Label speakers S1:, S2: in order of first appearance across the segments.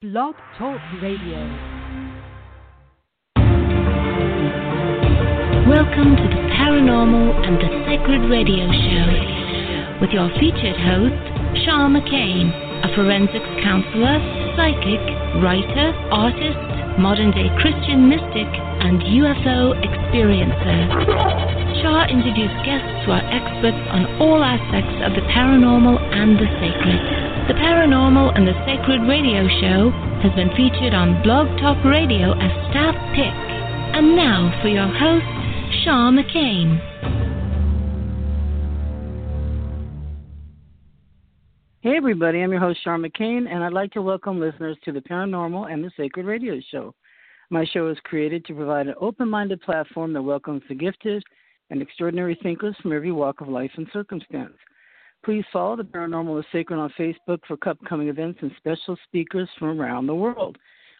S1: Blog Talk Radio.
S2: Welcome to the Paranormal and the Sacred Radio Show with your featured host, Shaw McCain, a forensics counselor, psychic, writer, artist, modern day Christian mystic, and UFO experiencer. Shaw introduced guests who are experts on all aspects of the paranormal and the sacred. The Paranormal and the Sacred Radio Show has been featured on Blog Talk Radio as staff pick. And now for your host, Shaw McCain.
S3: Hey, everybody, I'm your host, Shaw McCain, and I'd like to welcome listeners to the Paranormal and the Sacred Radio Show. My show is created to provide an open minded platform that welcomes the gifted and extraordinary thinkers from every walk of life and circumstance. Please follow the Paranormal and Sacred on Facebook for upcoming events and special speakers from around the world.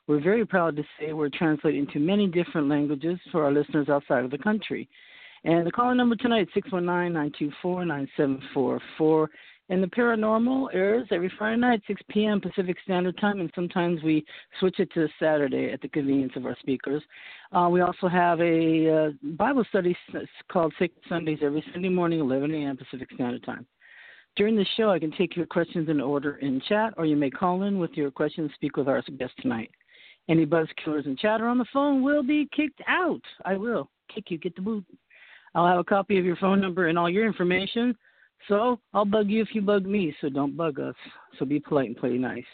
S3: We're very proud to say we're translating to many different languages for our listeners outside of the country. And the calling number tonight is 619 924 9744. And the paranormal airs every Friday night, 6 p.m. Pacific Standard Time, and sometimes we switch it to Saturday at the convenience of our speakers. Uh, we also have a uh, Bible study called Sacred Sundays every Sunday morning, 11 a.m. Pacific Standard Time. During the show, I can take your questions in order in chat, or you may call in with your questions speak with our guest tonight. Any buzz killers in chat or on the phone will be kicked out. I will kick you, get the boot. I'll have a copy of your phone number and all your information so I'll bug you if you bug me, so don't bug us. So be polite and play nice.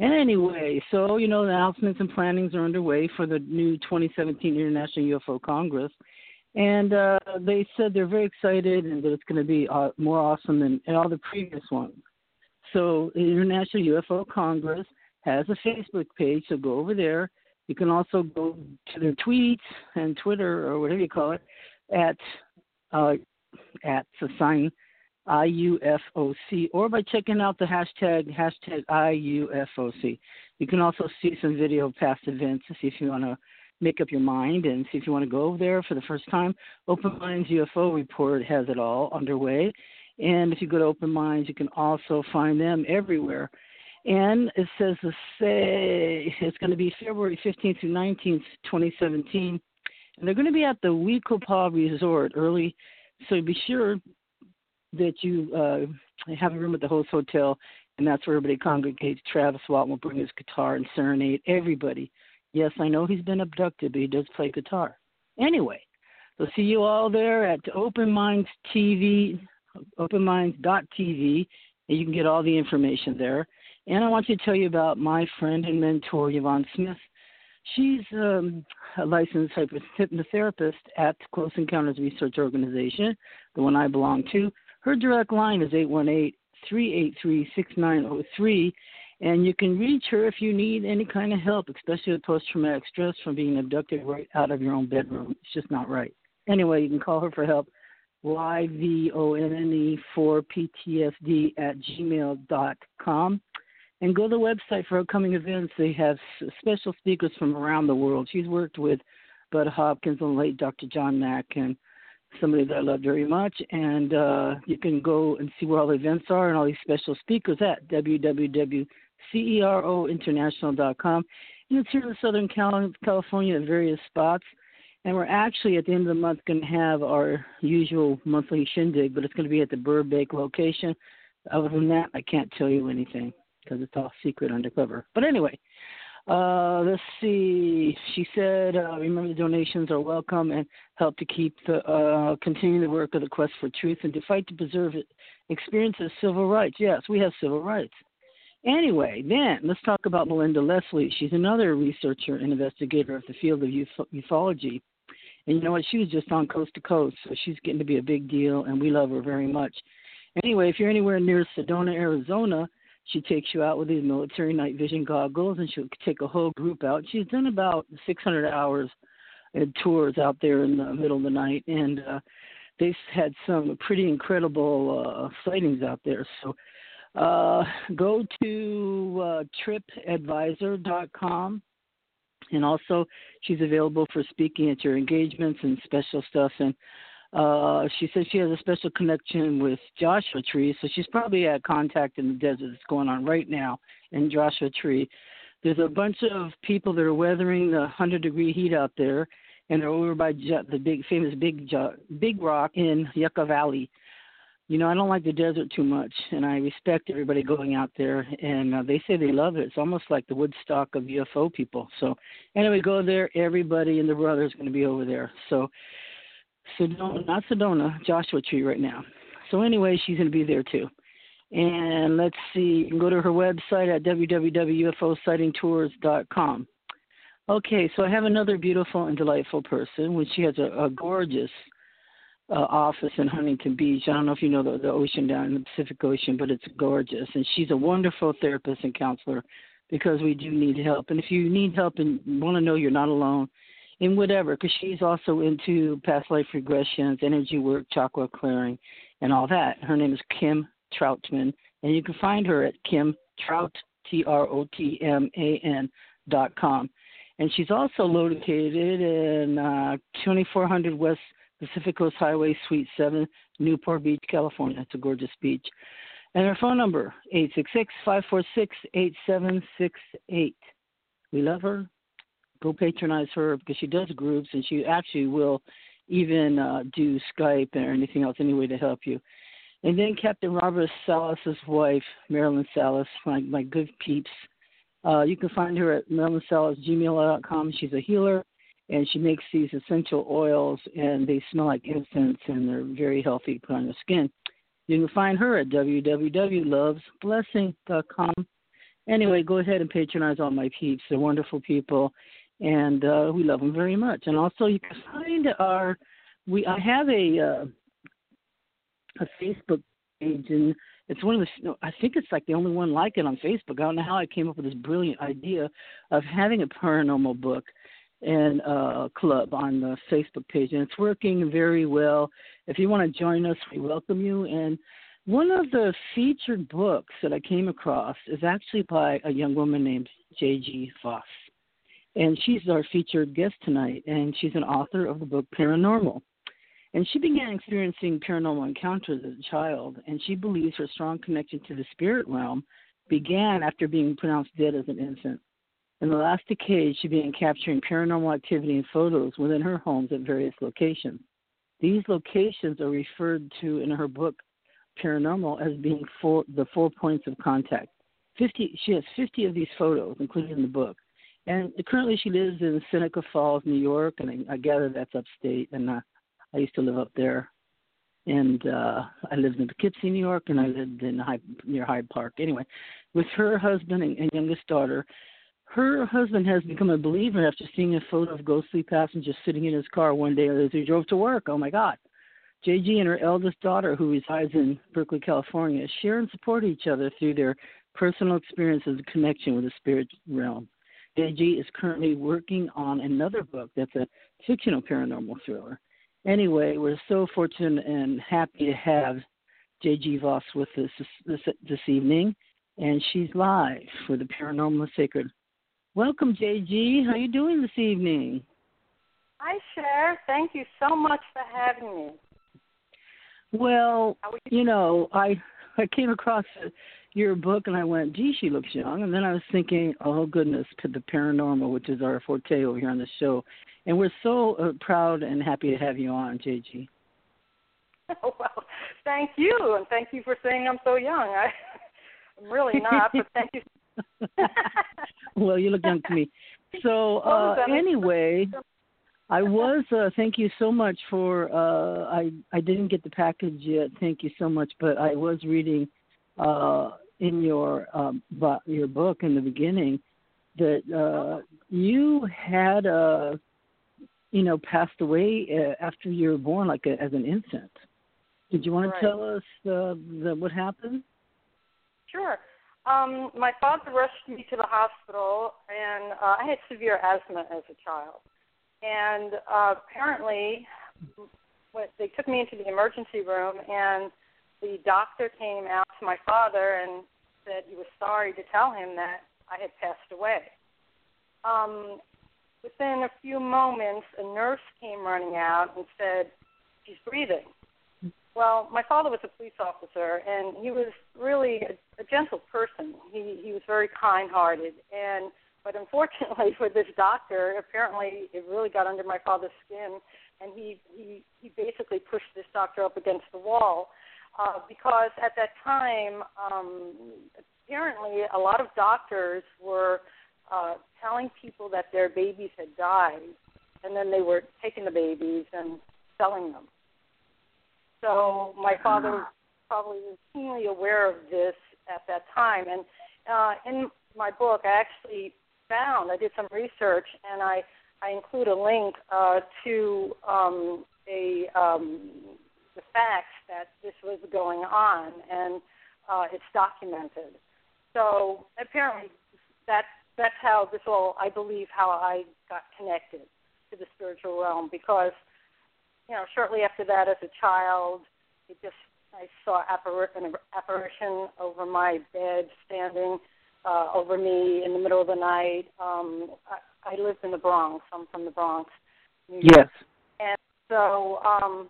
S3: Anyway, so you know the announcements and plannings are underway for the new 2017 International UFO Congress, and uh, they said they're very excited and that it's going to be uh, more awesome than all the previous ones. So the International UFO Congress has a Facebook page, so go over there. You can also go to their tweets and Twitter or whatever you call it at uh, at the sign IUFOC or by checking out the hashtag hashtag IUFOC. You can also see some video of past events if you want to make up your mind and see if you want to go over there for the first time. Open Minds UFO Report has it all underway. And if you go to Open Minds, you can also find them everywhere. And it says to say it's going to be February 15th through 19th, 2017. And they're going to be at the We-Ko-Pa Resort early. So be sure that you uh, have a room at the host hotel, and that's where everybody congregates. Travis Walton will bring his guitar and serenade everybody. Yes, I know he's been abducted, but he does play guitar. Anyway, we'll see you all there at Open Minds TV, openminds.tv, and you can get all the information there. And I want to tell you about my friend and mentor, Yvonne Smith. She's um, a licensed hypnotherapist at Close Encounters Research Organization, the one I belong to. Her direct line is 818 383 6903, and you can reach her if you need any kind of help, especially with post traumatic stress from being abducted right out of your own bedroom. It's just not right. Anyway, you can call her for help. Y-V-O-N-N-E for PTSD at gmail.com. And go to the website for upcoming events. They have special speakers from around the world. She's worked with Bud Hopkins and late Dr. John Mack and somebody that I love very much. And uh, you can go and see where all the events are and all these special speakers at www.cerointernational.com. And it's here in Southern California at various spots. And we're actually at the end of the month going to have our usual monthly shindig, but it's going to be at the Burbank location. Other than that, I can't tell you anything because it's all secret undercover. But anyway, uh, let's see. She said, uh, "Remember, the donations are welcome and help to keep the uh, continue the work of the quest for truth and to fight to preserve it. Experiences civil rights. Yes, we have civil rights. Anyway, then let's talk about Melinda Leslie. She's another researcher and investigator of the field of ufology. And you know what? She was just on coast to coast, so she's getting to be a big deal, and we love her very much. Anyway, if you're anywhere near Sedona, Arizona, she takes you out with these military night vision goggles, and she'll take a whole group out. She's done about 600 hours of tours out there in the middle of the night, and uh, they've had some pretty incredible uh, sightings out there. So uh, go to uh, tripadvisor.com. And also, she's available for speaking at your engagements and special stuff. And uh, she says she has a special connection with Joshua Tree, so she's probably at contact in the desert that's going on right now in Joshua Tree. there's a bunch of people that are weathering the 100 degree heat out there, and they're over by the big famous Big Big Rock in Yucca Valley. You know, I don't like the desert too much, and I respect everybody going out there. And uh, they say they love it. It's almost like the Woodstock of UFO people. So, anyway, go there. Everybody and the brother is going to be over there. So, Sedona, not Sedona, Joshua Tree right now. So anyway, she's going to be there too. And let's see, you can go to her website at www.ufosightingtours.com. Okay, so I have another beautiful and delightful person, which she has a, a gorgeous uh, office in Huntington Beach. I don't know if you know the, the ocean down in the Pacific Ocean, but it's gorgeous. And she's a wonderful therapist and counselor because we do need help. And if you need help and want to know you're not alone in whatever, because she's also into past life regressions, energy work, chakra clearing, and all that. Her name is Kim Troutman, and you can find her at Kim Trout T R O T M A N dot com. And she's also located in uh, 2400 West Pacific Coast Highway, Suite 7, Newport Beach, California. It's a gorgeous beach. And her phone number, 866-546-8768. We love her. Go patronize her because she does groups and she actually will even uh, do Skype or anything else, any way to help you. And then Captain Robert Salas's wife, Marilyn Salas, my, my good peeps. Uh, you can find her at marilynsalas.gmail.com. She's a healer, and she makes these essential oils, and they smell like incense, and they're very healthy on your skin. You can find her at www.lovesblessing.com. Anyway, go ahead and patronize all my peeps. They're wonderful people, and uh, we love them very much. And also, you can find our we I have a uh, a Facebook page, and it's one of the I think it's like the only one like it on Facebook. I don't know how I came up with this brilliant idea of having a paranormal book and uh, club on the Facebook page, and it's working very well. If you want to join us, we welcome you. And one of the featured books that I came across is actually by a young woman named J.G. Voss and she's our featured guest tonight, and she's an author of the book Paranormal. And she began experiencing paranormal encounters as a child, and she believes her strong connection to the spirit realm began after being pronounced dead as an infant. In the last decade, she began capturing paranormal activity in photos within her homes at various locations. These locations are referred to in her book Paranormal as being four, the four points of contact. 50, she has 50 of these photos, included in the book. And currently, she lives in Seneca Falls, New York, and I, I gather that's upstate. And uh, I used to live up there, and uh, I lived in Poughkeepsie, New York, and I lived in Hyde, near Hyde Park. Anyway, with her husband and, and youngest daughter, her husband has become a believer after seeing a photo of ghostly passengers sitting in his car one day as he drove to work. Oh my God. JG and her eldest daughter, who resides in Berkeley, California, share and support each other through their personal experiences and connection with the spirit realm. JG is currently working on another book that's a fictional paranormal thriller. Anyway, we're so fortunate and happy to have JG Voss with us this, this, this evening, and she's live for the Paranormal Sacred. Welcome, JG. How are you doing this evening?
S4: Hi, Cher. Thank you so much for having me.
S3: Well, you know, I I came across your book and I went, gee, she looks young. And then I was thinking, oh, goodness, to the paranormal, which is our forte over here on the show. And we're so uh, proud and happy to have you on, JG.
S4: Oh, well, thank you. And thank you for saying I'm so young. I, I'm really not, but thank you.
S3: well, you look young to me. So, uh, anyway. I was. Uh, thank you so much for. Uh, I I didn't get the package yet. Thank you so much. But I was reading uh, in your um, your book in the beginning that uh, you had uh, you know passed away uh, after you were born, like a, as an infant. Did you want
S4: right.
S3: to tell us uh, the, what happened?
S4: Sure. Um, my father rushed me to the hospital, and uh, I had severe asthma as a child. And uh, apparently, when they took me into the emergency room, and the doctor came out to my father and said he was sorry to tell him that I had passed away. Um, within a few moments, a nurse came running out and said, She's breathing. Well, my father was a police officer, and he was really a, a gentle person. He he was very kind-hearted, and But unfortunately for this doctor, apparently it really got under my father's skin, and he he he basically pushed this doctor up against the wall uh, because at that time, um, apparently a lot of doctors were uh, telling people that their babies had died, and then they were taking the babies and selling them. So my father was probably was keenly aware of this at that time, and uh, in my book, I actually found I did some research, and I I include a link uh, to um, a um, the fact that this was going on, and uh, it's documented. So apparently, that's that's how this all I believe how I got connected to the spiritual realm because you know shortly after that, as a child, it just I saw appar- an apparition over my bed, standing uh, over me in the middle of the night. Um, I, I lived in the Bronx. I'm from the Bronx.
S3: Yes.
S4: And so, um,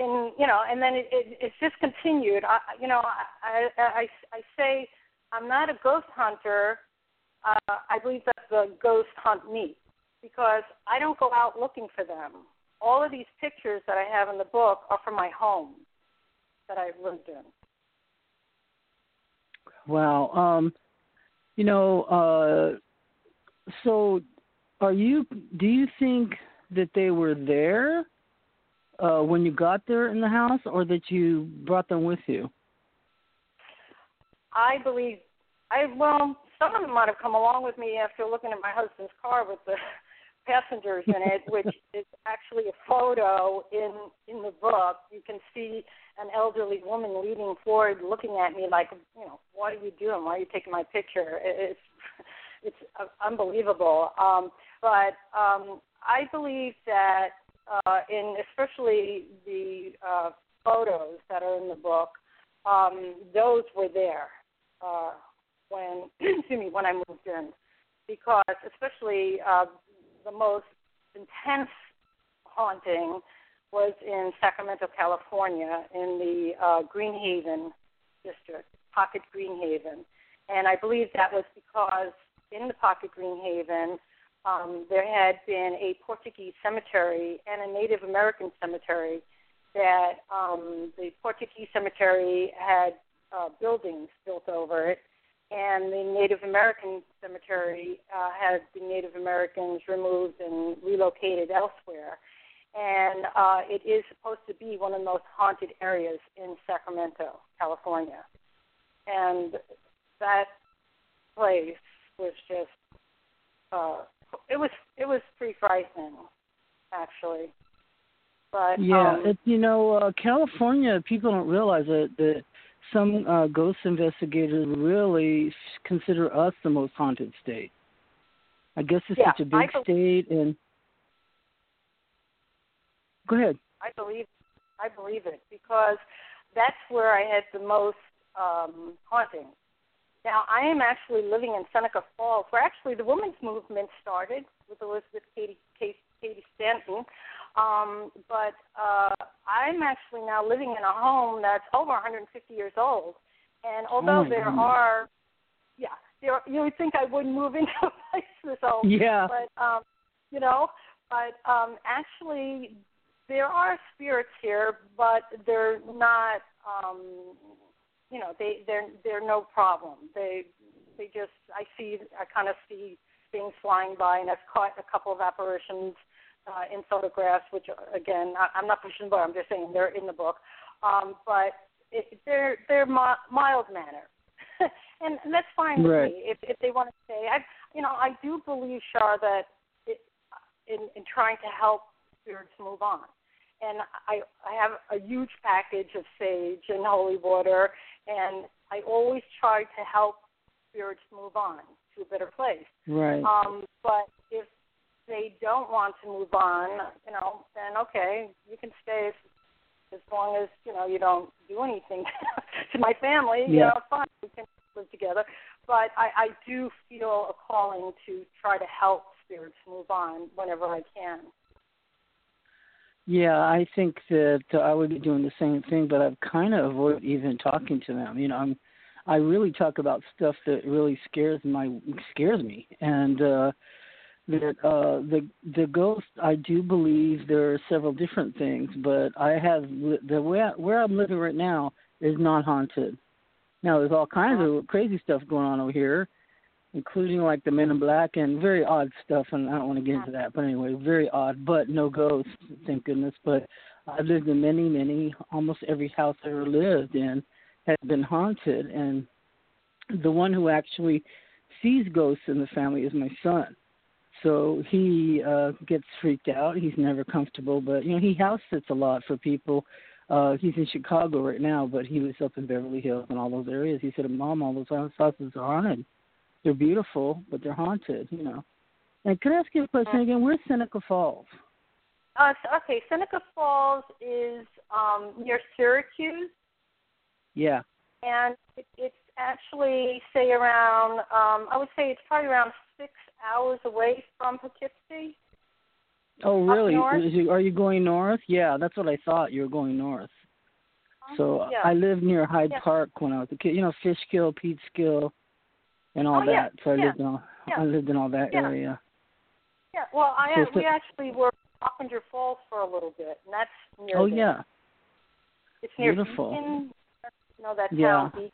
S4: and you know, and then it, it, it's just continued. I, you know, I, I, I, I say I'm not a ghost hunter. Uh, I believe that the ghosts hunt me because I don't go out looking for them. All of these pictures that I have in the book are from my home that I've lived in.
S3: Wow. Um, you know, uh, so are you? Do you think that they were there uh, when you got there in the house, or that you brought them with you?
S4: I believe I well, some of them might have come along with me after looking at my husband's car with the passengers in it, which is actually a photo in in the book. You can see an elderly woman leaning forward, looking at me like, you know, what are you doing? Why are you taking my picture? It's it's unbelievable. Um, but um, I believe that uh, in especially the uh, photos that are in the book, um, those were there uh, when excuse me when I moved in, because especially uh, the most intense haunting was in Sacramento, California, in the uh, Greenhaven district, Pocket Greenhaven, and I believe that was because in the Pocket Greenhaven um, there had been a Portuguese cemetery and a Native American cemetery that um, the Portuguese cemetery had uh, buildings built over it, and the Native American cemetery uh, had the Native Americans removed and relocated elsewhere. And uh, it is supposed to be one of the most haunted areas in Sacramento, California. And that place was just uh, it was it was pretty frightening, actually. But
S3: yeah,
S4: um,
S3: it, you know, uh, California people don't realize that that some uh, ghost investigators really consider us the most haunted state. I guess it's
S4: yeah,
S3: such a big state, and go ahead.
S4: I believe I believe it because that's where I had the most um, hauntings now, I am actually living in Seneca Falls, where actually the women's movement started with Elizabeth Cady, Cady Stanton. Um, but uh, I'm actually now living in a home that's over 150 years old. And although
S3: oh,
S4: there
S3: goodness.
S4: are, yeah, there, you would think I wouldn't move into a place this old.
S3: Yeah.
S4: But, um, you know, but um, actually there are spirits here, but they're not um, you know they they're they're no problem. They they just I see I kind of see things flying by, and I've caught a couple of apparitions uh, in photographs, which again I, I'm not pushing, but I'm just saying they're in the book. Um, but it, they're they're mi- mild manner, and, and that's fine with me if if they want to stay. I you know I do believe Shar that it, in in trying to help spirits move on and I I have a huge package of sage and holy water, and I always try to help spirits move on to a better place.
S3: Right.
S4: Um, but if they don't want to move on, you know, then okay, you can stay as, as long as you know you don't do anything to my family. You
S3: Yeah.
S4: know, fine, we can live together. But I, I do feel a calling to try to help spirits move on whenever I can.
S3: Yeah, I think that I would be doing the same thing, but I've kind of avoided even talking to them. You know, I'm I really talk about stuff that really scares my scares me, and uh, that uh, the the ghost. I do believe there are several different things, but I have the way where I'm living right now is not haunted. Now there's all kinds of crazy stuff going on over here, including like the Men in Black and very odd stuff. And I don't want to get into that, but anyway, very odd. But no ghosts, thank goodness. But I've lived in many, many, almost every house I ever lived in has been haunted, and the one who actually sees ghosts in the family is my son. So he uh gets freaked out. He's never comfortable, but you know he house sits a lot for people. Uh he's in Chicago right now, but he was up in Beverly Hills and all those areas. He said, "Mom, all those houses are haunted. They're beautiful, but they're haunted." You know. And could I ask you a question again? Where's Seneca Falls?
S4: Uh, okay, Seneca Falls is um, near Syracuse.
S3: Yeah.
S4: And it, it's actually, say, around, um, I would say it's probably around six hours away from Poughkeepsie.
S3: Oh, really?
S4: You,
S3: are you going north? Yeah, that's what I thought. You were going north. So
S4: yeah.
S3: I lived near Hyde
S4: yeah.
S3: Park when I was a kid. You know, Fishkill, Peekskill, and all
S4: oh,
S3: that.
S4: Yeah.
S3: So I lived in all,
S4: yeah.
S3: I lived in all that area.
S4: Yeah. Well, I
S3: So
S4: we
S3: so-
S4: actually were Wappinger Falls for a little bit, and that's near.
S3: Oh
S4: there.
S3: yeah.
S4: It's near
S3: Beautiful.
S4: Beacon. You know that
S3: Yeah.
S4: town. Beacon.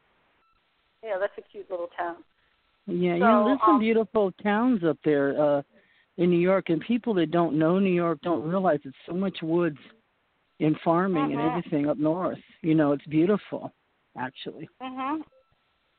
S4: Yeah, that's a cute little town.
S3: Yeah, you know, there's some
S4: um,
S3: beautiful towns up there uh in New York, and people that don't know New York don't realize it's so much woods and farming and
S4: Mhm.
S3: everything up north. You know, it's beautiful, actually.
S4: Mhm.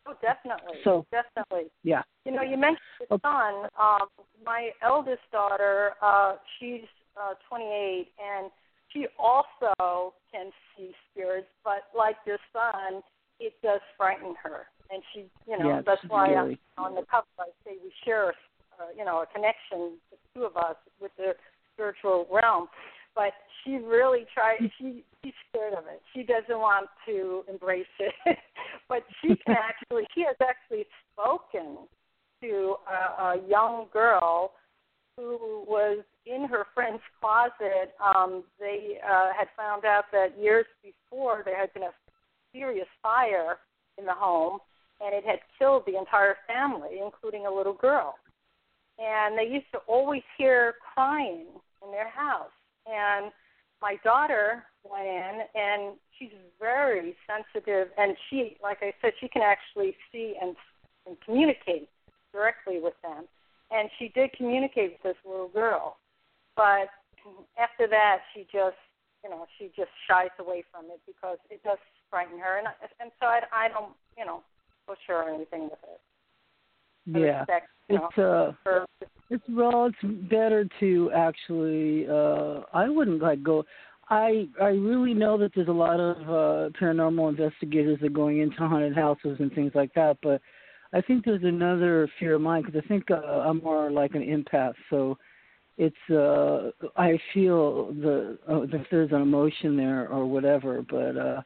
S4: Oh, definitely.
S3: So-
S4: definitely.
S3: Yeah.
S4: You know, you mentioned the
S3: Okay.
S4: son. Um, my eldest daughter, uh, she's uh, 28, and she also can see spirits. But like your son, it does frighten her, and she, you know,
S3: it's
S4: that's why
S3: scary.
S4: on the cover I say we share, uh, you know, a connection, the two of us, with the spiritual realm. But she really tries. She she's scared of it. She doesn't want to embrace it. but she can actually. She has actually spoken to a, a young girl who was in her friend's closet. Um, they uh, had found out that years before there had been a serious fire in the home, and it had killed the entire family, including a little girl. And they used to always hear crying in their house. And my daughter went in, and she's very sensitive, and she, like I said, she can actually see and, and communicate directly with them. And she did communicate with this little girl, but after that, she just, you know, she just shies away from it because it does frighten her, and I- and so I, I don't, you know, push or anything with it. I
S3: Yeah.
S4: respect, you know,
S3: It's uh. It's well, it's better to actually. uh I wouldn't like go. I I really know that there's a lot of uh paranormal investigators that are going into haunted houses and things like that, but I think there's another fear of mine because I think uh, I'm more like an empath, so it's uh I feel the uh, if there's an emotion there or whatever, but uh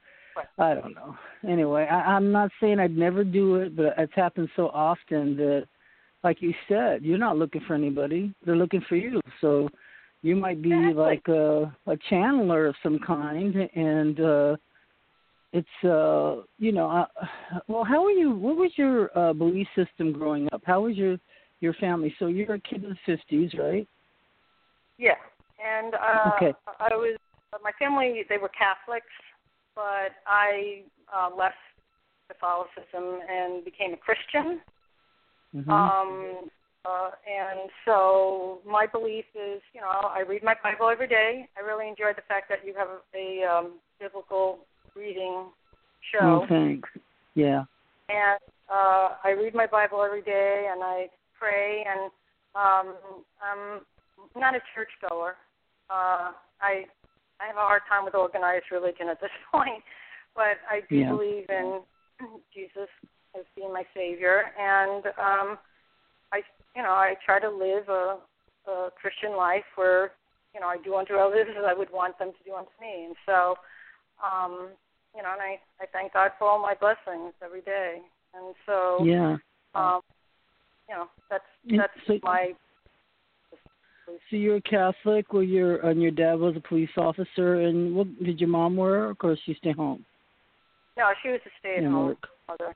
S3: I don't know. Anyway, I, I'm not saying I'd never do it, but it's happened so often that like you said, you're not looking for anybody. They're looking for you. So you might be
S4: Exactly.
S3: like a a channeler of some kind and uh it's uh you know uh, well how were you what was your uh belief system growing up how was your your family so you're a kid in the fifties right
S4: Yeah, and uh,
S3: Okay.
S4: I was my family. They were Catholics, but I uh, left Catholicism and became a Christian.
S3: mm-hmm.
S4: Um, uh, and so my belief is, you know, I read my Bible every day. I really enjoy the fact that you have a um, biblical reading show
S3: oh thanks yeah
S4: and uh, I read my Bible every day, and I pray, and um, I'm not a churchgoer. Uh, I I have a hard time with organized religion at this point, but I do
S3: Yeah.
S4: believe in Jesus as being my savior, and um, I you know I try to live a, a Christian life where you know I do unto others as I would want them to do unto me, and so um, you know, and I, I thank God for all my blessings every day. And so,
S3: yeah
S4: um, you know, that's that's
S3: so-
S4: my
S3: so you're a catholic well your and your dad was a police officer and what did your mom work or she stay home
S4: no. She was a stay-at-home mother.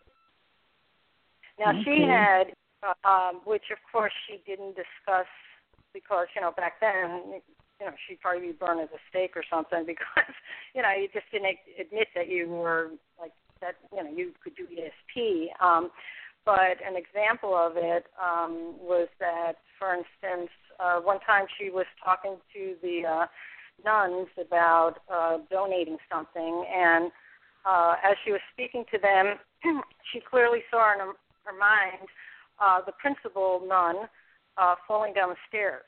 S4: Now
S3: okay.
S4: she had, uh, um, which of course she didn't discuss because you know back then, you know she'd probably be burned at the stake or something because you know you just didn't admit that you were like that. You know you could do ESP. Um, but an example of it um, was that, for instance, uh, one time she was talking to the uh, nuns about uh, donating something, and uh, as she was speaking to them, she clearly saw in her, her mind uh, the principal nun uh, falling down the stairs.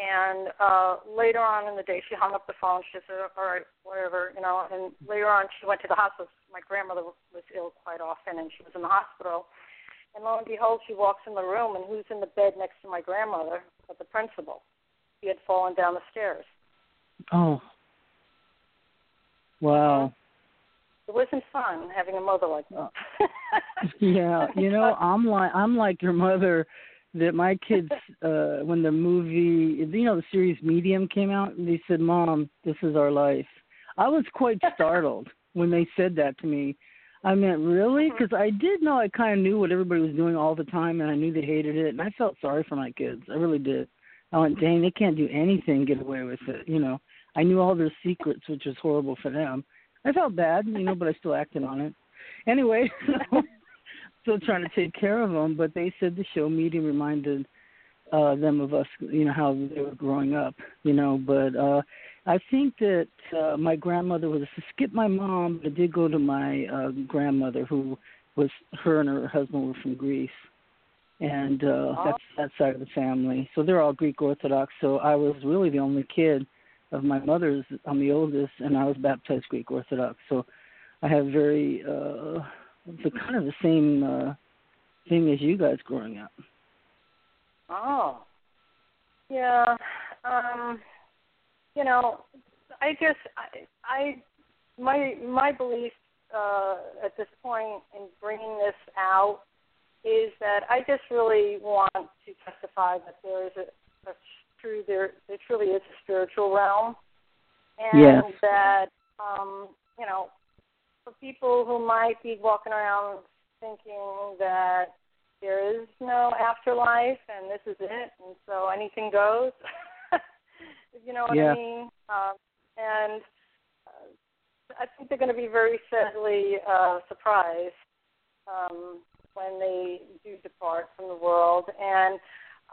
S4: And uh, later on in the day, she hung up the phone. She said, "All right, whatever, you know." And later on, she went to the hospital. My grandmother was ill quite often, and she was in the hospital. And lo and behold, she walks in the room, and who's in the bed next to my grandmother? But the principal. He had fallen down the stairs.
S3: Oh. Wow.
S4: It wasn't fun having a mother like that.
S3: yeah, you know, I'm like I'm like your mother. That my kids, uh when the movie, you know, the series Medium came out, they said, "Mom, this is our life." I was quite startled when they said that to me. I meant, really? Because I did know I kind of knew what everybody was doing all the time, and I knew they hated it, and I felt sorry for my kids. I really did. I went, dang, they can't do anything, get away with it. You know, I knew all their secrets, which was horrible for them. I felt bad, you know, but I still acted on it. Anyway, still trying to take care of them. But they said the show Medium reminded uh them of us, you know, how they were growing up, you know. But uh I think that uh my grandmother was to skip my mom, but I did go to my uh grandmother who was her and her husband were from Greece. And uh
S4: Oh.
S3: that's that side of the family. So they're all Greek Orthodox. So I was really the only kid of my mother's. I'm the oldest, and I was baptized Greek Orthodox. So I have very uh, the kind of the same uh, thing as you guys growing up.
S4: Oh. Yeah. Um you know, I guess I, I my my belief uh at this point in bringing this out is that I just really want to testify that there is a, a true there there truly is a spiritual realm and
S3: Yes.
S4: that um you know for people who might be walking around thinking that there is no afterlife and this is it and so anything goes. You know what
S3: Yeah.
S4: i mean? Um and uh, i think they're going to be very sadly uh surprised um when they do depart from the world. And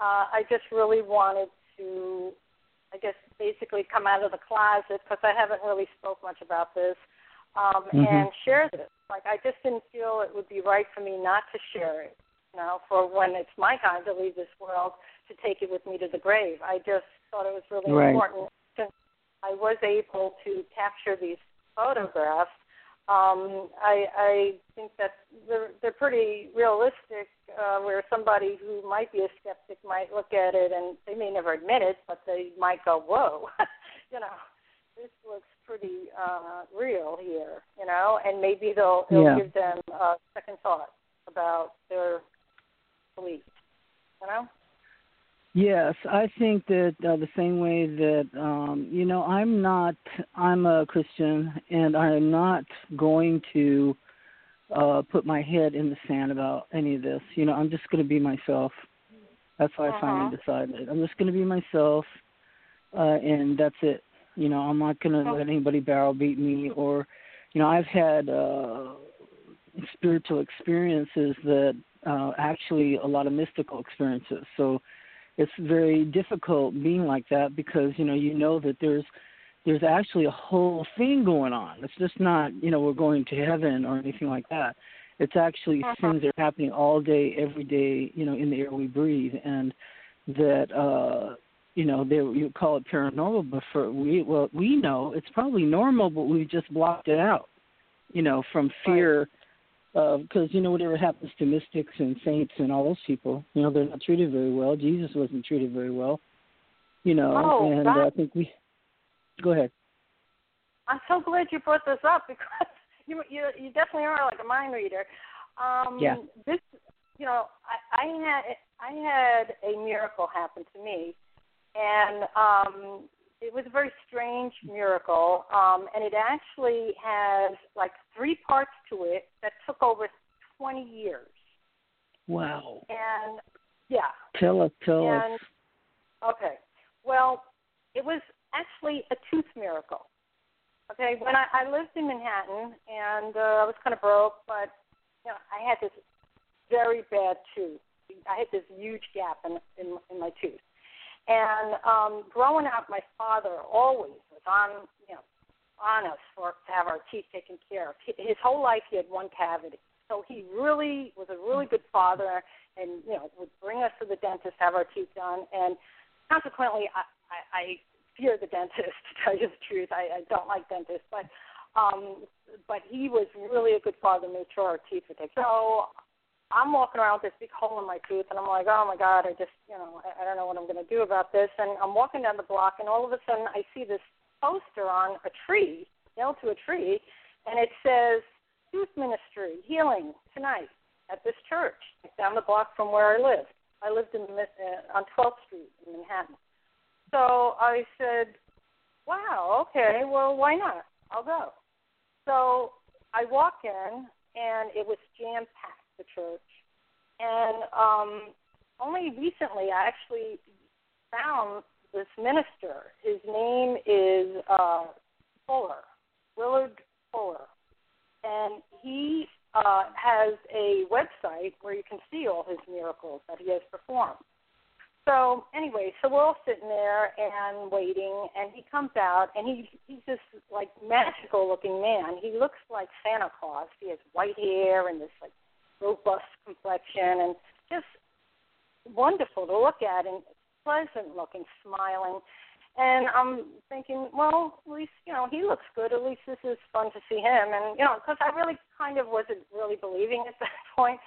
S4: uh i just really wanted to i guess basically come out of the closet because i haven't really spoke much about this um
S3: Mhm.
S4: and share this like i just didn't feel it would be right for me not to share it you know, for when it's my time to leave this world to take it with me to the grave. I just thought it was really
S3: Right.
S4: important since I was able to capture these photographs. Um, I, I think that they're, they're pretty realistic, uh, where somebody who might be a skeptic might look at it and they may never admit it, but they might go, "Whoa, you know, this looks pretty uh, real here," you know, and maybe they'll, it'll
S3: Yeah.
S4: give them a second thought about their beliefs, you know.
S3: Yes, I think that uh, the same way that um, you know I'm not I'm a Christian and I'm not going to uh put my head in the sand about any of this. You know, I'm just going to be myself. That's why I finally decided. I'm just going to be myself uh and that's it. You know, I'm not going to let anybody barrel beat me or you know, I've had uh spiritual experiences that uh actually a lot of mystical experiences. So it's very difficult being like that because you know you know that there's there's actually a whole thing going on. It's just not you know we're going to heaven or anything like that. It's actually things that are happening all day, every day, you know, in the air we breathe, and that uh you know they you call it paranormal, but for we well we know it's probably normal, but we've just blocked it out, you know, from fear because you know whatever happens to mystics and saints and all those people, you know they're not treated very well. Jesus wasn't treated very well, you know,
S4: Oh,
S3: and
S4: that-
S3: uh, I think we. Go ahead.
S4: I'm so glad you brought this up because you you you definitely are like a mind reader. Um,
S3: Yeah.
S4: This, you know, I, I had I had a miracle happen to me, and um, it was a very strange miracle, um, and it actually has like three parts to it that took over 20 years.
S3: Wow.
S4: And yeah.
S3: Tell us, tell
S4: and,
S3: us.
S4: Okay. Well, it was actually a tooth miracle. Okay, when I, I lived in Manhattan and uh, I was kind of broke, but you know I had this very bad tooth. I had this huge gap in in, in my tooth, and um, growing up, my father always was on you know on us for to have our teeth taken care of. His whole life, he had one cavity, so he really was a really good father, and you know would bring us to the dentist have our teeth done, and consequently, I, I, I fear the dentist. To tell you the truth, I, I don't like dentists, but um, but he was really a good father. Made sure our teeth were taken. So I'm walking around with this big hole in my tooth, and I'm like, oh my god, I just you know I, I don't know what I'm going to do about this. And I'm walking down the block, and all of a sudden I see this poster on a tree, nailed to a tree, and it says Youth Ministry Healing tonight at this church down the block from where I lived. I lived in uh, on 12th Street in Manhattan. So I said, "Wow, okay, well, why not? I'll go." So I walk in, and it was jam packed. The church, and um, only recently I actually found this minister. His name is uh, Fuller, Willard Fuller, and he uh, has a website where you can see all his miracles that he has performed. So anyway, so we're all sitting there and waiting, and he comes out, and he he's this like magical looking man. He looks like Santa Claus. He has white hair and this like robust complexion, and just wonderful to look at, and pleasant looking, smiling. And I'm thinking, well, at least you know he looks good. At least this is fun to see him, and you know, because I really kind of wasn't really believing at that point.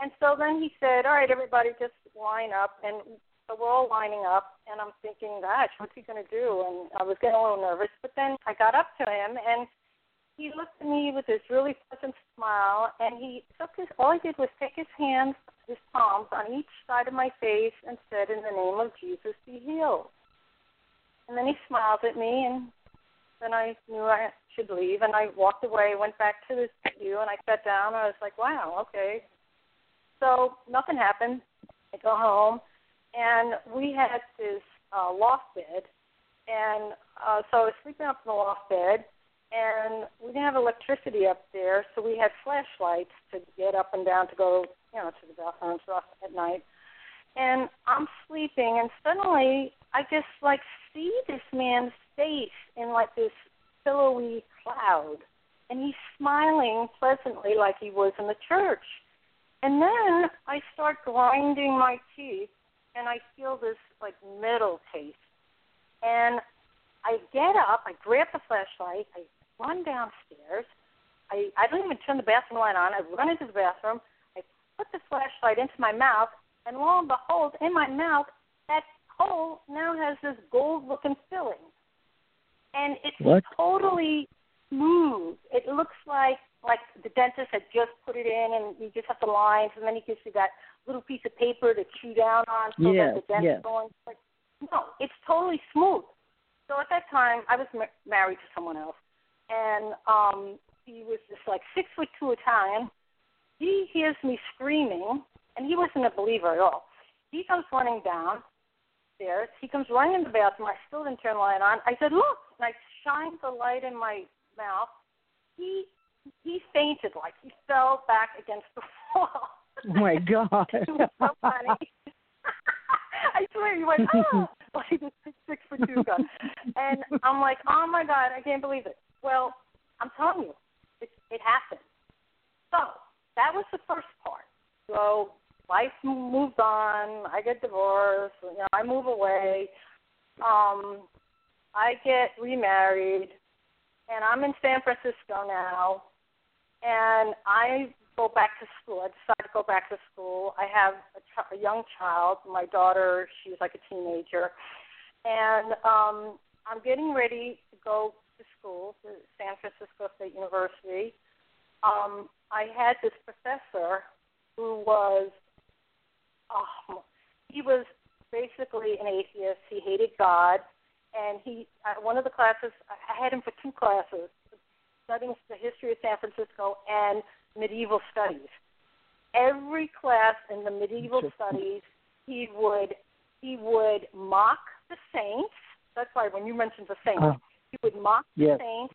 S4: And so then he said, "All right, everybody, just line up." And so we're all lining up, and I'm thinking, gosh, what's he going to do? And I was getting a little nervous, but then I got up to him, and he looked at me with this really pleasant smile, and he took his, all he did was take his hands, his palms, on each side of my face and said, in the name of Jesus, be healed. And then he smiled at me, and then I knew I should leave, and I walked away, went back to the view, and I sat down. And I was like, wow, okay. So nothing happened. I go home and we had this uh, loft bed, and uh, so I was sleeping up in the loft bed, and we didn't have electricity up there, so we had flashlights to get up and down to go, you know, to the bathroom stuff at night. And I'm sleeping, and suddenly I just like see this man's face in like this pillowy cloud, and he's smiling pleasantly like he was in the church. And then I start grinding my teeth and I feel this like metal taste. And I get up, I grab the flashlight, I run downstairs. I I don't even turn the bathroom light on. I run into the bathroom. I put the flashlight into my mouth, and lo and behold, in my mouth, that hole now has this gold-looking filling, and it's
S3: what?
S4: totally smooth. It looks like like the dentist had just put it in, and you just have the lines, and then he gives you that little piece of paper to chew down on so
S3: yes,
S4: that the dent's
S3: yes.
S4: going. But no, it's totally smooth. So at that time, I was ma- married to someone else, and um, he was this like six foot two Italian. He hears me screaming, and he wasn't a believer at all. He comes running downstairs. He comes running in the bathroom. I still didn't turn the light on. I said, "Look!" And I shined the light in my mouth. He he fainted, like he fell back against the wall.
S3: Oh my God.
S4: it was so funny. I swear he went, ah, like this six foot two guy. And I'm like, oh my God, I can't believe it. Well, I'm telling you, it, it happened. So that was the first part. So life moves on. I get divorced. You know, I move away. Um, I get remarried, and I'm in San Francisco now. And I go back to school. I decided to go back to school. I have a, ch- a young child. My daughter, she's like a teenager, and um, I'm getting ready to go to school to San Francisco State University. Um, I had this professor who was, um, he was basically an atheist. He hated God, and he uh, one of the classes I had him for two classes, studying the history of San Francisco and medieval studies. every class in the medieval studies, he would he would mock the saints. That's why when you mentioned the saints,
S3: Uh,
S4: he would mock
S3: yes.
S4: the saints,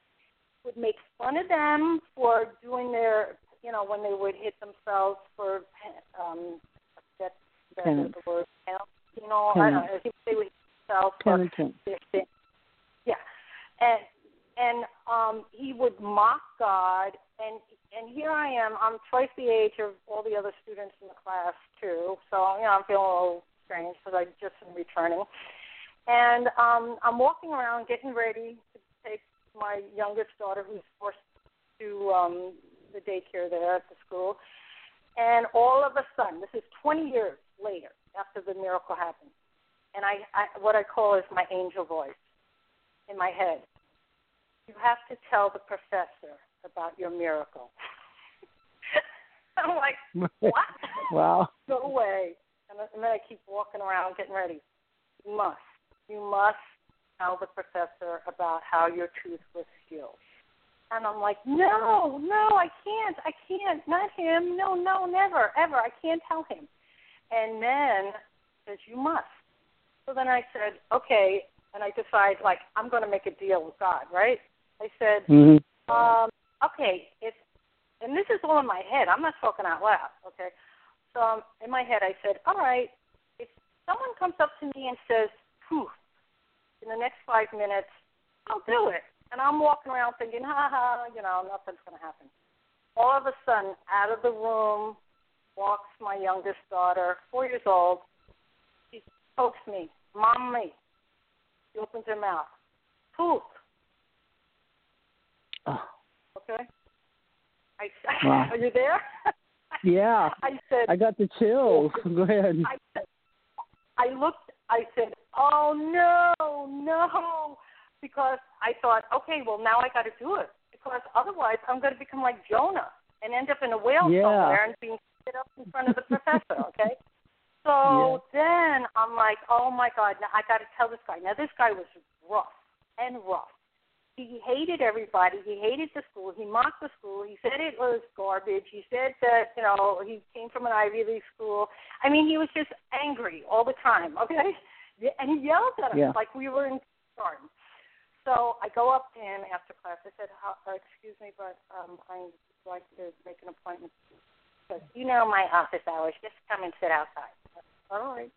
S4: would make fun of them for doing their, you know, when they would hit themselves for um, that that
S3: Penance.
S4: the word, you know, I don't know.
S3: Penance.
S4: Think they would hit themselves for their sin. Yeah, and and um, he would mock God, and and here I am. I'm twice the age of all the other students in the class too, so you know I'm feeling a little strange because I just am returning, and um, I'm walking around getting ready my youngest daughter, who's forced to um, the daycare there at the school, and all of a sudden, this is 20 years later after the miracle happened, and I, I what I call is my angel voice in my head. You have to tell the professor about your miracle. I'm like, what?
S3: wow.
S4: No way. And then, and then I keep walking around getting ready. You must. You must tell the professor about how your tooth was healed. And I'm like, no, no, I can't. I can't. Not him. No, no, never, ever. I can't tell him. And then says, you must. So then I said, okay. And I decide, like, I'm going to make a deal with God, right? I said,
S3: hmm
S4: um, okay, if and this is all in my head. I'm not talking out loud, okay? So um, in my head, I said, all right, if someone comes up to me and says, "Poof," in the next five minutes, I'll do it. And I'm walking around thinking, ha ha, you know, nothing's going to happen. All of a sudden, out of the room walks my youngest daughter, four years old. She pokes me, mommy. She opens her mouth. Poof.
S3: Oh,
S4: Okay. I
S3: Wow.
S4: are you there?
S3: yeah.
S4: I said
S3: I got the chills. Go ahead.
S4: I I looked I said, Oh no, no because I thought, okay, well now I gotta do it. Because otherwise I'm gonna become like Jonah and end up in a whale
S3: Yeah.
S4: somewhere and being sit up in front of the professor, okay? So then I'm like, Oh my God, now I gotta tell this guy. Now this guy was rough and rough he hated everybody. He hated the school. He mocked the school. He said it was garbage. He said that you know he came from an Ivy League school. I mean, he was just angry all the time. Okay, and he yelled at us
S3: Yeah.
S4: like we were in kindergarten. So I go up to him after class. I said, How, uh, "Excuse me, but um, I'd like to make an appointment." Said, "You know my office hours. Just come and sit outside." Said, All right.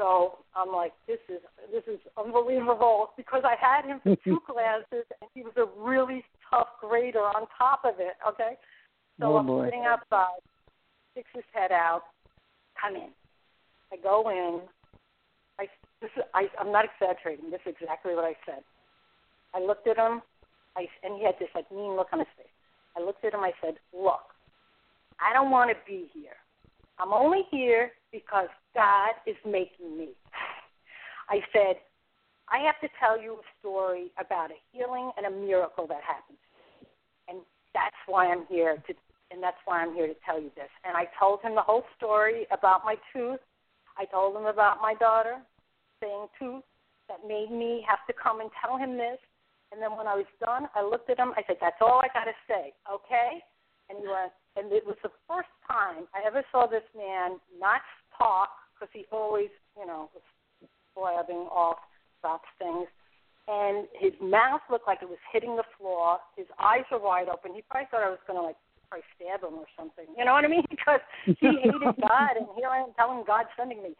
S4: So I'm like, this is this is unbelievable because I had him for two classes and he was a really tough grader on top of it. Okay, so
S3: Oh,
S4: I'm
S3: boy.
S4: sitting outside, sticks his head out, come in. I go in. I this is, I I'm not exaggerating. This is exactly what I said. I looked at him. I and he had this like mean look on his face. I looked at him. I said, look, I don't want to be here. I'm only here because God is making me. I said, I have to tell you a story about a healing and a miracle that happened. And that's why I'm here to and that's why I'm here to tell you this. And I told him the whole story about my tooth. I told him about my daughter saying tooth that made me have to come and tell him this. And then when I was done, I looked at him. I said, "That's all I got to say, okay?" And he went, and it was the first time I ever saw this man not talk because he always, you know, was blabbing off about things. And his mouth looked like it was hitting the floor. His eyes were wide open. He probably thought I was going to like probably stab him or something. You know what I mean? Because he hated God, and here I am telling God sending me.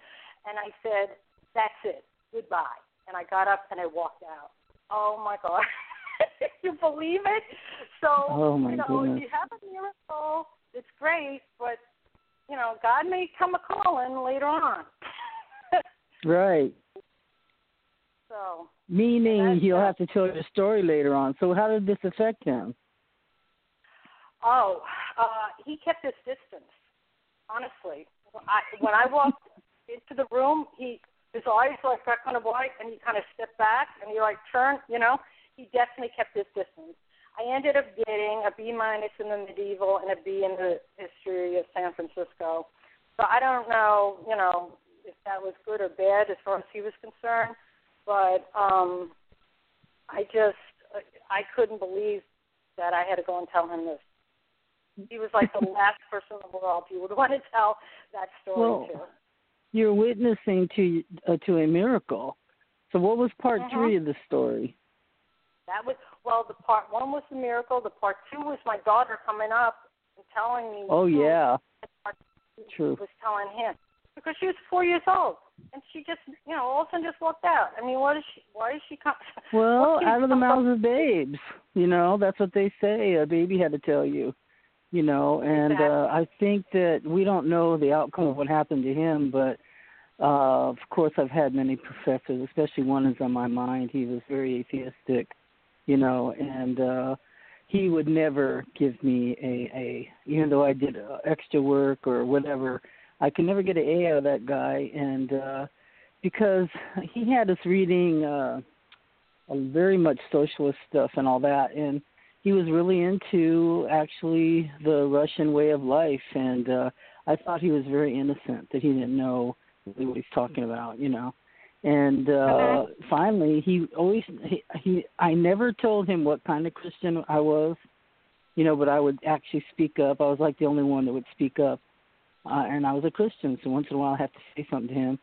S4: And I said, "That's it. Goodbye." And I got up and I walked out. Oh my God. you believe it? So
S3: Oh,
S4: you know,
S3: goodness.
S4: if you have a miracle, it's great, but you know, God may come a calling later on.
S3: Right.
S4: so
S3: Meaning he'll have to tell your story later on. So how did this affect him?
S4: Oh, uh, he kept his distance. Honestly, I, when I walked into the room, he his eyes like got kind of wide, and he kind of stepped back, and he like turned. You know, he definitely kept his distance. I ended up getting a B minus in the medieval and a B in the history of San Francisco. So I don't know, you know, if that was good or bad as far as he was concerned, but um, I just I couldn't believe that I had to go and tell him this. he was like the last person in the world you would want to tell that story
S3: well,
S4: to.
S3: You're witnessing to uh, to a miracle. So what was part
S4: uh-huh.
S3: three of the story?
S4: That was well. The part one was the miracle. The part two was my daughter coming up and telling me.
S3: Oh yeah. True.
S4: Was telling him because she was four years old and she just you know all of a sudden just walked out. I mean, what is she? Why is she come?
S3: Well, out of the mouths of babes. You know that's what they say. A baby had to tell you. You know, and
S4: exactly.
S3: uh, I think that we don't know the outcome of what happened to him, but uh, of course I've had many professors, especially one is on my mind. He was very atheistic, you know, and uh, he would never give me a a even though I did uh, extra work or whatever I could never get an A out of that guy, and uh, because he had us reading uh, very much socialist stuff and all that, and he was really into actually the Russian way of life, and uh, I thought he was very innocent that he didn't know what he's talking about, you know. And uh
S4: okay.
S3: finally, he always he, he I never told him what kind of Christian I was, you know, but I would actually speak up. I was like the only one that would speak up uh, and I was a Christian, so once in a while I have to say something to him.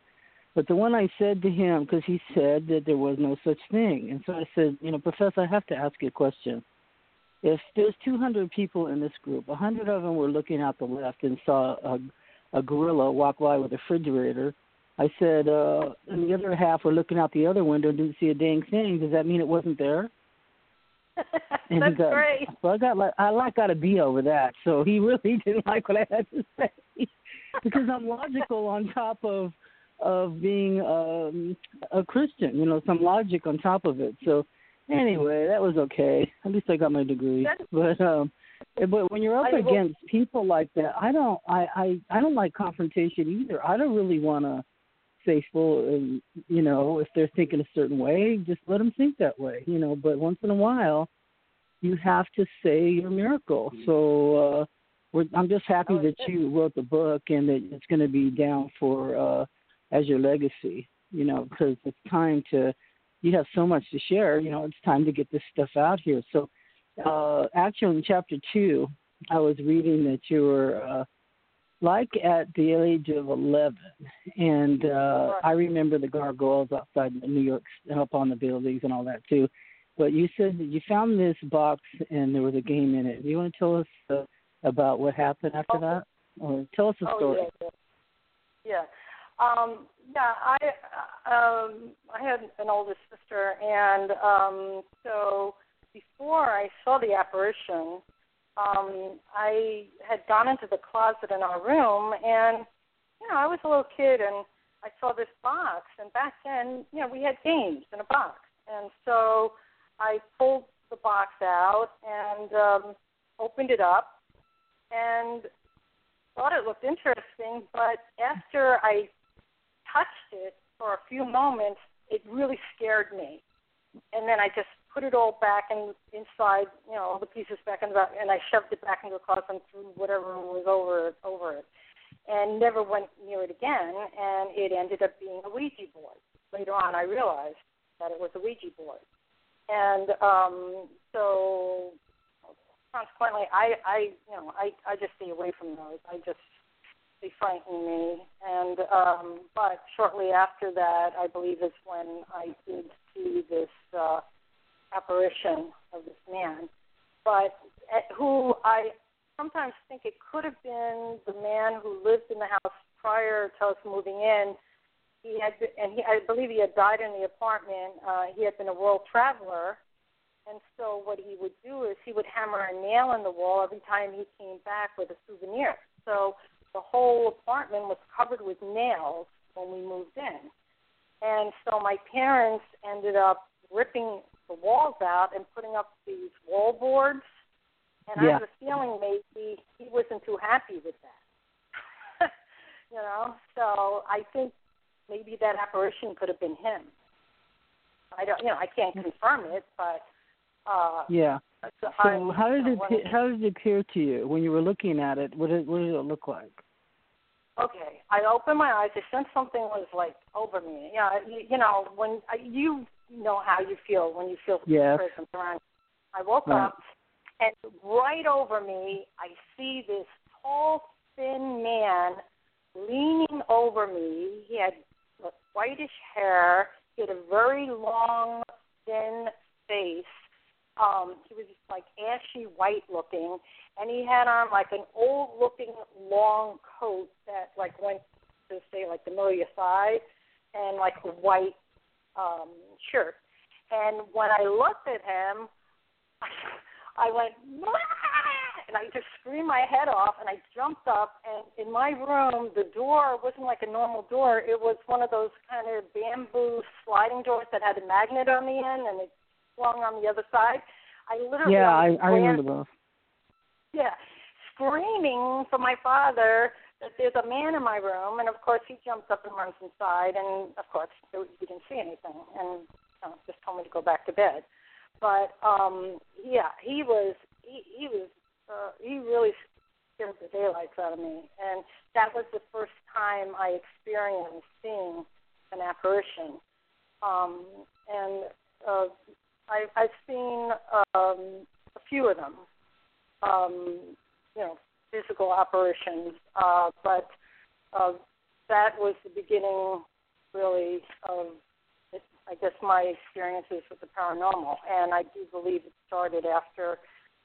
S3: But the one I said to him, because he said that there was no such thing, and so I said, you know, Professor, I have to ask you a question. If there's 200 people in this group, 100 of them were looking out the left and saw a, a gorilla walk by with a refrigerator. I said, uh, and the other half were looking out the other window and didn't see a dang thing. Does that mean it wasn't there?
S4: and
S3: That's
S4: uh, great.
S3: So I got like I like got a B over that. So he really didn't like what I had to say because I'm logical on top of of being um a Christian. You know, some logic on top of it. So anyway, that was okay. At least I got my degree. But um but when you're up against people like that, I don't I I I don't like confrontation either. I don't really want to faithful and you know if they're thinking a certain way just let them think that way you know. But once in a while you have to say your miracle. So uh we're, i'm just happy
S4: oh,
S3: that you wrote the book and that it's going to be down for uh as your legacy you know because it's time to you have so much to share you know it's time to get this stuff out here. So uh actually in chapter two i was reading that you were uh like at the age of 11 and uh i remember the gargoyles outside new york up on the buildings and all that too but you said that you found this box and there was a game in it do you want to tell us uh, about what happened after
S4: oh.
S3: that or tell us a
S4: oh,
S3: story
S4: yeah, yeah. yeah. Um, yeah, I um, I had an older sister, and um, so before I saw the apparition, um, I had gone into the closet in our room, and you know, I was a little kid, and I saw this box, and back then, you know, we had games in a box, and so I pulled the box out and um, opened it up, and thought it looked interesting, but after I touched it for a few moments, it really scared me, and then I just put it all back in inside, you know, all the pieces back in the and I shoved it back into the closet and threw whatever was over over it, and never went near it again. And it ended up being a Ouija board. Later on, I realized that it was a Ouija board, and um, so consequently, I, I, you know, I, I just stay away from those. I just they frighten me. And um, but shortly after that, I believe is when I did see this. Uh, apparition of this man, but who I sometimes think it could have been the man who lived in the house prior to us moving in. He had, been, and he, I believe he had died in the apartment. Uh, he had been a world traveler, and so what he would do is he would hammer a nail in the wall every time he came back with a souvenir. So the whole apartment was covered with nails when we moved in. And so my parents ended up ripping the walls out and putting up these wall boards. And
S3: yeah.
S4: I have a feeling maybe he wasn't too happy with that. you know, so I think maybe that apparition could have been him. I don't, you know, I can't confirm it, but uh,
S3: yeah.
S4: So
S3: I, how did it how did it appear to you when you were looking at it? What did what did it look like?
S4: Okay, I opened my eyes. I sensed something was like over me. Yeah, you, you know when I, you know how you feel when you feel
S3: yes.
S4: presence around. I woke
S3: right.
S4: up And right over me, I see this tall, thin man leaning over me. He had whitish hair. He had a very long, thin face. Um, he was like ashy white looking, and he had on like an old looking long coat that like went to say like the middle of your thigh, and like a white um, shirt. And when I looked at him, I went, and I just screamed my head off, and I jumped up. And in my room, the door wasn't like a normal door; it was one of those kind of bamboo sliding doors that had a magnet on the end, and it swung on the other side. I literally
S3: yeah, I, I
S4: ran,
S3: remember those.
S4: Yeah, screaming for my father that there's a man in my room, and of course he jumps up and runs inside, and of course he didn't see anything, and know, just told me to go back to bed. But um yeah, he was he, he was uh, he really scared the daylights out of me, and that was the first time I experienced seeing an apparition. Um, and uh, I, I've seen um, a few of them, um, you know, physical apparitions, uh, but uh, that was the beginning, really, of I guess my experiences with the paranormal, and I do believe it started after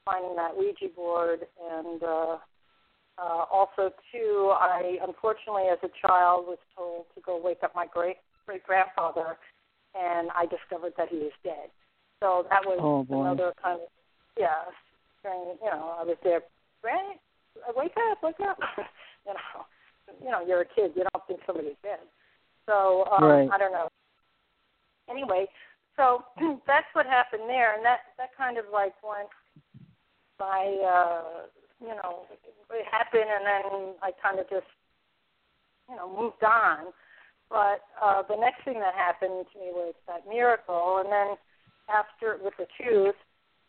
S4: finding that Ouija board, and uh, uh, also too, I unfortunately as a child was told to go wake up my great great grandfather, and I discovered that he was dead. So that was
S3: oh,
S4: another kind of yeah, saying you know I was there, Grand, wake up, wake up, you know, you know you're a kid, you don't think somebody's dead. So um,
S3: right.
S4: I don't know anyway, so that's what happened there, and that that kind of like went by, uh, you know, it happened, and then I kind of just, you know, moved on. But uh, the next thing that happened to me was that miracle, and then after with the tooth,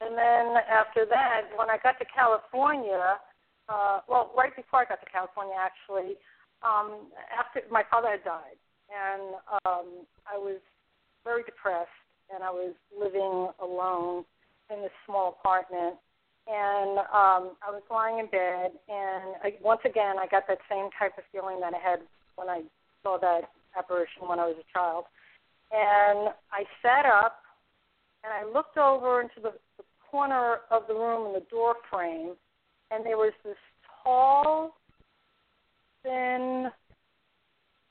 S4: and then after that, when I got to California, uh, well, right before I got to California, actually, um, after my father had died, and um, I was very depressed, and I was living alone in this small apartment. And um, I was lying in bed, and I, once again, I got that same type of feeling that I had when I saw that apparition when I was a child. And I sat up, and I looked over into the, the corner of the room in the door frame, and there was this tall, thin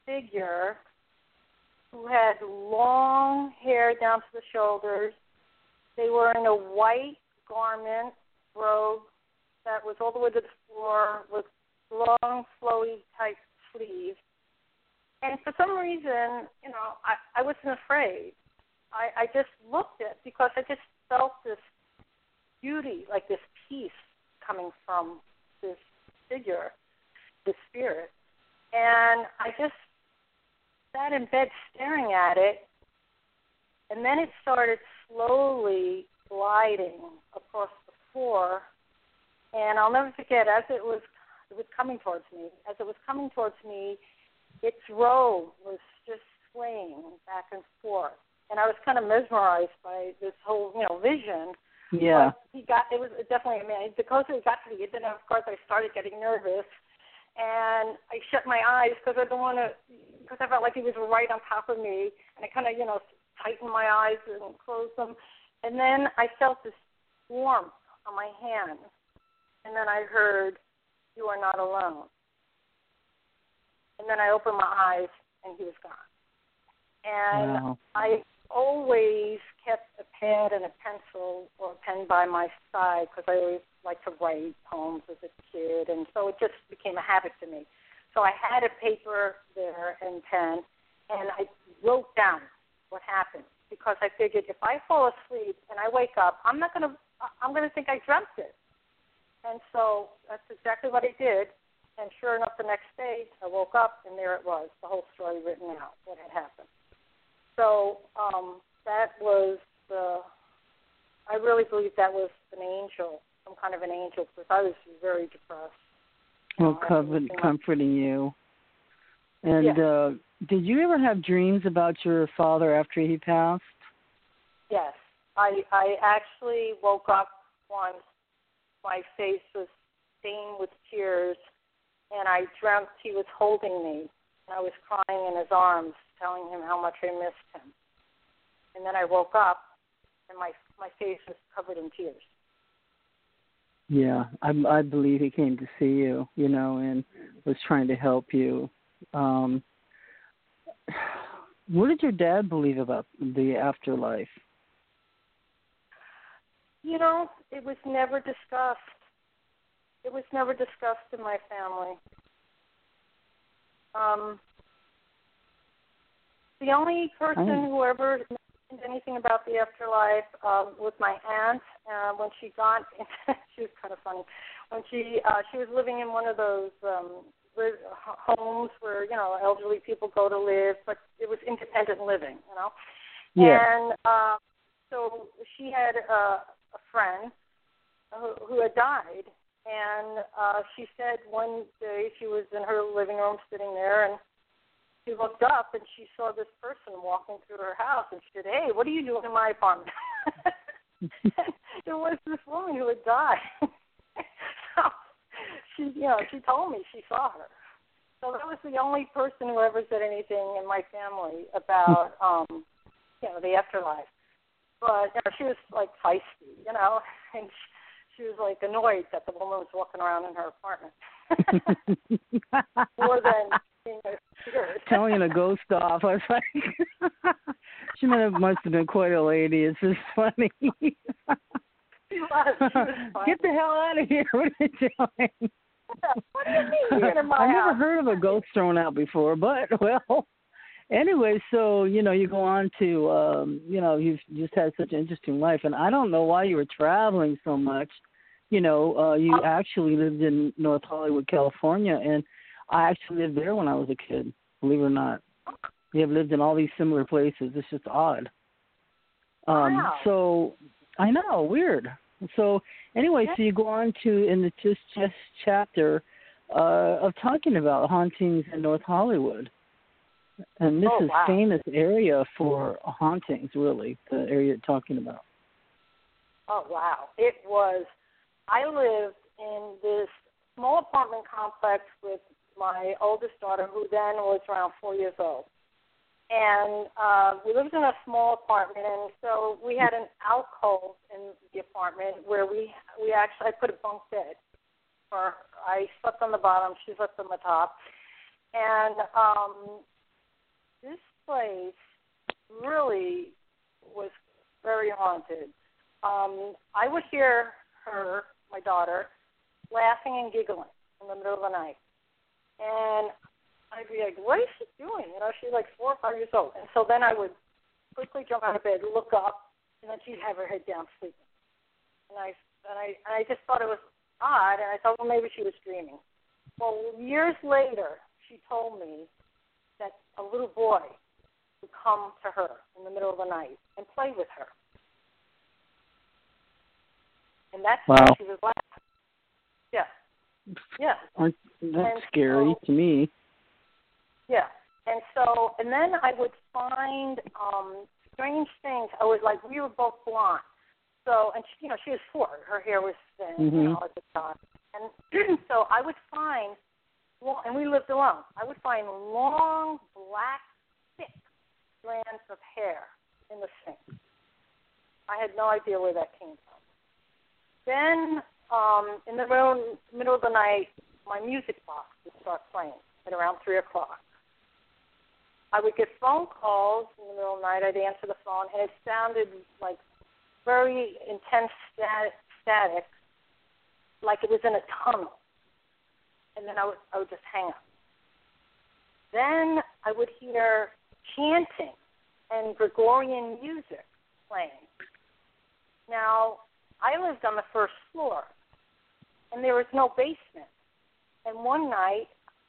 S4: figure who had long hair down to the shoulders. They were in a white garment, robe that was all the way to the floor with long, flowy type sleeves. And for some reason, you know, I, I wasn't afraid. I, I just looked at because I just felt this beauty, like this peace coming from this figure, this spirit. And I just sat in bed staring at it, and then it started slowly gliding across the floor. And I'll never forget, as it was it was coming towards me, as it was coming towards me, its robe was just swaying back and forth. And I was kind of mesmerized by this whole, you know, vision.
S3: Yeah.
S4: But he got it was definitely a man. The closer he got to me, then of course I started getting nervous, and I shut my eyes because I don't want to because I felt like he was right on top of me, and I kind of, you know, tightened my eyes and closed them, and then I felt this warmth on my hand, and then I heard, "You are not alone," and then I opened my eyes, and he was gone, and
S3: wow.
S4: I always kept a pad and a pencil or a pen by my side because I always liked to write poems as a kid, and so it just became a habit to me. So I had a paper there and pen, and I wrote down what happened because I figured if I fall asleep and I wake up, I'm not gonna I'm gonna think I dreamt it. And so that's exactly what I did. And sure enough, the next day I woke up and there it was, the whole story written out, what had happened. So um, that was the. I really believe that was an angel, some kind of an angel, because I was very depressed
S3: well, covered, comforting you. And uh, did you ever have dreams about your father after he passed?
S4: Yes, I I actually woke up once my face was stained with tears, and I dreamt he was holding me, and I was crying in his arms, telling him how much I missed him. And then I woke up, and my my face was covered in tears.
S3: Yeah, I I believe he came to see you, you know, and was trying to help you. Um what did your dad believe about the afterlife?
S4: You know, it was never discussed. It was never discussed in my family. Um, the only person who ever mentioned anything about the afterlife um, was my aunt. Uh, when she got, she was kind of funny. When she uh, she was living in one of those um, live, homes where you know elderly people go to live, but it was independent living, you know.
S3: Yeah.
S4: And uh, so she had a, a friend who, who had died, and uh, she said one day she was in her living room sitting there, and she looked up and she saw this person walking through her house, and she said, "Hey, what are you doing in my apartment?" it was this woman who had died. so she, you know, she told me she saw her. So that was the only person who ever said anything in my family about, um, you know, the afterlife. But you know, she was like feisty, you know, and she, she was like annoyed that the woman was walking around in her apartment more than being a spirit.
S3: Telling a ghost off. I was like, she must have been quite a lady. It's just funny.
S4: She was. She was.
S3: Get the hell out of here! What are you doing?
S4: what do you mean you're in
S3: I never
S4: house?
S3: heard of a ghost thrown out before, but well. Anyway, so you know, you go on to, um, you know, you've just had such an interesting life, and I don't know why you were traveling so much. You know, uh, you actually lived in North Hollywood, California, and I actually lived there when I was a kid. Believe it or not, we have lived in all these similar places. It's just odd. Um,
S4: Wow.
S3: So I know, weird. So anyway, so you go on to in the just just chapter uh, of talking about hauntings in North Hollywood, and this
S4: Oh,
S3: is
S4: wow.
S3: famous area for hauntings. Really, the area you're talking about.
S4: Oh wow! It was. I lived in this small apartment complex with my oldest daughter, who then was around four years old, and uh, we lived in a small apartment, and so we had an alcove in the apartment where we we actually I put a bunk bed. For I slept on the bottom, she slept on the top, and um, this place really was very haunted um, I would hear her, my daughter, laughing and giggling in the middle of the night. And I'd be like, what is she doing? You know, she's like four or five years old. And so then I would quickly jump out of bed, look up, and then she'd have her head down sleeping. And I, and I, and I just thought it was odd, and I thought, well, maybe she was dreaming. Well, years later, she told me that a little boy would come to her in the middle of the night and play with her and that's why she was laughing. Yeah, yeah,
S3: Aren't that's
S4: And
S3: scary
S4: so-
S3: to me?
S4: yeah. And so, and then I would find um strange things. I was like, we were both blonde. So, and she, you know, she was four. Her hair was thin, you
S3: Mhm.
S4: know, at the time. And so I would find, well, and we lived alone. I would find long, black, thick strands of hair in the sink. I had no idea where that came from. Then, um, in the middle, middle of the night, my music box would start playing at around three o'clock. I would get phone calls in the middle of the night. I'd answer the phone, and it sounded like very intense stat- static, like it was in a tunnel. And then I would I would just hang up. Then I would hear chanting and Gregorian music playing. Now I lived on the first floor, and there was no basement. And one night,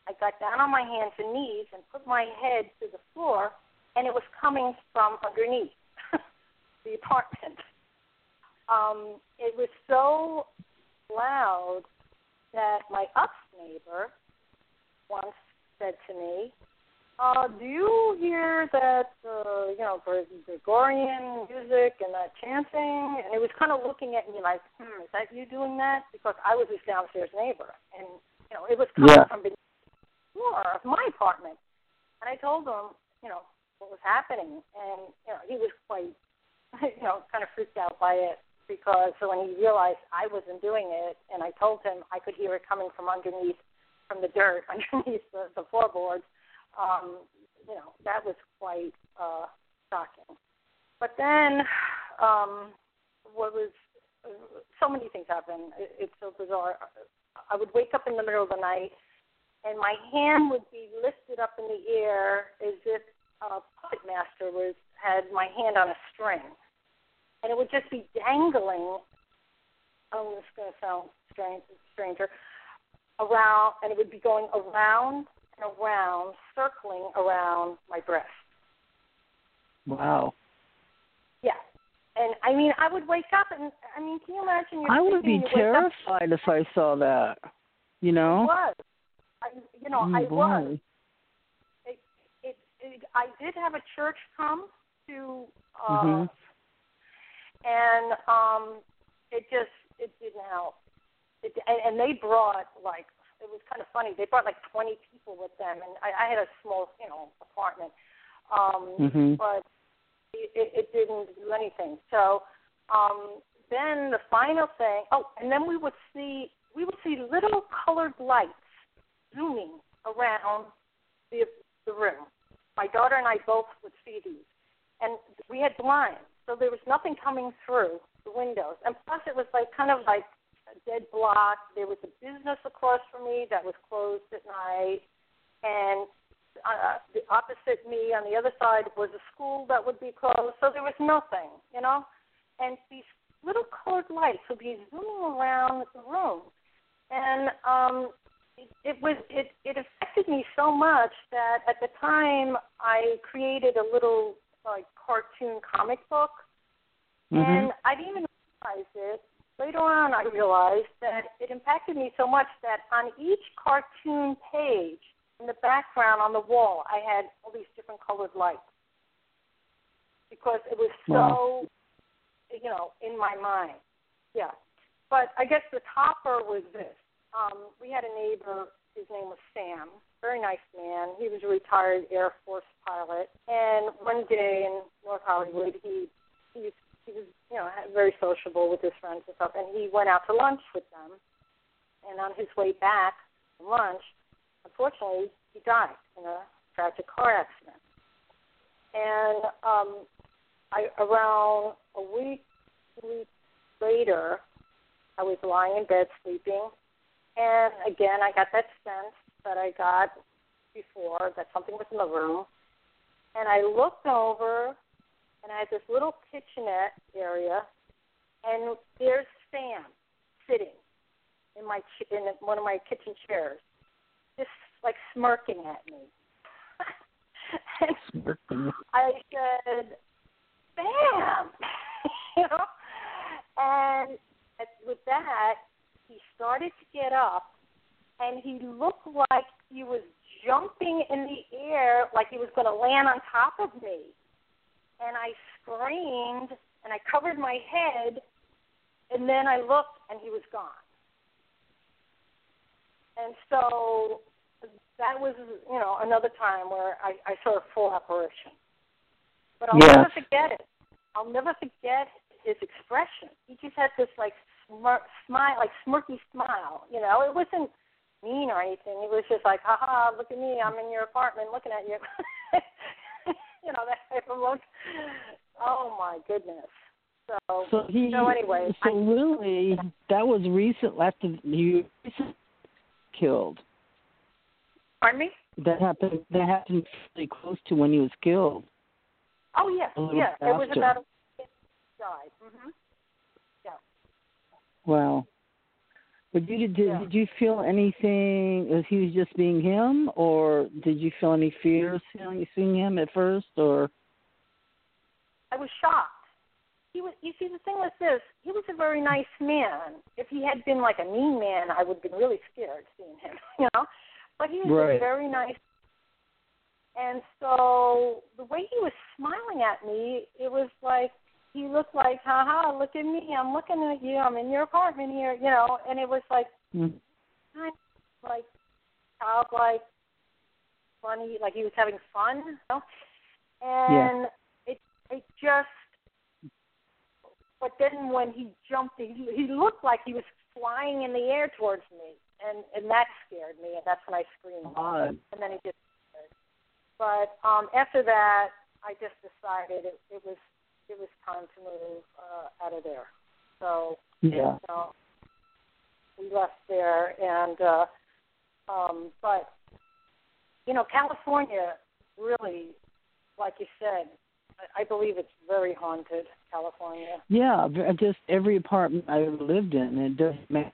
S4: I got down on my hands and knees and put my head to the floor, and it was coming from underneath the apartment. Um, it was so loud that my ups neighbor once said to me, uh, do you hear that, uh, you know, Gregorian music and that chanting? And he was kind of looking at me like, hmm, is that you doing that? Because I was his downstairs neighbor. And, you know, it was coming
S3: Yeah.
S4: from beneath the floor of my apartment. And I told him, you know, what was happening. And, you know, he was quite, you know, kind of freaked out by it because so when he realized I wasn't doing it and I told him I could hear it coming from underneath, from the dirt underneath the, the floorboards, um, you know, that was quite uh, shocking. But then, um, what was uh, so many things happened. It, it's so bizarre. I would wake up in the middle of the night, and my hand would be lifted up in the air as if a puppet master was had my hand on a string, and it would just be dangling. This is going to sound strange, stranger. Around, and it would be going around and around, circling around my breast.
S3: Wow.
S4: Yeah. And I mean, I would wake up, and I mean, can you imagine? You're
S3: I would be terrified if I saw that. You know.
S4: I was. I, you know,
S3: Oh,
S4: I
S3: boy.
S4: was. It, it, it, I did have a church come to, uh,
S3: Mhm.
S4: and um, it just it didn't help. It, and, and they brought like it was kind of funny. They brought like 20 people with them, and I, I had a small, you know, apartment. Um,
S3: Mhm.
S4: but it, it, it didn't do anything. So um, then the final thing. Oh, and then we would see we would see little colored lights zooming around the the room. My daughter and I both would see these, and we had blinds, so there was nothing coming through the windows. And plus, it was like kind of like dead block. There was a business across from me that was closed at night, and uh, the opposite me on the other side was a school that would be closed. So there was nothing, you know. And these little colored lights would be zooming around the room, and um, it, it was it it affected me so much that at the time I created a little like cartoon comic book,
S3: Mhm.
S4: and I didn't even realize it. Later on, I realized that it impacted me so much that on each cartoon page, in the background on the wall, I had all these different colored lights because it was so,
S3: Wow.
S4: you know, in my mind. Yeah. But I guess the topper was this. Um, we had a neighbor, his name was Sam, very nice man. He was a retired Air Force pilot. And one day in North Hollywood, he he was, he was you know very sociable with his friends and stuff, and he went out to lunch with them. And on his way back from lunch, unfortunately, he died in a tragic car accident. And um, I around a week, week later, I was lying in bed sleeping, and again I got that sense that I got before that something was in the room, and I looked over, and I had this little kitchenette area, and there's Sam sitting in my ch- in one of my kitchen chairs, just like smirking at me. and
S3: Smirking.
S4: I said, "Bam," you know. And with that, he started to get up, and he looked like he was jumping in the air, like he was going to land on top of me. And I screamed, and I covered my head, and then I looked, and he was gone. And so that was, you know, another time where I, I saw a full apparition. But I'll
S3: Yes.
S4: never forget it. I'll never forget his expression. He just had this like smirk, smile, like smirky smile. You know, it wasn't mean or anything. It was just like, ha ha, look at me, I'm in your apartment looking at you. you know, that type of look. Oh my goodness. So,
S3: So he.
S4: so anyway,
S3: So
S4: I,
S3: really, that was recent after recently killed.
S4: pardon me?
S3: That happened. That happened pretty close to when he was killed.
S4: Oh yeah,
S3: little
S4: yeah. It was about a week died. Mhm.
S3: Wow. But you did,
S4: Yeah.
S3: did you feel anything? Was he was just being him, or did you feel any fear seeing seeing him at first, or?
S4: I was shocked. He was. You see, the thing was this: he was a very nice man. If he had been like a mean man, I would have been really scared seeing him. You know, but he was
S3: Right.
S4: a very nice. And so the way he was smiling at me, it was like he looked like, haha, look at me, I'm looking at you, I'm in your apartment here, you know, and it was like,
S3: mm.
S4: kind of like childlike, funny, like he was having fun, you know? and
S3: yeah.
S4: it it just. But then when he jumped, he, he looked like he was flying in the air towards me, and and that scared me, and that's when I screamed.
S3: Uh,
S4: and then he just. But um after that, I just decided it, it was it was time to move uh, out of there. So
S3: yeah.
S4: So we left there, and uh, um, but you know, California really, like you said, I, believe it's very haunted. California.
S3: Yeah, just every apartment I lived in, it doesn't matter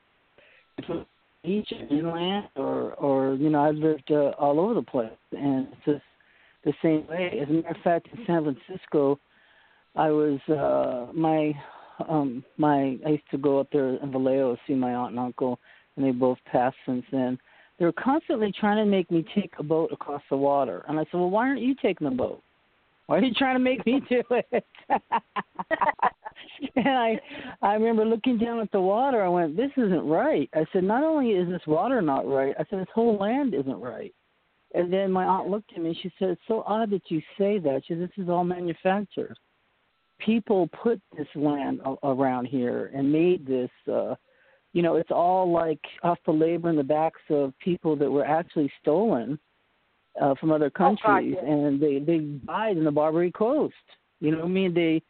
S3: if it's beach or inland or or you know I've lived uh, all over the place, and it's just the same way. As a matter of fact, in San Francisco, I was uh my um my I used to go up there in Vallejo see my aunt and uncle and they both passed since then. They were constantly trying to make me take a boat across the water. And I said, Well why aren't you taking the boat? Why are you trying to make me do it? and I I remember looking down at the water, I went, This isn't right. I said, Not only is this water not right, I said this whole land isn't right. And then my aunt looked at me and she said, It's so odd that you say that. She said, This is all manufactured people put this land around here and made this uh you know it's all like off the labor and the backs of people that were actually stolen uh from other countries
S4: oh, God,
S3: and they they died in the barbary coast. You know what i mean? They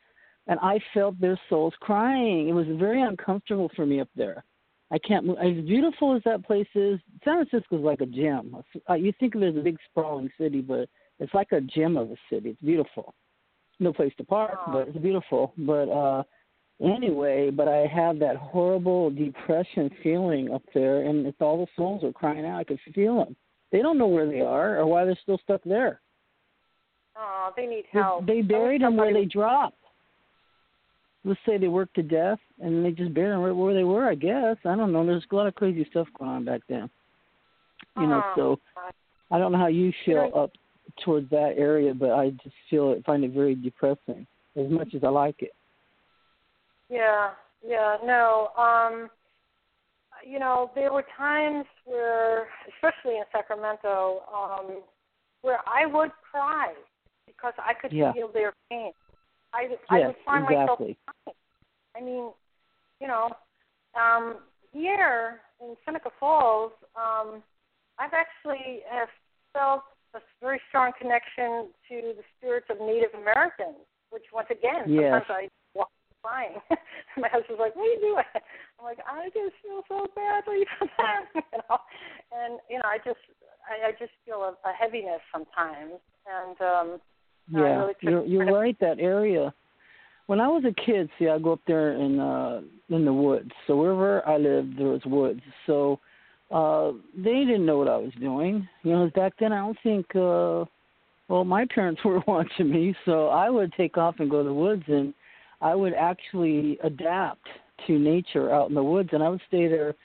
S3: and i felt their souls crying. It was very uncomfortable for me up there. I can't move as beautiful as that place is san francisco is like a gem. Uh, you think of it as a big sprawling city but it's like a gem of a city. It's beautiful no place to park, but it's beautiful. But uh anyway, but I have that horrible depression feeling up there, and it's all the souls are crying out. I could feel them. They don't know where they are or why they're still stuck there.
S4: Oh, they need help.
S3: They, they buried them where they dropped. Let's say they worked to death, and they just buried them right where they were. I guess I don't know. There's a lot of crazy stuff going on back then. You know,
S4: oh,
S3: so I don't know how you feel up towards that area, but I just feel it, find it very depressing as much as I like it.
S4: Yeah, yeah, no. Um, you know, there were times where, especially in Sacramento, um, where I would cry because I could
S3: yeah.
S4: feel their pain. I,
S3: yes,
S4: I would find
S3: exactly.
S4: myself crying. I mean, you know, um, here in Seneca Falls, um, I've actually have felt a very strong connection to the spirits of Native Americans, which once again,
S3: yes.
S4: sometimes I walk crying. My husband's like, "What are you doing?" I'm like, "I just feel so badly for them," you know. And you know, I just, I, I just feel a, a heaviness sometimes, and um,
S3: yeah,
S4: I really
S3: you're you're right. That area. When I was a kid, see, I go up there in uh in the woods. So wherever I lived, there was woods. So uh they didn't know what I was doing. You know, back then I don't think uh well my parents were watching me, so I would take off and go to the woods and I would actually adapt to nature out in the woods and I would stay there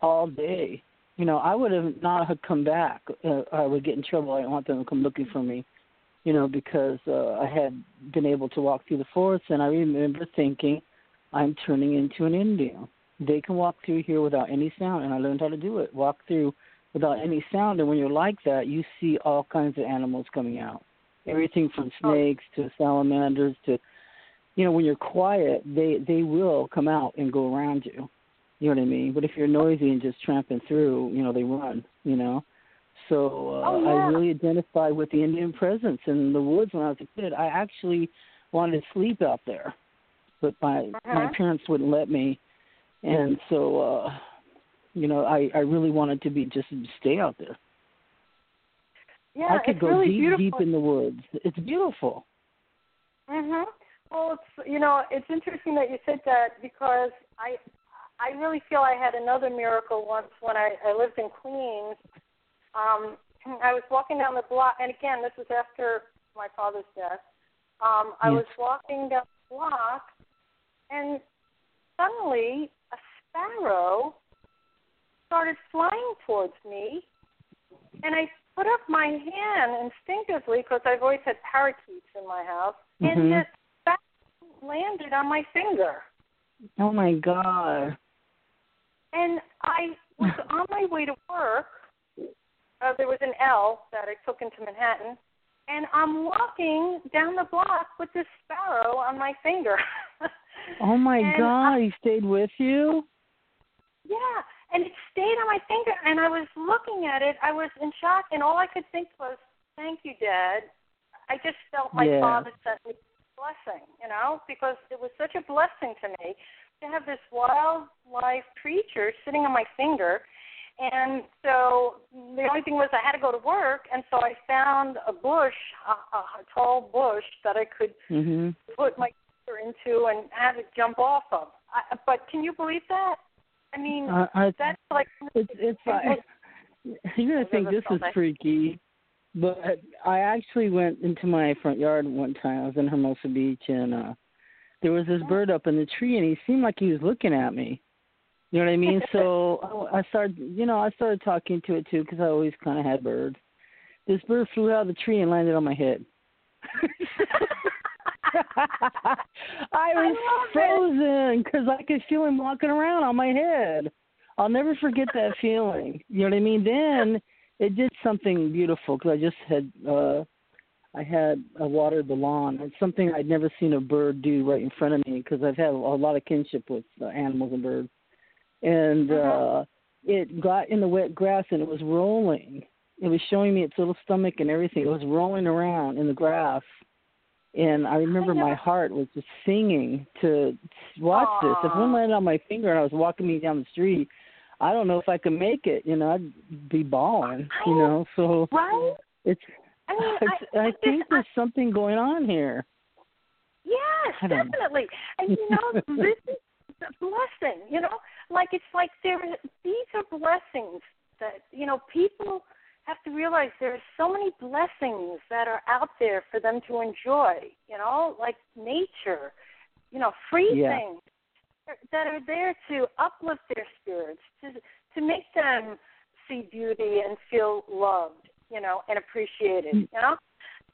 S3: all day. You know, I would have not have come back. Uh, I would get in trouble. I didn't want them to come looking for me, you know, because uh, I had been able to walk through the forest and I remember thinking I'm turning into an Indian they can walk through here without any sound and i learned how to do it walk through without any sound and when you're like that you see all kinds of animals coming out everything from
S4: oh.
S3: snakes to salamanders to you know when you're quiet they they will come out and go around you you know what i mean but if you're noisy and just tramping through you know they run you know so uh,
S4: oh, yeah.
S3: i really identified with the indian presence in the woods when i was a kid i actually wanted to sleep out there but my
S4: uh-huh.
S3: my parents wouldn't let me and so uh you know i i really wanted to be just stay out there.
S4: Yeah
S3: i could
S4: it's
S3: go
S4: really
S3: deep
S4: beautiful.
S3: deep in the woods. It's beautiful.
S4: Mhm well it's you know it's interesting that you said that because i i really feel i had another miracle once when i i lived in queens. Um i was walking down the block and again this was after my father's death. Um i
S3: yes.
S4: was walking down the block and suddenly sparrow started flying towards me, and I put up my hand instinctively because I've always had parakeets in my house,
S3: Mhm.
S4: and this sparrow landed on my finger.
S3: Oh my god.
S4: And I was on my way to work. Uh, there was an L that I took into Manhattan, and I'm walking down the block with this sparrow on my finger.
S3: Oh my
S4: And
S3: god,
S4: I-
S3: he stayed with you?
S4: Yeah, and it stayed on my finger, and I was looking at it. I was in shock, and all I could think was, "Thank you, Dad." I just felt my
S3: Yeah.
S4: father sent me a blessing, you know, because it was such a blessing to me to have this wildlife creature sitting on my finger. And so the only thing was I had to go to work, and so I found a bush, a, a, tall bush that I could
S3: Mhm.
S4: put my finger into and have it jump off of. I, but can you believe that? I mean,
S3: I, I
S4: that's like
S3: it's it's like you're gonna think this is freaky, but I actually went into my front yard one time. I was in Hermosa Beach, and uh there was this bird up in the tree, and he seemed like he was looking at me. You know what I mean? So I started, you know, I started talking to it too because I always kind of had birds. This bird flew out of the tree and landed on my head. I was
S4: it.
S3: frozen because I could feel him walking around on my head. I'll never forget that feeling. You know what I mean? Then it did something beautiful because I just had uh I had uh, watered the lawn. It's something I'd never seen a bird do right in front of me because I've had a lot of kinship with uh, animals and birds. And
S4: Mhm.
S3: uh it got in the wet grass and it was rolling. It was showing me its little stomach and everything. It was rolling around in the grass. And I remember my heart was just singing to watch this. If one landed on my finger and I was walking me down the street, I don't know if I could make it. You know, I'd be bawling. You know, so
S4: right?
S3: it's.
S4: I mean,
S3: it's
S4: I,
S3: I think
S4: I,
S3: there's something going on here.
S4: Yes,
S3: I
S4: definitely. And you know, this is a blessing. You know, like it's like there. These are blessings that you know people have to realize. There are so many blessings that are out there for them to enjoy. You know, like nature. You know, free
S3: Yeah.
S4: things that are there to uplift their spirits, to to make them see beauty and feel loved. You know, and appreciated.
S3: Mm.
S4: You know,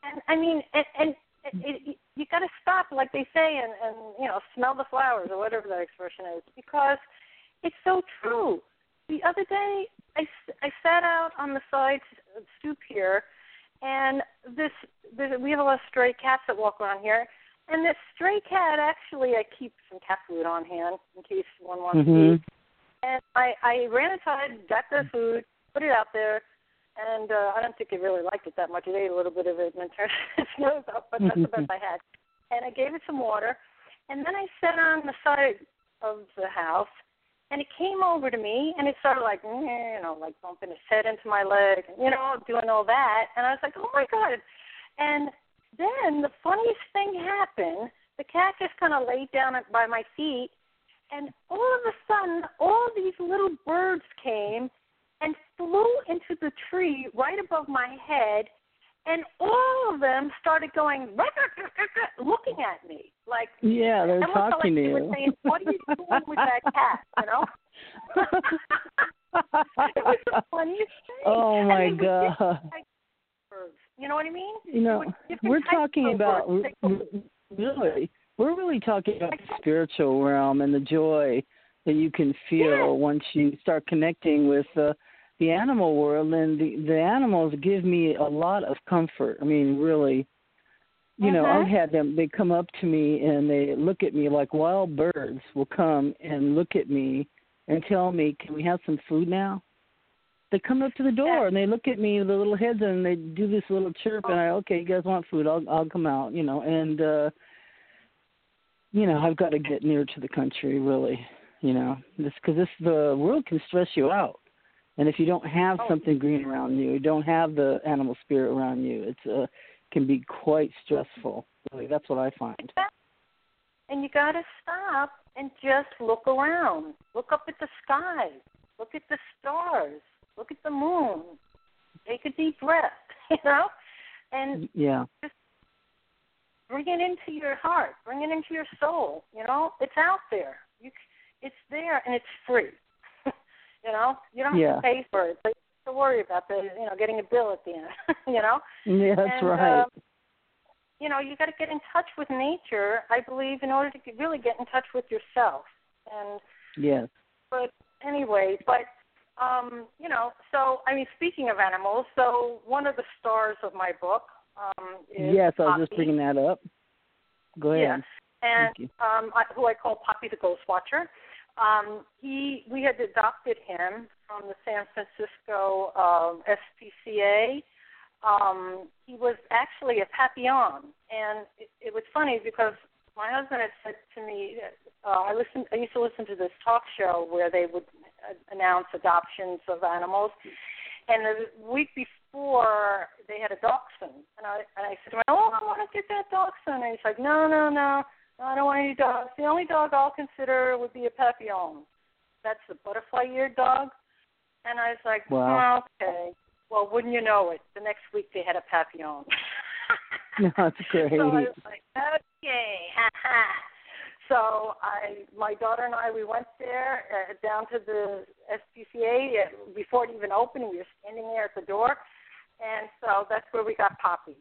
S4: and I mean, and, and it, it, you got to stop, like they say, and, and you know, smell the flowers or whatever that expression is, because it's so true. The other day, I, I sat out on the side stoop here, and this, this we have a lot of stray cats that walk around here, and this stray cat actually I keep some cat food on hand in case one wants to
S3: Mhm.
S4: eat. And I I ran inside, got the food, put it out there, and uh, I don't think it really liked it that much. It ate a little bit of it and then turned its nose up, but that's the best I had. And I gave it some water, and then I sat on the side of the house, and it came over to me, and it started like, "Meh," you know, like bumping its head into my leg, you know, doing all that, and I was like, oh my god. And then the funniest thing happened. The cat just kind of laid down by my feet, and all of a sudden, all these little birds came and flew into the tree right above my head, and all of them started going looking at me like
S3: Yeah, they're talking
S4: like
S3: to you.
S4: saying, "What are you doing with that cat?" You know. it was the funniest thing.
S3: oh my
S4: they were different
S3: god!
S4: types of birds. You know what I mean?
S3: You know,
S4: we're
S3: talking about really. We're really talking about the spiritual realm and the joy that you can feel once you start connecting with uh, the animal world. And the the animals give me a lot of comfort. I mean, really. You know,
S4: Mhm.
S3: I've had them. They come up to me and they look at me like wild birds will come and look at me and tell me, "Can we have some food now?" They come up to the door
S4: Yeah.
S3: and they look at me with their little heads and they do this little chirp and I okay, you guys want food? I'll I'll come out, you know. And uh you know, I've got to get near to the country really, you know. This cuz this the world can stress you out. And if you don't have
S4: Oh.
S3: something green around you, you don't have the animal spirit around you, it's uh can be quite stressful. Really, that's what I find.
S4: And you got to stop and just look around. Look up at the sky. Look at the stars. Look at the moon. Take a deep breath, you know, and
S3: Yeah.
S4: Just bring it into your heart. Bring it into your soul. You know, it's out there. You, it's there and it's free. You know, you don't have to pay for it. But you have to worry about the you know getting a bill at the end. you know.
S3: Yeah, that's
S4: and,
S3: right.
S4: Um, you know, you got to get in touch with nature. I believe in order to really get in touch with yourself. And
S3: yes.
S4: But anyway, but um, you know, so I mean, speaking of animals, so one of the stars of my book um, is
S3: yes, I was
S4: Poppy.
S3: just bringing that up. Go ahead.
S4: Yeah, and um, I, who I call Poppy the Ghost Watcher. Um, he, we had adopted him from the San Francisco um, SPCA. Um, he was actually a Papillon, and it, it was funny because my husband had said to me, uh, I listened, I used to listen to this talk show where they would announce adoptions of animals, and the week before they had a dachshund, and I and I said him, "Oh, I want to get that dachshund," and he's like, "No, no, no, no, I don't want any dogs. The only dog I'll consider would be a Papillon. That's the butterfly-eared dog." And I was like,
S3: Wow.
S4: oh, "Okay." Well, wouldn't you know it? The next week they had a Papillon.
S3: That's great.
S4: So I was like, okay, ha ha. So I, my daughter and I, we went there uh, down to the SPCA uh, before it even opened. We were standing there at the door, and so that's where we got Poppy.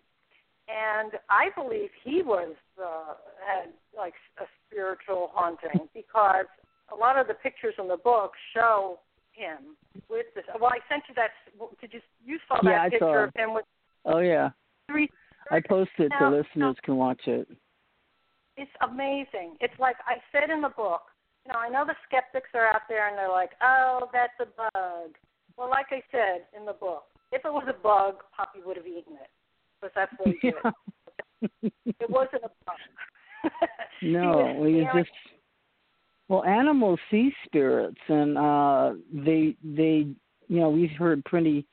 S4: And I believe he was uh, had like a spiritual haunting because a lot of the pictures in the book show him with this. Well, I sent you that. Did you you saw that
S3: Yeah, I
S4: picture
S3: saw.
S4: of him with
S3: oh yeah.
S4: three
S3: I posted
S4: Now-
S3: so listeners can watch it.
S4: it's amazing. It's like I said in the book. You know, I know the skeptics are out there and they're like, "Oh, that's a bug." Well, like I said in the book, if it was a bug, Poppy would have eaten it that's what did. It wasn't a bug.
S3: no, we just well, animals see spirits, and uh they they you know we've heard pretty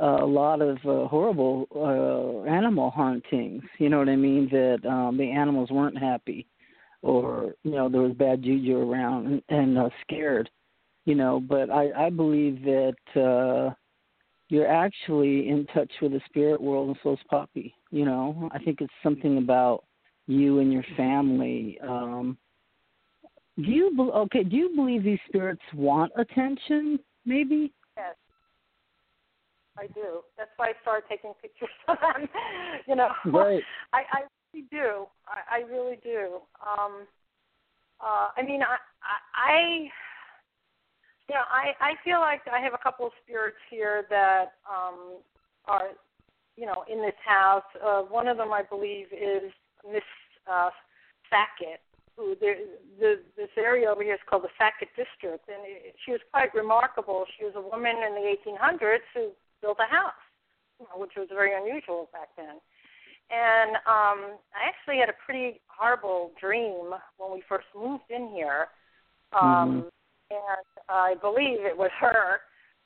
S3: uh, a lot of uh, horrible uh animal hauntings. You know what I mean? That um the animals weren't happy, or you know there was bad juju around and, and uh, scared. You know, but I I believe that uh you're actually in touch with the spirit world, and so is Poppy. You know, I think it's something about you and your family. Um, do you bel okay? Do you believe these spirits want attention? Maybe.
S4: Yes, I do. That's why I started taking pictures of them. you know,
S3: Right.
S4: I, I really do. I, I really do. Um, uh, I mean, I, I, I, know, I, I feel like I have a couple of spirits here that um, are, you know, in this house. Uh, one of them, I believe, is Miss uh, Sackett. Who the, the this area over here is called the Sackett District, and it, she was quite remarkable. She was a woman in the 1800s who built a house, you know, which was very unusual back then. And um, I actually had a pretty horrible dream when we first moved in here. Um, And I believe it was her,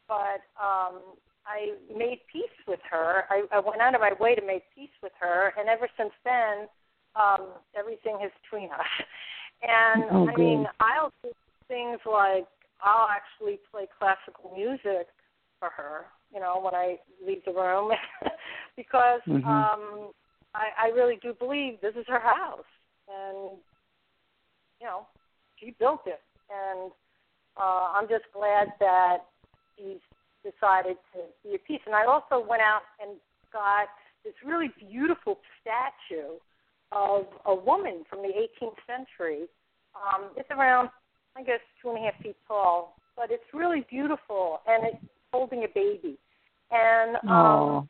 S4: but um, I made peace with her. I, I went out of my way to make peace with her, and ever since then, um, everything is between us. And
S3: Oh,
S4: I mean. I'll do things like I'll actually play classical music for her, you know, when I leave the room, because
S3: Mhm.
S4: um, I, I really do believe this is her house, and you know, she built it, and uh, I'm just glad that she's decided to be at peace. And I also went out and got this really beautiful statue of a woman from the 18th century. Um, it's around, I guess, two and a half feet tall, but it's really beautiful, and it's holding a baby. And um.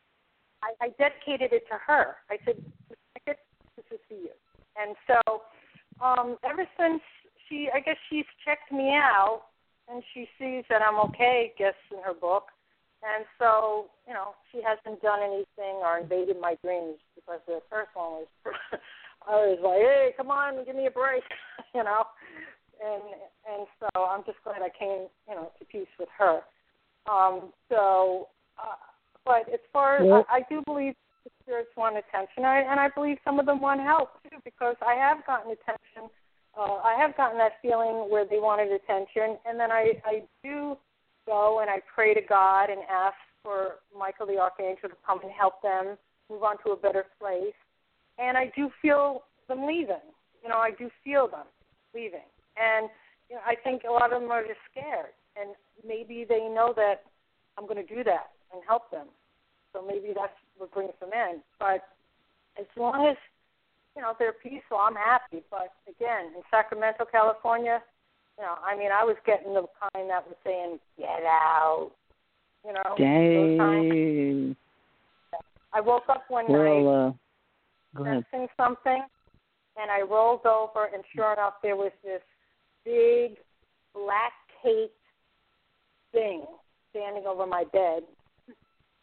S4: I, I dedicated it to her. I said, I guess "This is for you." And so, um, ever since she, I guess she's checked me out, and she sees that I'm okay, guess, in her book. And so, you know, she hasn't done anything or invaded my dreams because the first one was, I was like, hey, come on, give me a break, you know. And and so I'm just glad I came, you know, to peace with her. Um, so, uh, but as far as
S3: Well-
S4: I, I do believe the spirits want attention, I, and I believe some of them want help too, because I have gotten attention. Uh, I have gotten that feeling where they wanted attention, and then I I do go and I pray to God and ask for Michael the Archangel to come and help them move on to a better place. And I do feel them leaving. You know, I do feel them leaving. And you know, I think a lot of them are just scared. And maybe they know that I'm going to do that. and help them. So maybe that's what brings them in. But as long as you know they're peaceful, I'm happy. But again, in Sacramento, California, you know, I mean, I was getting the kind that was saying, "Get out," you know.
S3: Dang.
S4: I woke up one
S3: well,
S4: night
S3: uh, go ahead.
S4: sensing something, and I rolled over, and sure enough, there was this big black cape thing standing over my bed,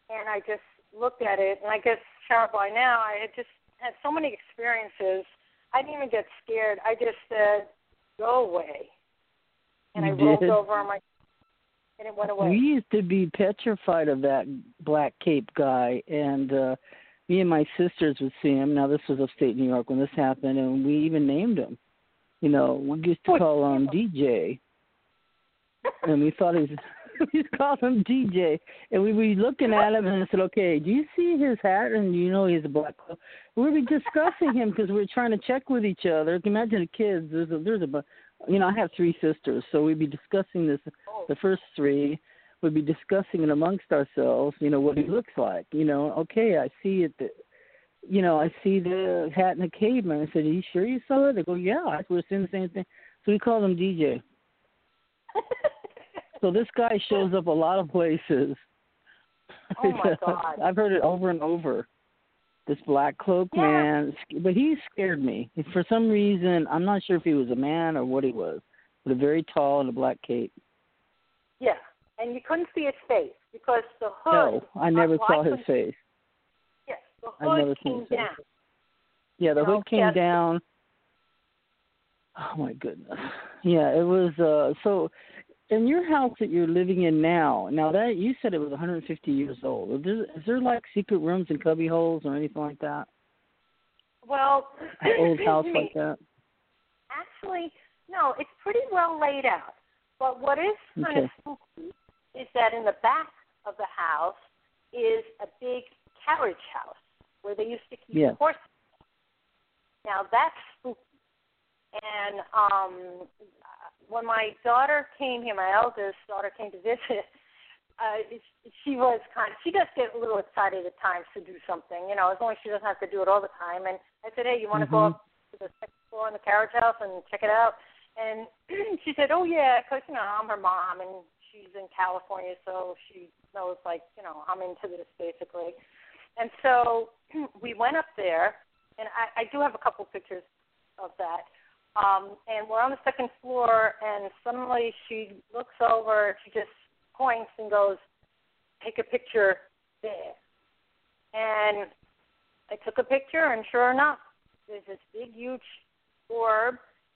S4: and I just looked at it, and I guess Sharon by now I had just had so many experiences. I didn't even get scared. I just said, "Go away," and
S3: You
S4: I rolled over on my, and it went away.
S3: We used to be petrified of that black cape guy, and uh me and my sisters would see him. Now this was upstate New York when this happened, and we even named him. You know, we used to call him DJ, and we thought he was. We called him DJ, and we were looking at him, and I said, "Okay, do you see his hat? And you know he's a black." cloak?" We were discussing him because we're trying to check with each other. Can Imagine the kids. There's a, there's a, you know, I have three sisters, so we'd be discussing this. The first three would be discussing it amongst ourselves. You know what he looks like. You know, okay, I see it. You know, I see the hat and the cape, and I said, "Are you sure you saw it?" They go, "Yeah, I was seeing the same thing." So we called him DJ. So this guy shows up a lot of places.
S4: Oh, my God.
S3: I've heard it over and over. This black cloak
S4: Yeah.
S3: man, but he scared me. For some reason, I'm not sure if he was a man or what he was, but a very tall and a black cape.
S4: yeah, and you couldn't see his face because the hood.
S3: No, I never saw
S4: I
S3: his face.
S4: Yes, the hood
S3: never
S4: came
S3: his face.
S4: down.
S3: Yeah, the
S4: No,
S3: hood came
S4: yes.
S3: down. Oh my goodness. Yeah, it was uh so in your house that you're living in now, now that you said it was 150 years old. Is there, is there like secret rooms and cubby holes or anything like that?
S4: Well,
S3: An old house
S4: me.
S3: like that?
S4: Actually, no, it's pretty well laid out. But what is kind
S3: Okay.
S4: of spooky is that in the back of the house is a big carriage house where they used to keep
S3: Yeah.
S4: horses. Now that's spooky. And um when my daughter came here, my eldest daughter came to visit, uh she was kind of she does get a little excited at times to do something, you know, as long as she doesn't have to do it all the time. And I said, Hey, you wanna go
S3: Mhm.
S4: up to the second floor in the carriage house and check it out? And she said, "Oh yeah, 'cause you know I'm her mom and she's in California, so she knows like you know I'm into this basically." And so we went up there, and I, I do have a couple pictures of that. Um, and we're on the second floor, and suddenly she looks over, she just points and goes, "Take a picture there." And I took a picture, and sure enough, there's this big, huge orb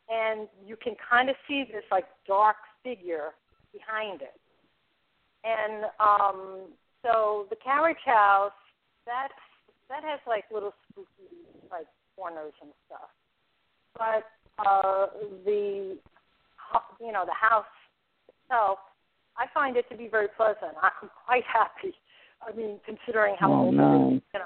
S4: and you can kind of see this like dark figure behind it. And um so the carriage house that's that has like little spooky like corners and stuff. But uh the you know the house itself I find it to be very pleasant. I'm quite happy. I mean, considering how
S3: Oh,
S4: old it
S3: nice.
S4: is, you know.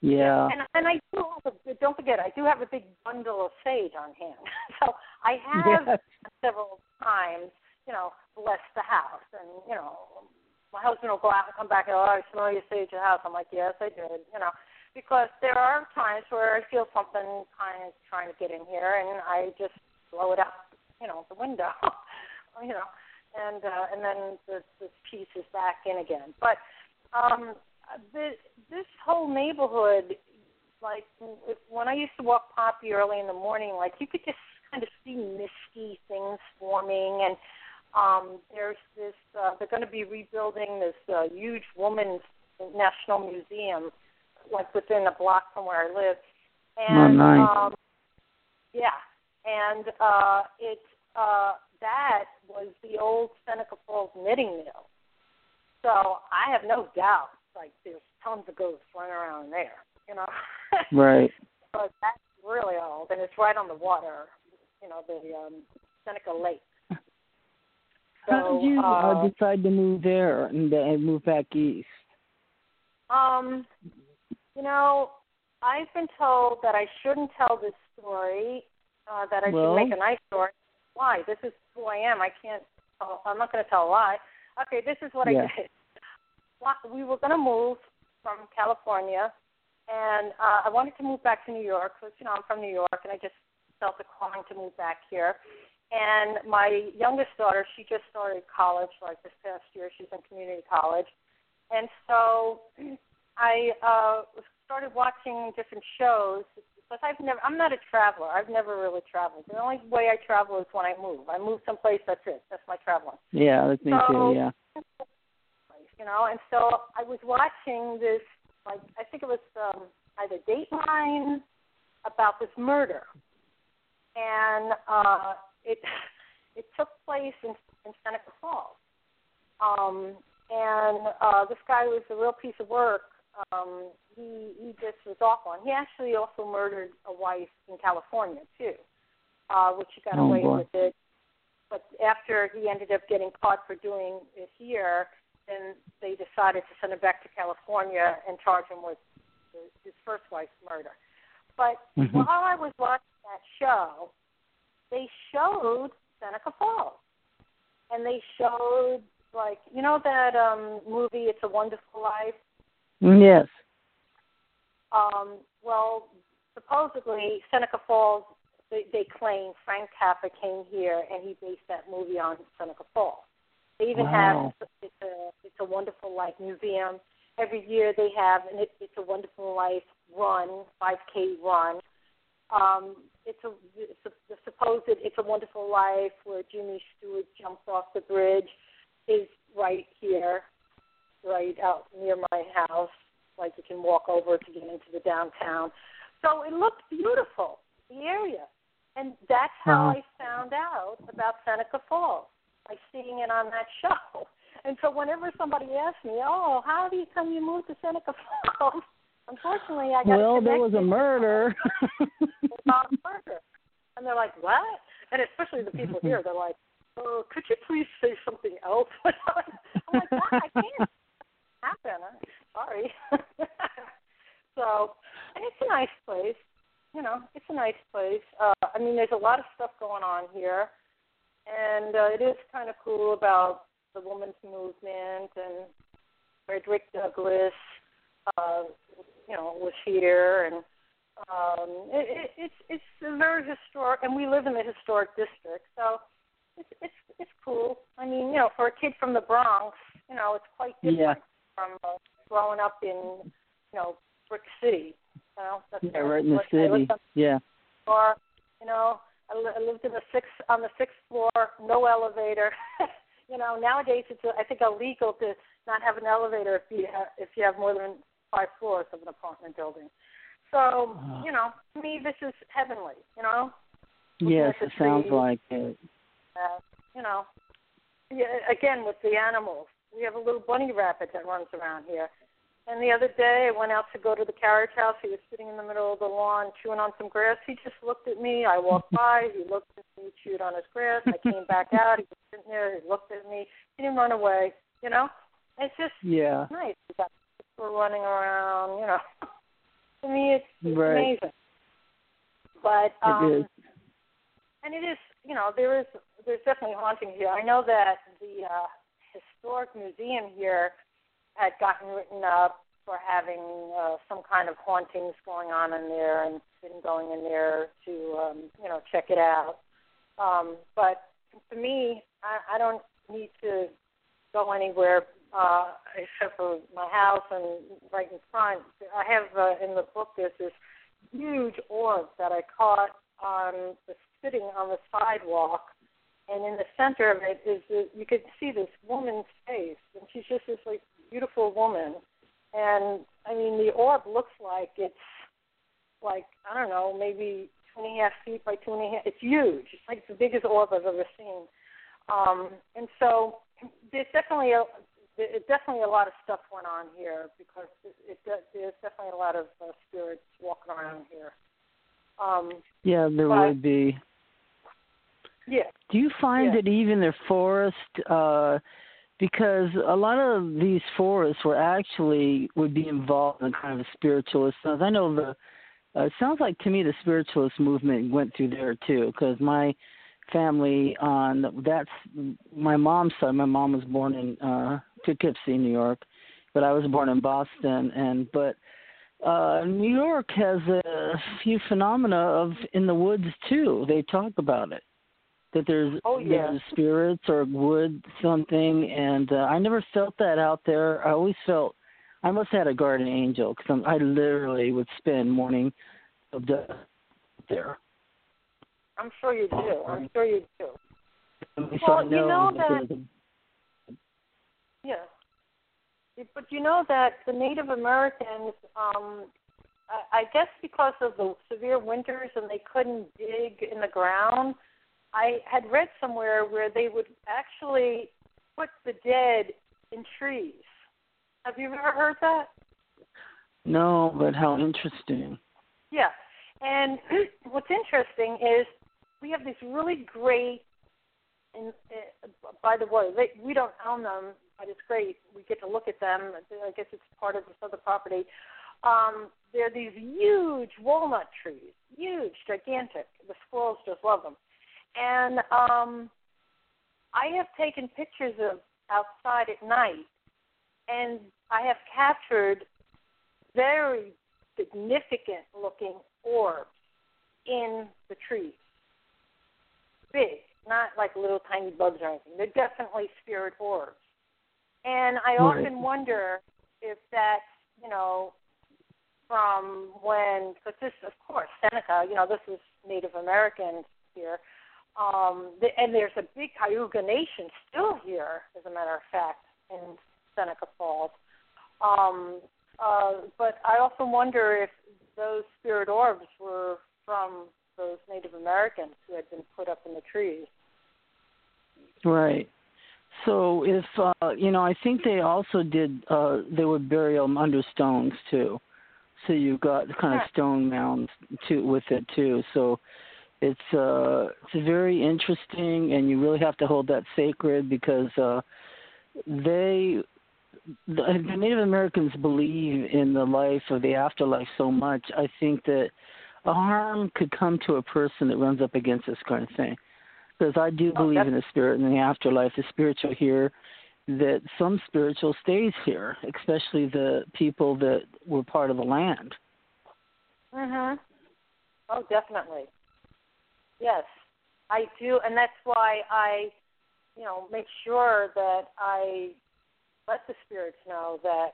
S3: Yeah.
S4: And and I do have a, don't forget I do have a big bundle of sage on hand. so I have
S3: Yes.
S4: several times, you know, blessed the house and, you know, my husband will go out and come back and oh, I smell your sage in the house. I'm like, Yes, I did, you know. Because there are times where I feel something kind of trying to get in here and I just blow it out, you know, the window. you know. And uh and then the this piece is back in again. But um the, this whole neighborhood, like when I used to walk Poppy early in the morning, like you could just kind of see misty things forming, and um, there's this. Uh, they're going to be rebuilding this uh, huge women's national museum, like within a block from where I live, and
S3: nice.
S4: um, yeah, and uh, it uh, that was the old Seneca Falls knitting mill. So I have no doubt, like there's tons of ghosts running around there, you know.
S3: Right.
S4: but that's really old, and it's right on the water, you know, the um, Seneca Lake.
S3: How
S4: So,
S3: did you uh, decide to move there and, and move back east?
S4: Um, you know, I've been told that I shouldn't tell this story. Uh, that I
S3: Well-
S4: should make a nice story. Why? This is who I am. I can't. Tell, I'm not going to tell a lie. Okay, this is what
S3: Yeah.
S4: I did. we were going to move from California, and uh, I wanted to move back to New York because you know I'm from New York, and I just felt the calling to move back here. And my youngest daughter, she just started college like this past year. She's in community college, and so I uh, started watching different shows because I've never. I'm not a traveler. I've never really traveled. The only way I travel is when I move. I move someplace. That's it. That's my traveling.
S3: Yeah, that's me
S4: so,
S3: too. Yeah.
S4: You know, and so I was watching this. Like I think it was um, either Dateline about this murder, and uh, it it took place in, in Seneca Falls. Um, and uh, this guy was a real piece of work. Um, he he just was awful, and he actually also murdered a wife in California too, uh, which he got
S3: oh,
S4: away
S3: boy.
S4: with it. But after he ended up getting caught for doing it here, then they decided to send him back to California and charge him with his first wife's murder. But
S3: Mhm.
S4: while I was watching that show, they showed Seneca Falls, and they showed like you know that um movie It's a Wonderful Life.
S3: Yes.
S4: Um, well, supposedly Seneca Falls, they, they claim Frank Capra came here and he based that movie on Seneca Falls. They even
S3: Wow.
S4: have it's a it's a Wonderful Life museum. Every year they have and it, it's a Wonderful Life run, 5K run. Um, it's a it's a the supposed it's a Wonderful Life where Jimmy Stewart jumps off the bridge is right here, right out near my house. Like you can walk over to get into the downtown. So it looked beautiful, the area. And that's how
S3: Wow.
S4: I found out about Seneca Falls, by seeing it on that show. And so whenever somebody asks me, Oh, how do you come you moved to Seneca Falls? Unfortunately I got
S3: well, there was a murder.
S4: about murder. And they're like, What? And especially the people here, they're like, Oh, could you please say something else? I'm like, What? I can't happen. I'm sorry. so, and it's a nice place. You know, it's a nice place. Uh, I mean, there's a lot of stuff going on here, and uh, it is kind of cool about the women's movement and Frederick Douglass. Uh, you know, was here, and um, it, it, it's it's a very historic, and we live in the historic district, so it's it's it's cool. I mean, you know, for a kid from the Bronx, you know, it's quite different
S3: Yeah.
S4: From uh, growing up in, you know, Brick City. You know, that's
S3: yeah, right in the city. Yeah.
S4: floor, you know, I, li- I lived in the sixth on the sixth floor, no elevator. you know, nowadays it's I think illegal to not have an elevator if you have, if you have more than five floors of an apartment building. So,
S3: Wow.
S4: you know, to me this is heavenly. You know,
S3: Yes, it sounds like it.
S4: uh, you know, yeah, again with the animals. We have a little bunny rabbit that runs around here. And the other day, I went out to go to the carriage house. He was sitting in the middle of the lawn chewing on some grass. He just looked at me. I walked by. He looked at me, chewed on his grass. I came back out. He was sitting there. He looked at me. He didn't run away. You know, it's just
S3: Yeah.
S4: nice. We got people running around. You know, to me, it's, it's
S3: Right.
S4: amazing. But um,
S3: It is.
S4: and it is, you know, there is there's definitely haunting here. I know that the uh, historic museum here had gotten written up for having uh, some kind of hauntings going on in there, and been going in there to, um, you know, check it out. Um, but to me, I, I don't need to go anywhere uh, except for my house and right in front. I have uh, in the book there's this huge orb that I caught on the sitting on the sidewalk, and in the center of it is the, you could see this woman's face, and she's just this like beautiful woman, and I mean the orb looks like it's like I don't know maybe two and a half feet by two and a half. It's huge. It's like the biggest orb I've ever seen, um, and so there's definitely a there's definitely a lot of stuff went on here because it, it, there's definitely a lot of uh, spirits walking around here. Um,
S3: Yeah, there
S4: but-
S3: would be.
S4: Yeah,
S3: Do you find that even the forest, uh, because a lot of these forests were actually would be involved in kind of a spiritualist sense. I know the. Uh, it sounds like to me the spiritualist movement went through there too, because my family on that's my mom's side. My mom was born in uh, Poughkeepsie, New York, but I was born in Boston, and but uh New York has a few phenomena of in the woods too. They talk about it that there's
S4: oh, yeah.
S3: there's spirits or wood something, and uh, I never felt that out there. I always felt I must have had a guardian angel because I literally would spend morning of death there.
S4: I'm sure you do. I'm sure you do.
S3: well,
S4: you know that. Yeah. But you know that the Native Americans, um, I, I guess because of the severe winters and they couldn't dig in the ground, I had read somewhere where they would actually put the dead in trees. Have you ever heard that?
S3: No, but how interesting.
S4: Yeah. And what's interesting is we have these really great and uh, by the way, they, we don't own them, but it's great. We get to look at them. I guess it's part of this other property. Um, they're these huge walnut trees, huge, gigantic. The squirrels just love them. And um, I have taken pictures of outside at night, and I have captured very significant looking orbs in the trees. Big, not like little tiny bugs or anything. They're definitely spirit orbs. And I
S3: right.
S4: often wonder if that's, you know, from when, because this, of course, Seneca, you know, this is Native Americans here. Um, the, and there's a big Cayuga Nation still here, as a matter of fact, in Seneca Falls. Um, uh, but I also wonder if those spirit orbs were from those Native Americans who had been put up in the trees.
S3: Right. So if uh you know, I think they also did uh they would bury them under stones too. So you've got kind of stone mounds too with it too. So it's uh it's very interesting and you really have to hold that sacred because uh they the, Native Americans believe in the life of the afterlife so much. I think that a harm could come to a person that runs up against this kind of thing because I do
S4: oh,
S3: believe in the spirit and the afterlife, the spiritual here. That some spiritual stays here, especially the people that were part of the land.
S4: Mhm. Oh, definitely. Yes, I do, and that's why I, you know, make sure that I let the spirits know that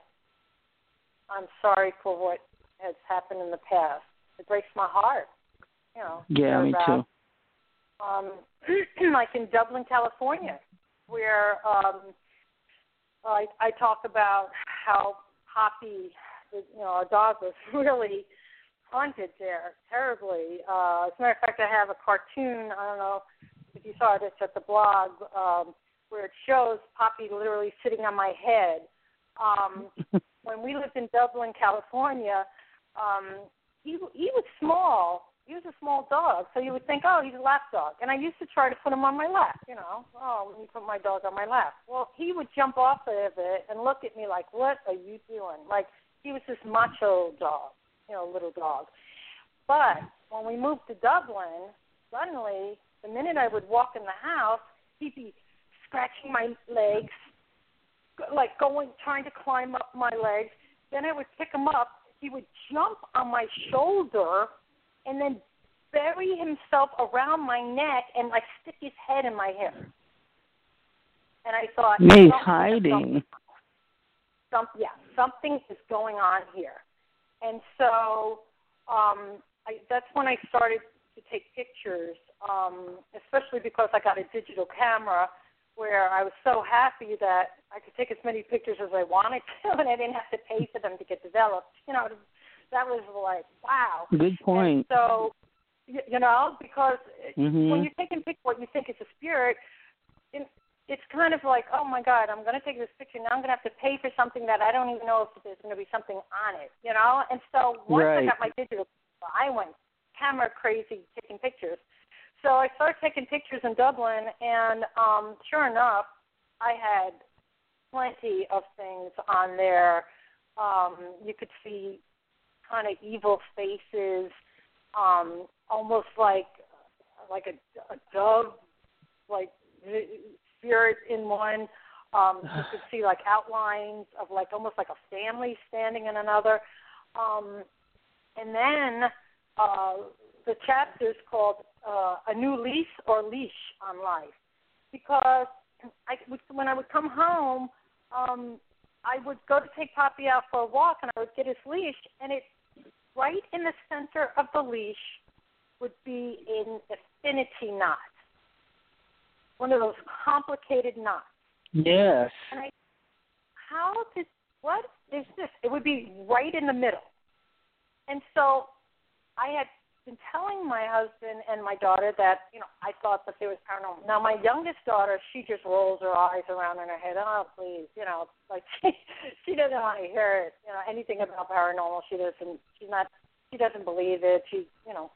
S4: I'm sorry for what has happened in the past. It breaks my heart. You know.
S3: Yeah, me
S4: about,
S3: too
S4: um, like in Dublin, California, where um, I, I talk about how Poppy, you know, our dog was really haunted there terribly. Uh, as a matter of fact, I have a cartoon. I don't know if you saw it. It's at the blog um, where it shows Poppy literally sitting on my head. Um, when we lived in Dublin, California, um, he he was small, he was a small dog, so you would think, oh, he's a lap dog. And I used to try to put him on my lap, you know. Oh, let me put my dog on my lap. Well, he would jump off of it and look at me like, what are you doing? Like he was this macho dog, you know, little dog. But when we moved to Dublin, suddenly, the minute I would walk in the house, he'd be scratching my legs, like going, trying to climb up my legs. Then I would pick him up. He would jump on my shoulder and then bury himself around my neck and like stick his head in my hair. And I thought,
S3: he's hiding.
S4: Some, yeah, something is going on here. And so um, I, that's when I started to take pictures, um, especially because I got a digital camera where I was so happy that I could take as many pictures as I wanted to, and I didn't have to pay for them to get developed. You know, that was like wow.
S3: Good point.
S4: And so you know because
S3: mm-hmm.
S4: when you're taking pictures, what you think is a spirit, it's kind of like oh my god I'm going to take this picture now I'm going to have to pay for something that I don't even know if there's going to be something on it. You know, and so once
S3: right.
S4: I got my digital, I went camera crazy taking pictures. So I started taking pictures in Dublin, and um, sure enough, I had plenty of things on there. Um, you could see kind of evil faces, um, almost like like a, a dove, like spirit in one. Um, you could see like outlines of like almost like a family standing in another. Um, and then uh, the chapter is called uh, A New Lease or Leash on Life. Because I when I would come home, um, I would go to take Poppy out for a walk, and I would get his leash, and it right in the center of the leash would be an affinity knot, one of those complicated knots.
S3: Yes.
S4: And I, how did what is this? It would be right in the middle, and so I had been telling my husband and my daughter that you know I thought that there was paranormal. Now my youngest daughter, she just rolls her eyes around in her head. Oh please, you know, like she she doesn't want to hear it. You know anything about paranormal. She doesn't. She's not. She doesn't believe it. She you know.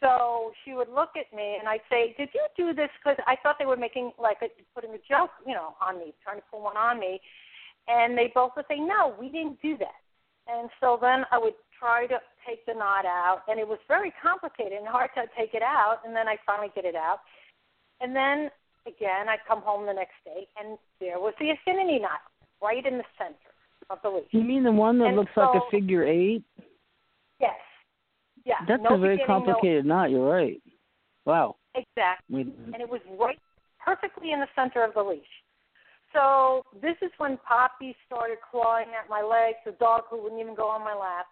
S4: So she would look at me and I'd say, "Did you do this?" Because I thought they were making like a, putting a joke, you know, on me, trying to pull one on me. And they both would say, "No, we didn't do that." And so then I would try to take the knot out, and it was very complicated and hard to take it out. And then I finally get it out, and then again I come home the next day, and there was the affinity knot right in the center of the leaf.
S3: You mean the one that
S4: and
S3: looks
S4: so,
S3: like a figure eight?
S4: Yes. Yeah.
S3: That's
S4: no
S3: a very complicated
S4: no,
S3: knot. You're right. Wow.
S4: Exactly. And it was right perfectly in the center of the leash. So this is when Poppy started clawing at my legs, the dog who wouldn't even go on my lap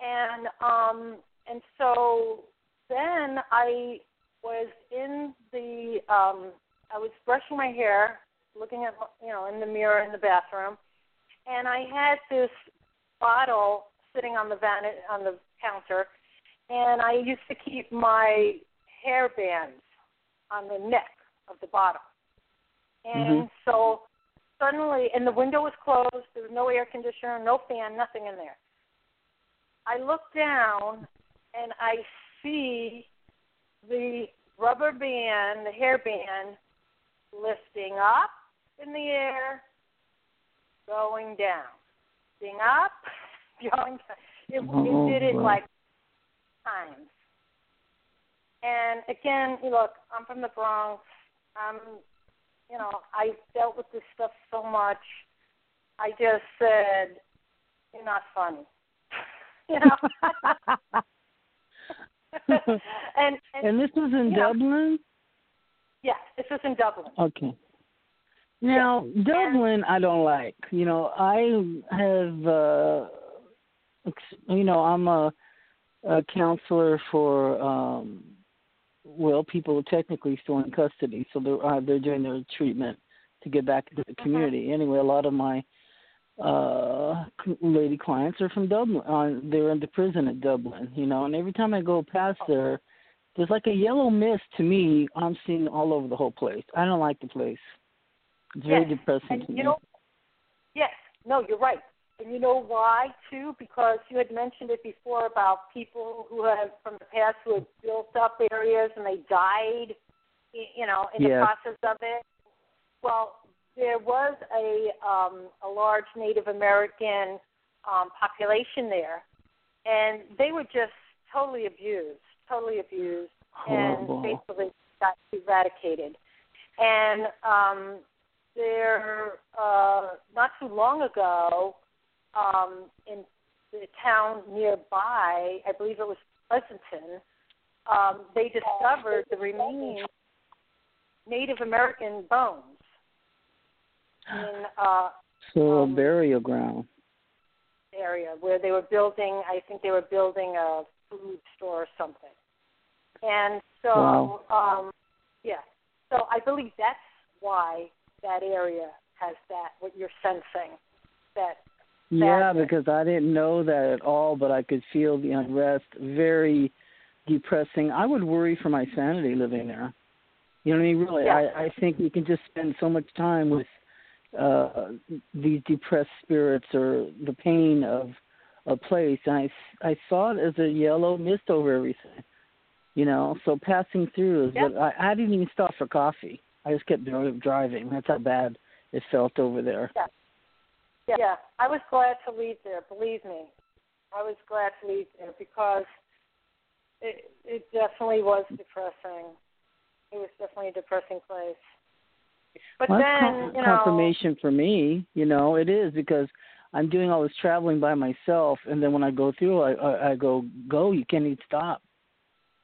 S4: and um and so then I was in the um I was brushing my hair, looking at you know in the mirror in the bathroom, and I had this bottle sitting on the van on the counter, and I used to keep my hair bands on the neck of the bottle, and
S3: mm-hmm.
S4: so suddenly, and the window was closed. There was no air conditioner, no fan, nothing in there. I look down and I see the rubber band, the hair band, lifting up in the air, going down, lifting up, going down. It,
S3: oh,
S4: it did it
S3: wow.
S4: like times. And again, you look, I'm from the Bronx. I'm, you know, I dealt with this stuff so much. I just said, "You're not funny." you know. and, and
S3: and this was in Dublin.
S4: Know, yes, this was in Dublin.
S3: Okay. Now
S4: yes.
S3: Dublin,
S4: and,
S3: I don't like. You know, I have. uh You know, I'm a, a counselor for. um well, people are technically still in custody, so they're uh, they're doing their treatment to get back into the community. Uh-huh. Anyway, a lot of my uh lady clients are from Dublin. Uh, they're in the prison at Dublin, you know, and every time I go past there, there's like a yellow mist to me. I'm seeing all over the whole place. I don't like the place. It's very depressing
S4: and
S3: to
S4: you
S3: me.
S4: Know, yes, no, you're right. And you know why too? Because you had mentioned it before about people who have from the past who had built up areas and they died, you know, in
S3: yes.
S4: the process of it. Well, there was a um, a large Native American um, population there, and they were just totally abused, totally abused,
S3: Horrible.
S4: and basically got eradicated. And um, there, uh, not too long ago, um, in the town nearby, I believe it was Pleasanton, um, they discovered the remaining Native American bones in uh
S3: so
S4: um,
S3: a burial ground
S4: area where they were building I think they were building a food store or something. And so
S3: wow.
S4: um yeah. So I believe that's why that area has that what you're sensing. That
S3: Yeah, because I didn't know that at all, but I could feel the unrest very depressing. I would worry for my sanity living there. You know what I mean? Really,
S4: yeah.
S3: I, I think we can just spend so much time with uh these depressed spirits or the pain of a place and i i saw it as a yellow mist over everything you know so passing through is
S4: yep.
S3: but i i didn't even stop for coffee i just kept driving that's how bad it felt over there
S4: yeah yeah, yeah. i was glad to leave there believe me i was glad to leave there because it it definitely was depressing it was definitely a depressing place But
S3: well,
S4: then, you know,
S3: confirmation for me. You know, it is because I'm doing all this traveling by myself, and then when I go through, I I, I go go. You can't even stop.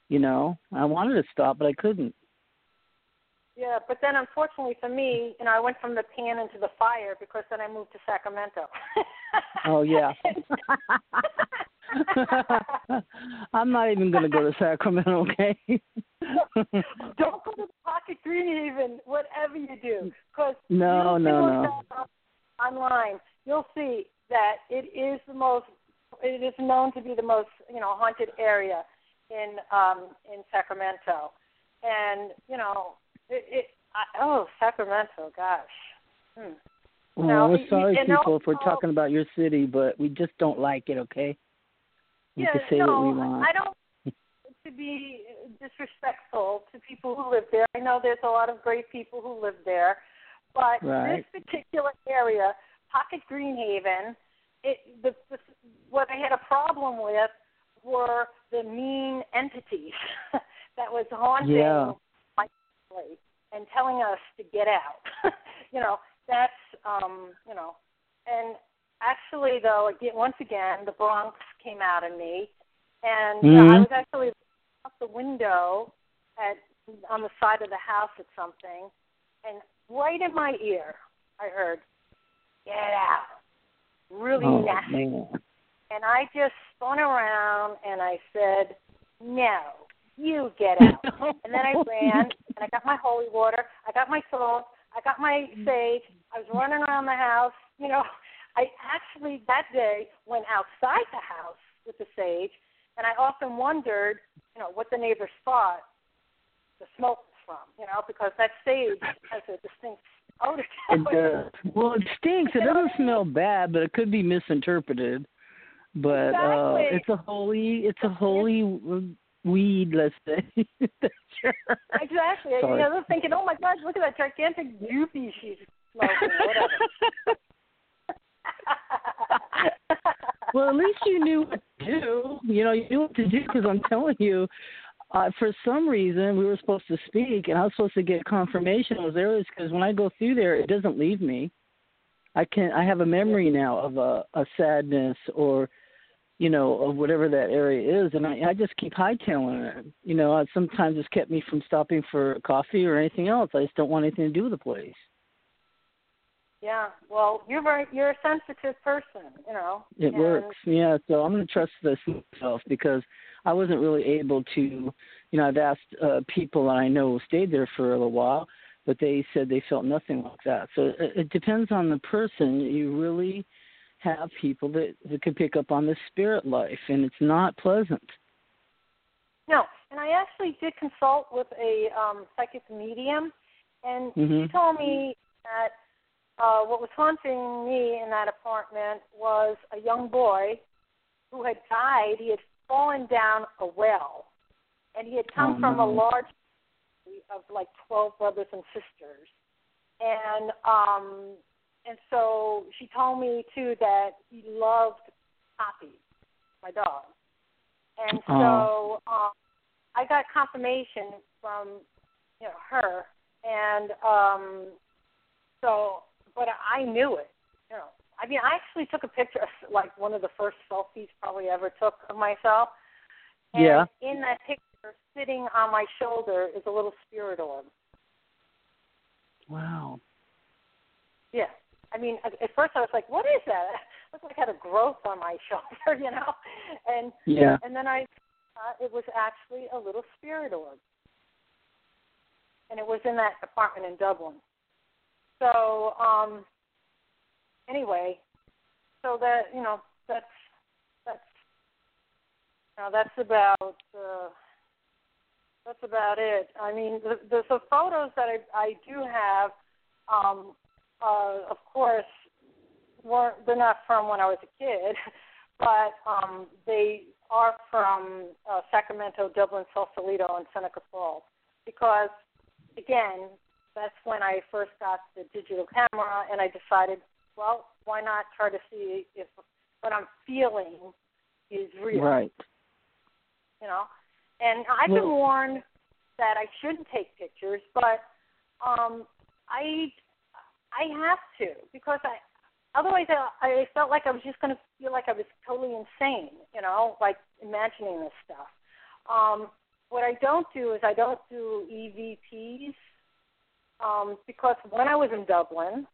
S3: You know, I wanted to stop, but I couldn't.
S4: Yeah, but then unfortunately for me, you know, I went from the pan into the fire because then I moved to Sacramento.
S3: Oh yeah. I'm not even going to go to Sacramento, okay?
S4: Don't go to Pocket Greenhaven, whatever you do, because
S3: no, no, no.
S4: Online, you'll see that it is the most. It is known to be the most, you know, haunted area in um in Sacramento, and you know, it. it I, oh, Sacramento, gosh. Hmm.
S3: Well, we're sorry,
S4: you,
S3: people, if we're talking about your city, but we just don't like it. Okay. We
S4: yeah,
S3: can say
S4: no,
S3: what we want.
S4: I don't want to be disrespectful to people who live there. I know there's a lot of great people who live there, but
S3: Right.
S4: this particular area, Pocket Greenhaven, it the, the what I had a problem with were the mean entities that was haunting
S3: Yeah.
S4: Place and telling us to get out. you know, that's um, you know, and actually though, again, once again, the Bronx came out of me, and uh, I was actually out the window at on the side of the house at something, and right in my ear, I heard, "Get out!" Really
S3: oh
S4: nasty.
S3: man.
S4: And I just spun around and I said, No, you get out. and then I ran and I got my holy water, I got my salt, I got my sage, I was running around the house. You know, I actually that day went outside the house with the sage and I often wondered, you know, what the neighbors thought the smoke was from, you know, because that sage has a distinct odor to
S3: It does. Well, it stinks. It doesn't smell bad, but it could be misinterpreted. But uh it's a holy, it's a holy weed, let's say.
S4: Exactly. You
S3: Sorry.
S4: know, they're thinking, oh my gosh, look at that gigantic doopy she's smoking, whatever.
S3: well, at least you knew what to do. You know, you knew what to do because I'm telling you, uh, for some reason we were supposed to speak, and I was supposed to get confirmation of those areas because when I go through there, it doesn't leave me. I can I have a memory now of a, a sadness or, you know, of whatever that area is, and I, I just keep hightailing it. You know, it sometimes it's kept me from stopping for coffee or anything else. I just don't want anything to do with the place.
S4: yeah. Well, you're very you're a sensitive person, you know.
S3: It
S4: and,
S3: works, yeah. So I'm going to trust this myself because I wasn't really able to. You know, I've asked uh, people that I know who stayed there for a little while, but they said they felt nothing like that. So it, it depends on the person. You really have people that that can pick up on the spirit life, and it's not pleasant.
S4: No, and I actually did consult with a um psychic medium, and she
S3: Mhm.
S4: told me that uh what was haunting me in that apartment was a young boy who had died. He had fallen down a well, and he had come
S3: Oh,
S4: from
S3: no.
S4: a large family of like twelve brothers and sisters, and um and so she told me too that he loved Poppy, my dog. And so um, I got confirmation from you know her, and um, so but I knew it. You know, I mean, I actually took a picture, of, like one of the first selfies probably ever took of myself. And
S3: Yeah.
S4: In that picture, sitting on my shoulder is a little spirit orb.
S3: Wow.
S4: Yeah. I mean, at at first I was like, "What is that?" It looked like I had a growth on my shoulder, you know. And
S3: Yeah.
S4: and then I uh, it was actually a little spirit orb. And it was in that apartment in Dublin. So, um anyway, so that, you know, that's that's you know, that's about uh that's about it. I mean, the the, the photos that I I do have um uh of course weren't they're not from when I was a kid, but um they are from uh, Sacramento, Dublin, Sausalito, and Seneca Falls because again, that's when I first got the digital camera, and I decided, well, why not try to see if what I'm feeling is real,
S3: Right.
S4: you know? And I've been warned that I shouldn't take pictures, but um, I I have to because I otherwise I, I felt like I was just going to feel like I was totally insane, you know, like imagining this stuff. Um, what I don't do is I don't do EVPs um, because when I was in Dublin,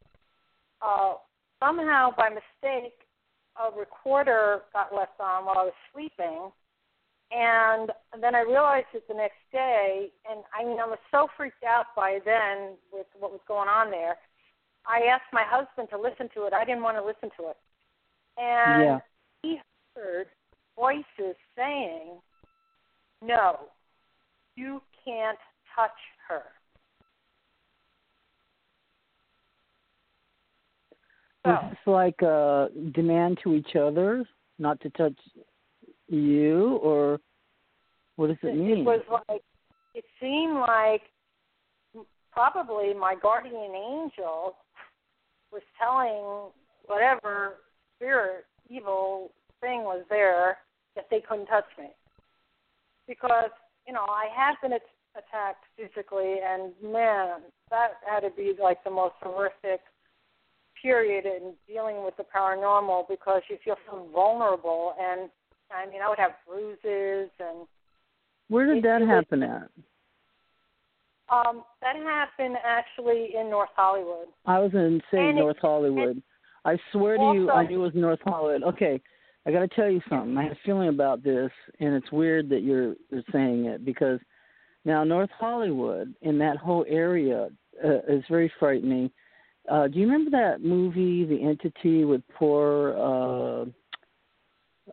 S4: uh, somehow by mistake a recorder got left on while I was sleeping, and then I realized it the next day. And I mean, I was so freaked out by then with what was going on there I asked my husband to listen to it. I didn't want to listen to it. And
S3: yeah.
S4: he heard voices saying, No, you can't touch her. So,
S3: Is this like a demand to each other not to touch you, or what does it mean?
S4: It was like, it seemed like probably my guardian angel was telling whatever spirit, evil thing was there that they couldn't touch me. Because, you know, I have been attacked physically, and man, that had to be like the most horrific period in dealing with the paranormal because you feel so vulnerable. And I mean, I would have bruises and.
S3: Where did that happen at?
S4: Um, that happened actually in North Hollywood.
S3: I was in say North
S4: it,
S3: Hollywood. I swear to
S4: also,
S3: you, I knew it was North Hollywood. Okay, I got to tell you something. I had a feeling about this, and it's weird that you're you're saying it because now North Hollywood in that whole area uh, is very frightening. Uh, do you remember that movie, The Entity, with poor uh,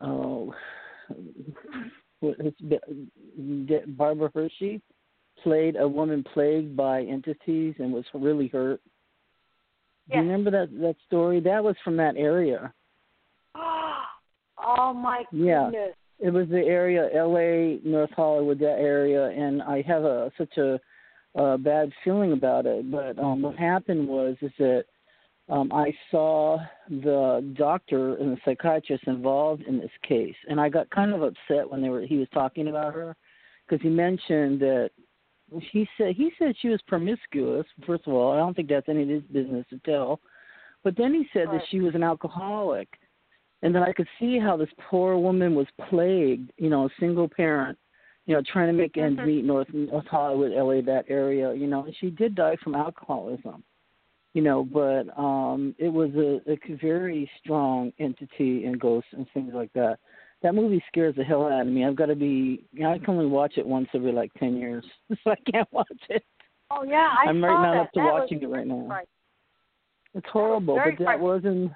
S3: oh, Barbara Hershey? Played a woman plagued by entities and was really hurt.
S4: Yes.
S3: Do you remember that that story? That was from that area.
S4: oh my goodness.
S3: Yeah. It was the area, L.A., North Hollywood, that area, and I have a such a, bad feeling about it. But um, what happened was is that um, I saw the doctor and the psychiatrist involved in this case, and I got kind of upset when they were he was talking about her because he mentioned that he said he said she was promiscuous. First of all, I don't think that's any of his business to tell. But then he said
S4: right.
S3: that she was an alcoholic, and then I could see how this poor woman was plagued. You know, a single parent, you know, trying to make ends
S4: mm-hmm.
S3: meet North North Hollywood, LA, that area. You know, and she did die from alcoholism. You know, but um it was a, a very strong entity and ghosts and things like that that movie scares the hell out of me. I've got to be. You know, I can only watch it once every like ten years, so I can't watch it.
S4: Oh yeah, I
S3: am
S4: saw
S3: right now up to
S4: that
S3: watching it right now.
S4: Right.
S3: It's horrible, but that wasn't.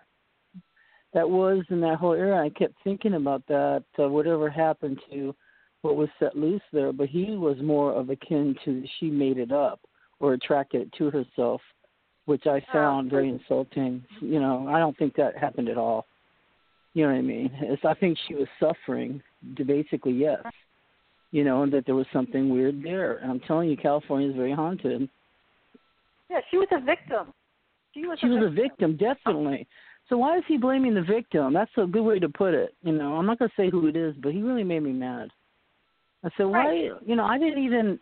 S3: That was in that whole era. I kept thinking about that. Uh, whatever happened to what was set loose there, but he was more of akin to she made it up or attracted it to herself, which I
S4: Oh,
S3: found very insulting. You know, I don't think that happened at all. You know what I mean? It's, I think she was suffering. To basically, yes. You know, and that there was something weird there. And I'm telling you, California is very haunted.
S4: Yeah, she was a victim. She was.
S3: She
S4: a
S3: was
S4: victim.
S3: a victim, definitely. So why is he blaming the victim? That's a good way to put it. You know, I'm not gonna say who it is, but he really made me mad. I said, why?
S4: Right.
S3: You know, I didn't even,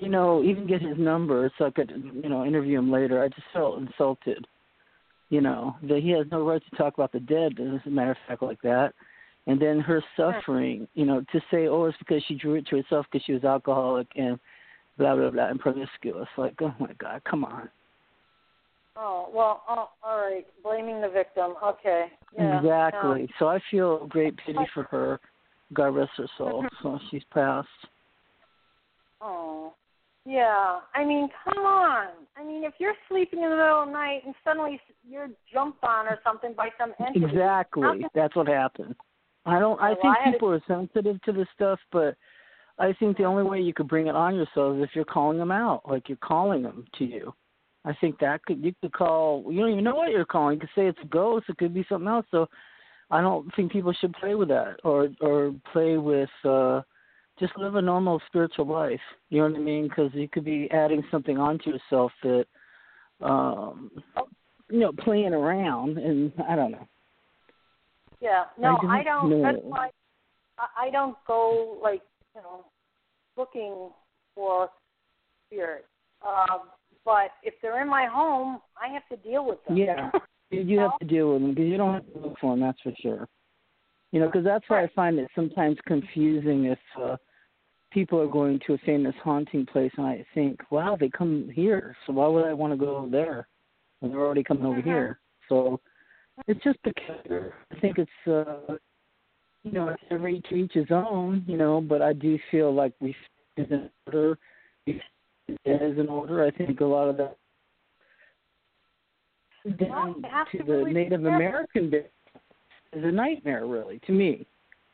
S3: you know, even get his number so I could, you know, interview him later. I just felt insulted you know that he has no right to talk about the dead as a matter of fact like that. And then her suffering you know to say oh it's because she drew it to herself because she was alcoholic and blah blah blah and promiscuous. Like oh my god come on.
S4: Oh well oh, all right blaming the victim. Okay yeah,
S3: exactly.
S4: um,
S3: so i feel great pity for her. God rest her soul. So she's passed
S4: yeah, I mean, come on. I mean, if you're sleeping in the middle of the night and suddenly you're jumped on or something by some entity,
S3: exactly. That's what happened. I don't i
S4: well,
S3: think
S4: I
S3: people are sensitive to this stuff but i think the only way you could bring it on yourself is if you're calling them out like you're calling them to you. I think that could you could call you don't even know what you're calling. You could say it's a ghost it could be something else. So i don't think people should play with that or or play with uh just live a normal spiritual life. You know what I mean? Because you could be adding something onto yourself that, um, you know, playing around, and I don't know.
S4: Yeah, no,
S3: I
S4: I don't.
S3: know.
S4: That's why I, I don't go like you know looking for spirits. Um, but if they're in my home, I have to deal with them.
S3: Yeah, you have to deal with them because you don't have to look for them. That's for sure. You know, because that's why I find it sometimes confusing if uh, people are going to a famous haunting place, and I think, wow, they come here, so why would I want to go there? When they're already coming over
S4: Mm-hmm.
S3: here. So it's just peculiar. I think it's, uh, you know, every to each his own. You know, but I do feel like we is in order. It is in order. I think a lot of that down to
S4: to
S3: the Native. American bit is a nightmare, really, to me.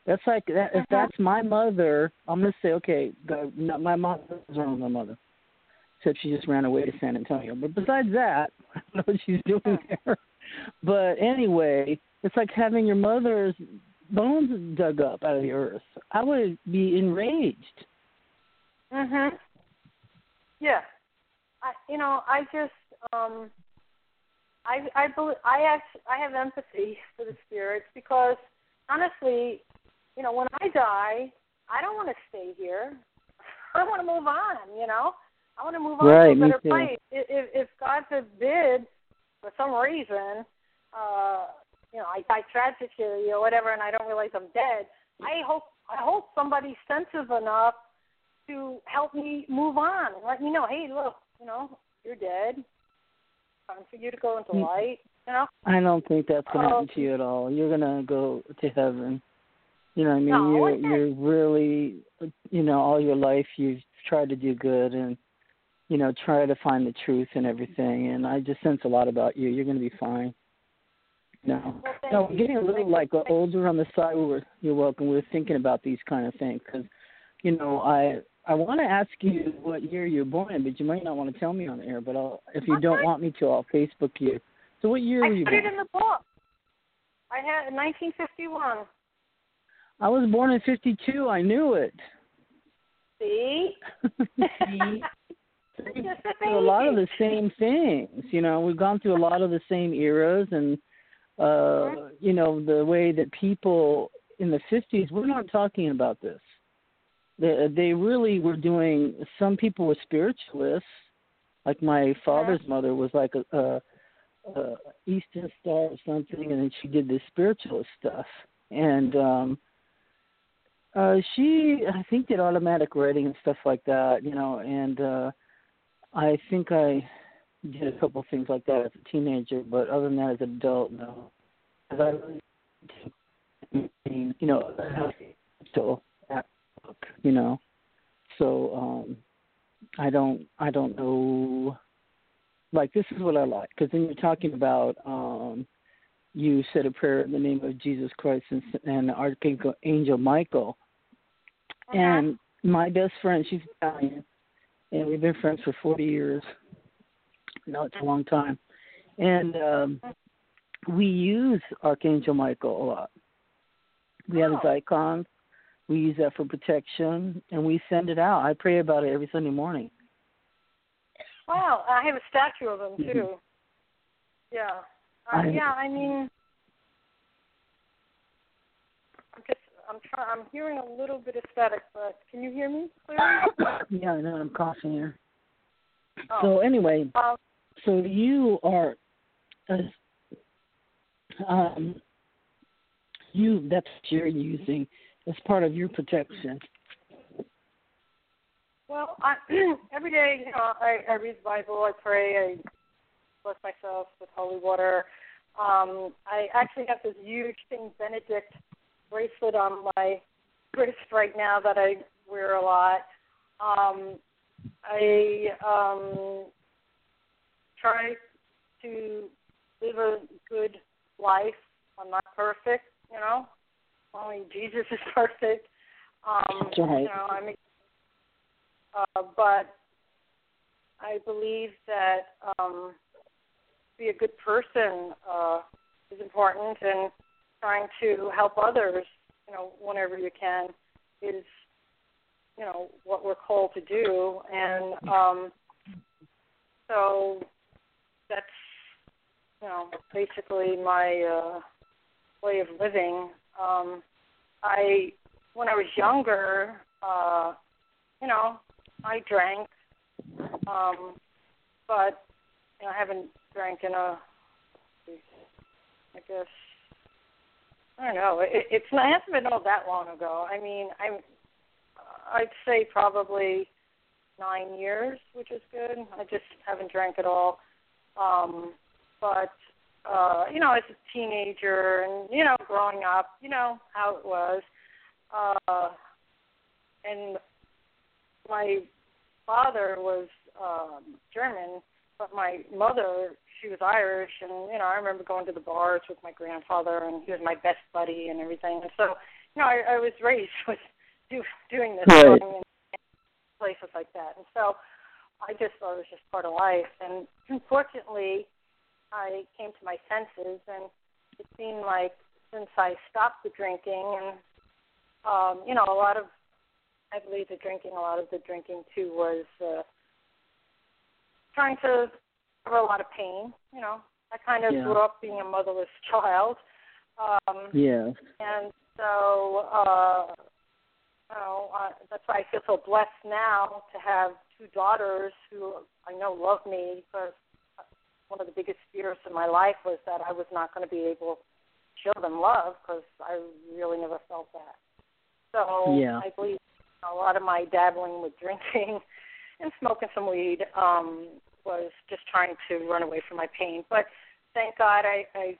S3: That's like that. If
S4: Uh-huh.
S3: that's my mother, I'm gonna say, okay, the, not my mother was wrong with my mother, except she just ran away to San Antonio. But besides that, I don't know what she's doing there. But anyway, it's like having your mother's bones dug up out of the earth. I would be enraged.
S4: Mhm. Yeah. I you know, I just um I I believe I actually I have empathy for the spirits because honestly, you know, when I die, I don't want to stay here. I want to move on, you know. I want to move on
S3: Right,
S4: to a better place. If, if if God forbid for some reason uh you know, I die tragically or whatever and I don't realize I'm dead, I hope I hope somebody's sensitive enough to help me move on and let me know, hey, look, you know, you're dead. Time for you to go into
S3: Mm.
S4: light. You know?
S3: I don't think that's gonna
S4: Oh.
S3: happen to you at all. You're gonna go to heaven. You know, what I mean,
S4: No,
S3: you're you're really, you know, all your life you've tried to do good and, you know, try to find the truth and everything. And I just sense a lot about you. You're gonna be fine. No,
S4: Well,
S3: no, getting a little like older on the side. We were, you're welcome. We were thinking about these kind of things because, you know, I I want to ask you what year you're born in, but you might not want to tell me on air. But I'll, if you don't want me to, I'll Facebook you. So what year
S4: I
S3: were you born?
S4: I put it in the book. I had 1951.
S3: I was born in '52. I knew it.
S4: See?
S3: See?
S4: Just a
S3: through a lot of the same things. You know, we've gone through a lot of the same eras, and uh, you know, the way that people in the '50s. We're not talking about this. They, they really were doing. Some people were spiritualists, like my father's mother was like a, a, a Eastern Star or something, and then she did this spiritualist stuff. And um uh she I think did automatic writing and stuff like that, you know, and uh I think I did a couple things like that as a teenager, but other than that, as an adult, no. Because I you know, a healthy still at book, you know. So um, I don't, I don't know. Like this is what I like because then you're talking about. um you said a prayer in the name of Jesus Christ and, and Archangel Angel Michael,
S4: Uh-huh.
S3: and my best friend, she's Italian, and we've been friends for 40 years. No, it's a long time. And um, we use Archangel Michael a lot. We have his
S4: Oh.
S3: icons. We use that for protection, and we send it out. I pray about it every Sunday morning.
S4: Wow, I have a statue of him too. Yeah. Uh,
S3: I-
S4: yeah, I mean, I'm just, I'm trying, I'm hearing a little bit of static, but can you hear me clearly?
S3: yeah, I know. I'm coughing here.
S4: Oh.
S3: So anyway,
S4: Um,
S3: so you are, uh, um, you that's what you're using as part of your protection.
S4: well, I, every day, you know, I, I read the Bible, I pray, I bless myself with holy water. Um, I actually have this huge Saint Benedict bracelet on my wrist right now that I wear a lot. Um, I um, try to live a good life. I'm not perfect, you know. Only Jesus is perfect. Um,
S3: That's right.
S4: You know, I mean, uh, but I believe that um, be a good person uh, is important, and trying to help others, you know, whenever you can, is you know what we're called to do, and um, so that's you know basically my uh, way of living. Um, I when I was younger, uh, you know, I drank. Um, but you know, I haven't drank in a, I guess, I don't know. It, it's not, it hasn't been all that long ago. I mean, I'm, I'd say probably nine years, which is good. I just haven't drank at all. Um, but uh, you know, as a teenager and you know, growing up, you know how it was. Uh, and my father was um, German, but my mother, she was Irish, and you know, I remember going to the bars with my grandfather, and he was my best buddy and everything. And so, you know, I, I was raised with do, doing this
S3: right.
S4: in places like that, and so I just thought it was just part of life. And unfortunately, I came to my senses, and it seemed like since I stopped the drinking, and um, you know, a lot of I believe the drinking, a lot of the drinking too was uh, trying to cover a lot of pain. You know, I kind of
S3: Yeah.
S4: grew up being a motherless child. Um,
S3: Yeah.
S4: and so uh you know uh, that's why I feel so blessed now to have two daughters who I know love me because one of the biggest fears in my life was that I was not going to be able to show them love because I really never felt that. So
S3: Yeah.
S4: I believe a lot of my dabbling with drinking and smoking some weed um was just trying to run away from my pain. But thank God I, I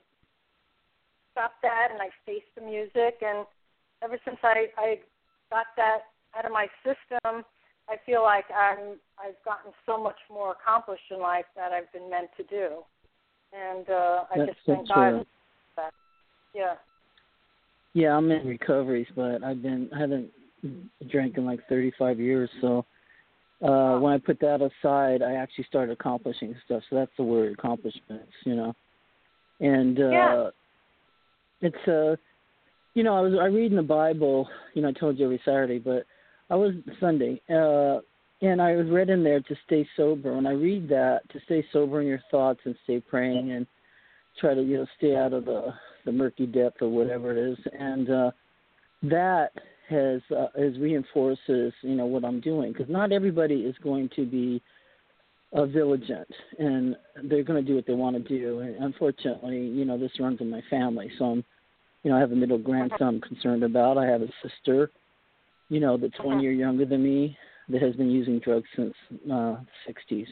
S4: stopped that and I faced the music and ever since I, I got that out of my system, I feel like I'm I've gotten so much more accomplished in life that I've been meant to do. And uh I
S3: That's
S4: just
S3: so
S4: thank God for that. Yeah.
S3: Yeah, I'm in recoveries, but I've been I haven't drank in like 35 years. So uh when I put that aside, I actually started accomplishing stuff. So that's the word, accomplishments. You know, and uh
S4: Yeah.
S3: it's uh you know I was I read in the Bible. You know, I told you every Saturday, but I was Sunday. uh and I was read in there to stay sober. When I read that, to stay sober in your thoughts and stay praying and try to you know stay out of the the murky depth or whatever it is, and uh, that has uh, has reinforces you know what I'm doing because not everybody is going to be uh, vigilant and they're going to do what they want to do. And unfortunately, you know this runs in my family, so I'm you know I have a middle grandson I'm concerned about. I have a sister, you know that's one year younger than me that has been using drugs since uh, the 60s,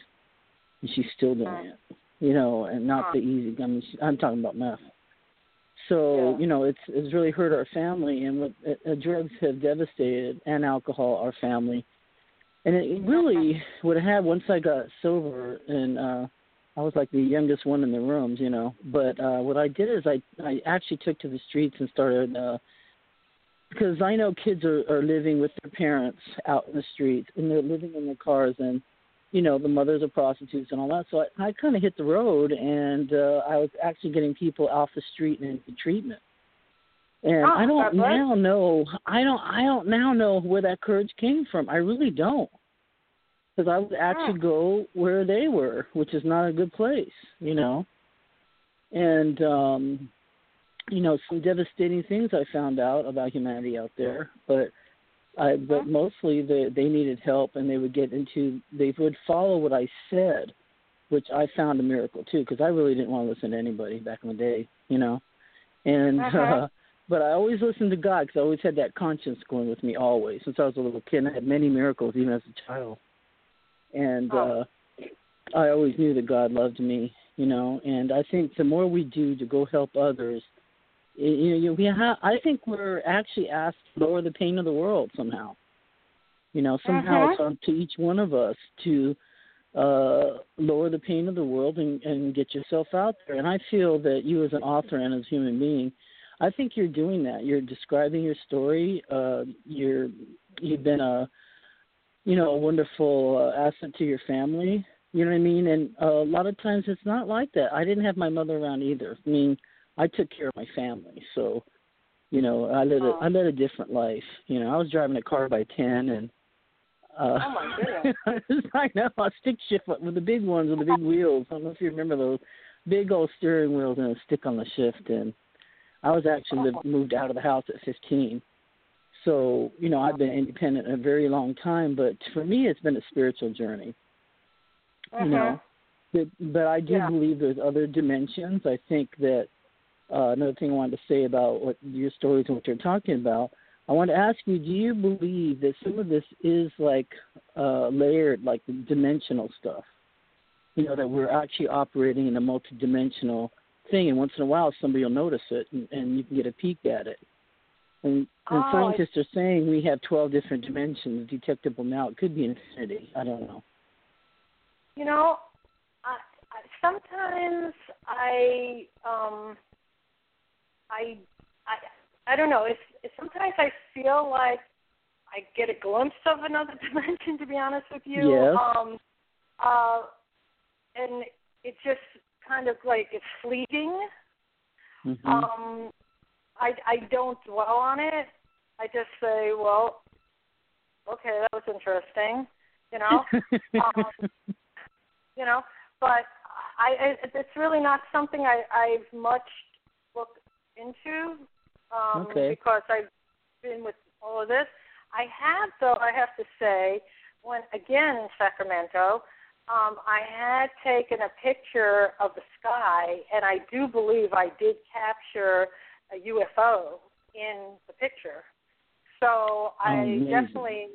S3: and she's still doing it. You know, and not the easy. I mean, she, I'm talking about meth. So
S4: Yeah.
S3: you know, it's it's really hurt our family, and what uh, uh, drugs have devastated, and alcohol our family. And it really what it had once I got sober, and uh, I was like the youngest one in the rooms, you know. But uh, what I did is I I actually took to the streets and started. Uh, because I know kids are, are living with their parents out in the streets and they're living in their cars and you know the mothers are prostitutes and all that so I, I kind of hit the road and uh, I was actually getting people off the street and into treatment. And
S4: Oh,
S3: I don't now know I don't I don't now know where that courage came from. I really don't. Because I would actually go where they were which is not a good place you know? And um you know some devastating things I found out about humanity out there, but I but mostly they they needed help and they would get into they would follow what I said, which I found a miracle too because I really didn't want to listen to anybody back in the day, you know, and
S4: Uh-huh.
S3: uh, but I always listened to God because I always had that conscience going with me always since I was a little kid. And I had many miracles even as a child, and
S4: Oh.
S3: uh, I always knew that God loved me, you know. And I think the more we do to go help others, you know, we have. I think we're actually asked to lower the pain of the world somehow. You know, somehow
S4: Mhm.
S3: it's up to each one of us to uh lower the pain of the world and, and get yourself out there. And I feel that you as an author and as a human being, I think you're doing that. You're describing your story. Uh you're you've been a you know, a wonderful uh, asset to your family. You know what I mean? And uh, a lot of times it's not like that. I didn't have my mother around either. I mean, I took care of my family, so you know, I led a
S4: Oh.
S3: I led a different life. You know, I was driving a car by ten, and uh,
S4: Oh, my goodness.
S3: I know a stick shift with the big ones with the big wheels. I don't know if you remember those big old steering wheels and a stick on the shift. And I was actually lived, moved out of the house at fifteen. So you know, I've been independent a very long time, but for me, it's been a spiritual journey you know But, but I do
S4: Yeah.
S3: believe there's other dimensions. I think that uh, another thing I wanted to say about what your stories and what you're talking about. I want to ask you: Do you believe that some of this is like uh, layered, like dimensional stuff? You know that we're actually operating in a multidimensional thing, and once in a while somebody will notice it, and, and you can get a peek at it. And, and
S4: Oh,
S3: scientists are saying we have 12 different dimensions detectable now. It could be infinity. I don't know.
S4: You know, I, I sometimes I um I I I don't know. It's, it's sometimes I feel like I get a glimpse of another dimension. To be honest with you,
S3: Yes.
S4: um, uh, and it just kind of like it's fleeting.
S3: hmm
S4: Um, I I don't dwell on it. I just say, well, okay, that was interesting. You know. um, you know. But I, I it's really not something I, I've much into um,
S3: Okay.
S4: because I've been with all of this. I have, though, I have to say, when again in Sacramento, um, I had taken a picture of the sky, and I do believe I did capture a UFO in the picture. So I
S3: Amazing.
S4: definitely,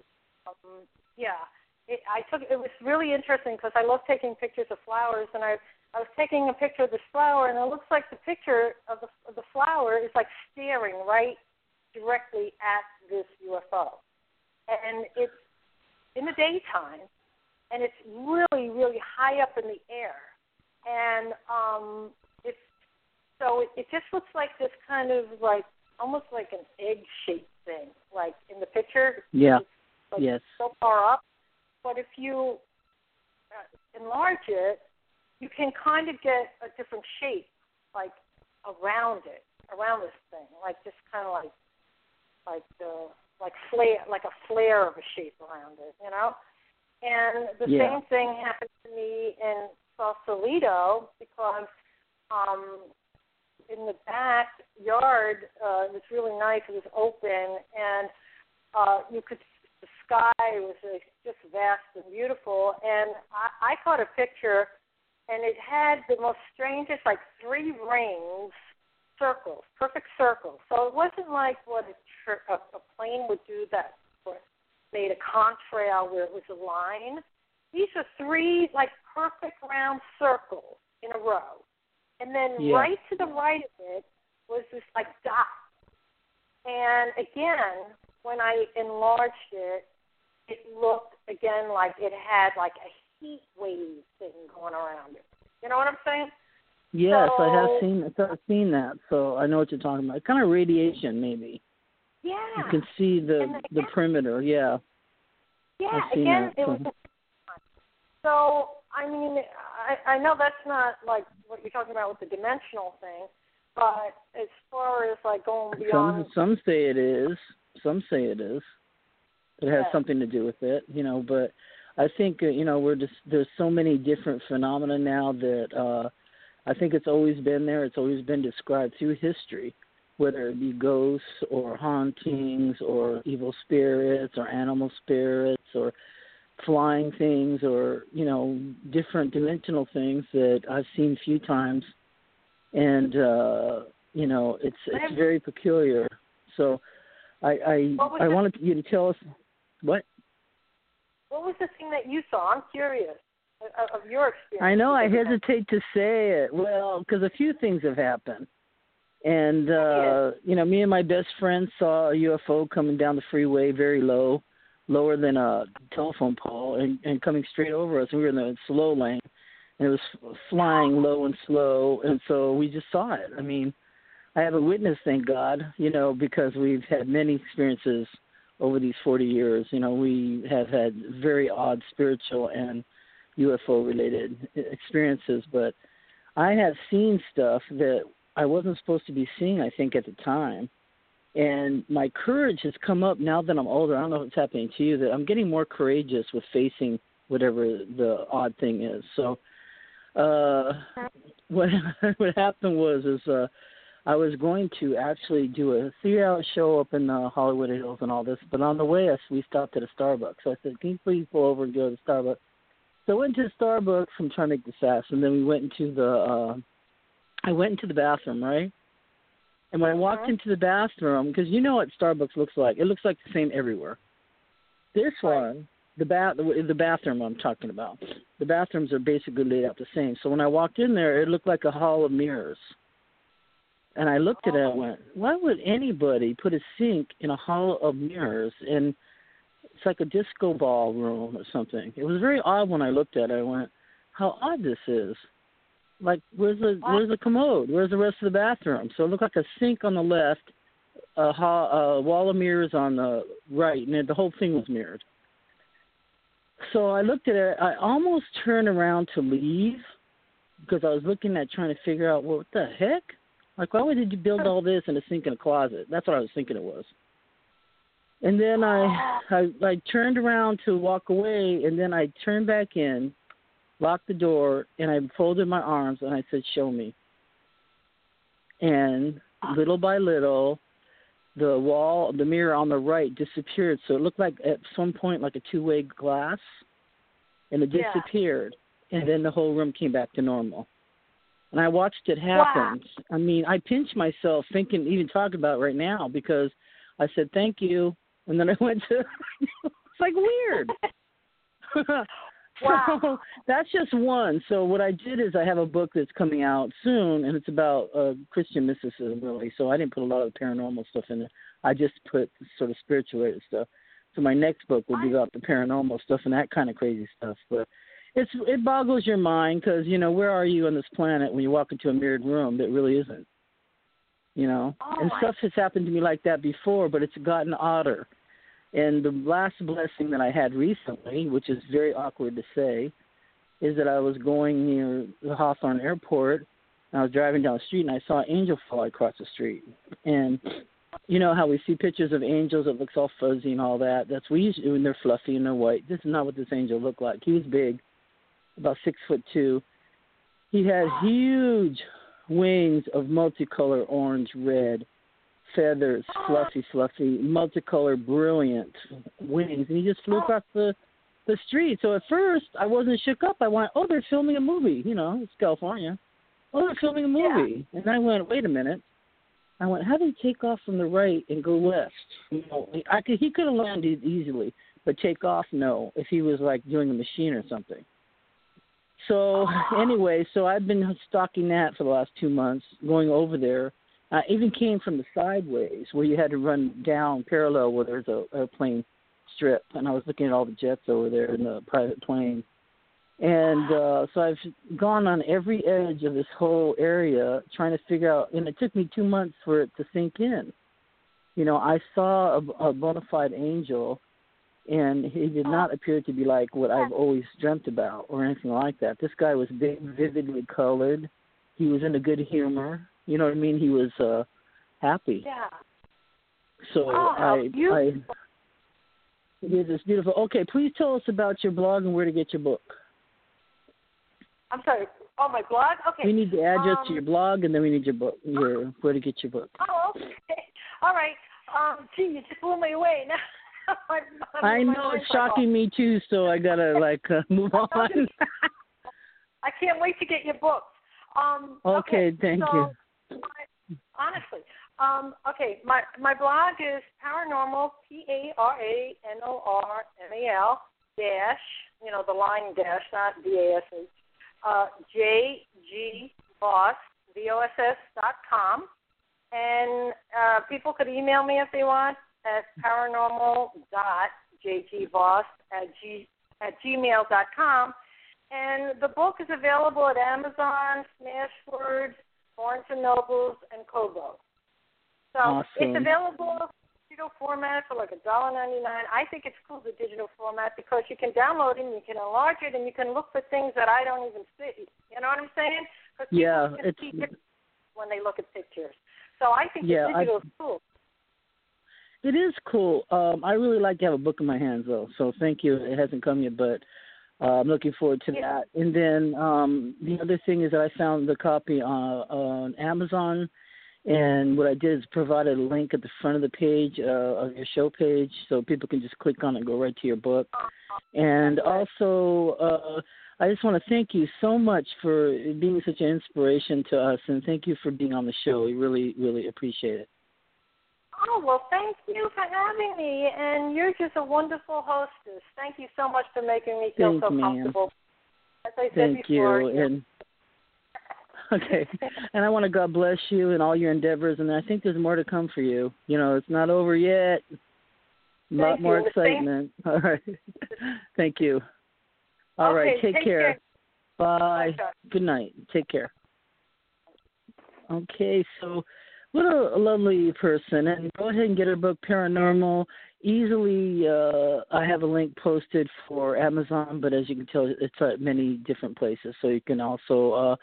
S4: um, yeah, it, I took. It was really interesting because I love taking pictures of flowers, and I I was taking a picture of this flower, and it looks like the picture of the of the flower is like staring right directly at this UFO, and it's in the daytime, and it's really really high up in the air, and um, it's so it, it just looks like this kind of like almost like an egg shaped thing, like in the picture.
S3: Yeah.
S4: It's, like
S3: Yes.
S4: so far up. But if you uh, enlarge it, you can kind of get a different shape, like around it, around this thing, like just kind of like, like the like flare, like a flare of a shape around it, you know. And the
S3: Yeah.
S4: same thing happened to me in Sausalito because um, in the backyard uh, it was really nice. It was open, and uh, you could the sky was uh, just vast and beautiful. And I, I caught a picture, and it had the most strangest, like three rings, circles, perfect circles. So it wasn't like what a, tr- a, a plane would do that made a contrail where it was a line. These are three like perfect round circles in a row. And then
S3: Yeah.
S4: right to the right of it was this like dot. And again, when I enlarged it, it looked again like it had like a heat wave thing going around it. You know what I'm saying?
S3: Yes, I have seen I've seen that, so I know what you're talking about. Kind of radiation, maybe.
S4: Yeah.
S3: You can see the
S4: And
S3: the perimeter. Yeah.
S4: Yeah, again,
S3: that,
S4: it was. So I mean, I I know that's not like what you're talking about with the dimensional thing, but as far as like going
S3: Some
S4: beyond,
S3: some say it is. Some say it is. It has
S4: Yeah.
S3: something to do with it, you know. But I think uh, you know we're just there's so many different phenomena now that uh I think it's always been there. It's always been described through history, whether it be ghosts or hauntings or evil spirits or animal spirits or flying things or you know different dimensional things that I've seen a few times, and uh, you know it's it's very peculiar. So I I I wanted you to tell us what
S4: what was the thing that you saw? I'm curious of, of your experience.
S3: I know I
S4: because of that.
S3: hesitate to say it. Well, because a few things have happened. And uh, you know, me and my best friend saw a UFO coming down the freeway very low, lower than a telephone pole and, and coming straight over us. And we were in the slow lane and it was flying low and slow and so we just saw it. I mean, I have a witness, thank God, you know, because we've had many experiences over these 40 years. You know, we have had very odd spiritual and UFO related experiences, but I have seen stuff that I wasn't supposed to be seeing, I think, at the time. And my courage has come up now that I'm older. I don't know if it's happening to you, that I'm getting more courageous with facing whatever the odd thing is. So, uh, what what happened was is uh, I was going to actually do a three-hour show up in the Hollywood Hills and all this, but on the way us we stopped at a Starbucks. So I said, "Can you please pull over and go to Starbucks?" So I went to Starbucks. I'm trying to make this fast, and then we went into the. uh I went into the bathroom, right? And when I walked
S4: Mhm.
S3: into the bathroom, because you know what Starbucks looks like, it looks like the same everywhere. This one, the bath, the bathroom I'm talking about, the bathrooms are basically laid out the same. So when I walked in there, it looked like a hall of mirrors. And I looked at it and went, why would anybody put a sink in a hall of mirrors? And it's like a disco ball room or something. It was very odd when I looked at it. I went, how odd this is. Like, where's the where's the commode? Where's the rest of the bathroom? So it looked like a sink on the left, a, ha- a wall of mirrors on the right, and then the whole thing was mirrored. So I looked at it. I almost turned around to leave because I was looking at trying to figure out well, what the heck. Like, why would you build all this in a sink in a closet? That's what I was thinking it was. And then I, ah. I I turned around to walk away, and then I turned back in, locked the door, and I folded my arms and I said, "Show me." And little by little, the wall, the mirror on the right disappeared. So it looked like at some point like a two-way glass, and it
S4: Yeah.
S3: disappeared. And then the whole room came back to normal. And I watched it happen. I mean, I pinched myself thinking, even talking about it right now, because I said thank you, and then I went to. it's like weird.
S4: Wow.
S3: So that's just one. So what I did is I have a book that's coming out soon, and it's about uh, Christian mysticism, really. So I didn't put a lot of paranormal stuff in it. I just put sort of spiritual stuff. So my next book will be about the paranormal stuff and that kind of crazy stuff. But it's it boggles your mind because you know where are you on this planet when you walk into a mirrored room that really isn't. You know,
S4: Oh,
S3: and stuff has happened to me like that before, but it's gotten odder. And the last blessing that I had recently, which is very awkward to say, is that I was going near the Hawthorne Airport. And I was driving down the street and I saw an angel fly across the street. And you know how we see pictures of angels that looks all fuzzy and all that. That's we usually when they're fluffy and they're white. This is not what this angel looked like. He was big, about six foot two. He had huge wings of multicolor orange, red, feathers, fluffy, fluffy, multicolor, brilliant wings, and he just flew across the the street. So at first I wasn't shook up. I went, oh, they're filming a movie. You know, it's California. Oh, they're filming a movie. And I went, wait a minute. I went, how do you take off from the right and go west? You know, I could, he could have landed easily, but take off, no. If he was like doing a machine or something. So anyway, so I've been stalking that for the last two months, going over there. I even came from the sideways where you had to run down parallel where there's a airplane strip, and I was looking at all the jets over there in the private plane. And uh, so I've gone on every edge of this whole area trying to figure out, and it took me two months for it to sink in. You know, I saw a, a bona fide angel, and he did not appear to be like what I've always dreamt about or anything like that. This guy was big, vividly colored. He was in a good humor. You know what I mean? He was uh happy.
S4: Yeah.
S3: So
S4: Oh,
S3: I,
S4: beautiful.
S3: I it is beautiful. Okay, please tell us about your blog and where to get your book.
S4: I'm sorry. Oh, my blog? Okay.
S3: We need the address to
S4: Um,
S3: your blog, and then we need your book, your where to get your book.
S4: Oh, okay. All right. Um, gee, you just blew me away. Now,
S3: I know it's shocking me too, so I gotta like uh, move on.
S4: I can't wait to get your books. Um,
S3: Okay, thank
S4: so My, honestly, um, okay, my my blog is paranormal p a r a n o r m a l dash, you know, the line dash, not d a s h, uh, j g Voss v o s s dot com, and uh, people could email me if they want at paranormal dot jgvoss at g at gmail dot com. And the book is available at Amazon, Smashwords, Barnes and Nobles, and Kobo. So
S3: Awesome.
S4: it's available in digital format for like a dollar ninety nine. I think it's cool the digital format because you can download it and you can enlarge it and you can look for things that I don't even see. You know what I'm saying? Because
S3: Yeah,
S4: can
S3: it's-
S4: see different when they look at pictures. So I think
S3: Yeah,
S4: the
S3: I-
S4: digital is cool.
S3: It is cool. Um, I really like to have a book in my hands, though. So thank you. It hasn't come yet, but uh, I'm looking forward to that. And then um, the other thing is that I found the copy uh, on Amazon, And what I did is provided a link at the front of the page uh, of your show page, so people can just click on it and go right to your book. And also, uh, I just want to thank you so much for being such an inspiration to us, and thank you for being on the show. We really, really appreciate it.
S4: Oh, well, thank you for having me, and you're just a wonderful hostess. Thank you so much for making me feel
S3: Thank
S4: so
S3: ma'am.
S4: comfortable. As I said
S3: Thank
S4: before,
S3: you. And okay, and I want to God bless you and all your endeavors, and I think there's more to come for you. You know, it's not over yet. A lot
S4: Thank
S3: more
S4: you. Thank-
S3: excitement. All right. Thank you. All right.
S4: Okay,
S3: Take,
S4: take
S3: care.
S4: care.
S3: Bye.
S4: Bye.
S3: Good night. Take care. Okay, so what a, lovely person. And go ahead and get her book Paranormal. Easily, uh, I have a link posted for Amazon, but as you can tell, it's at many different places. So you can also, uh,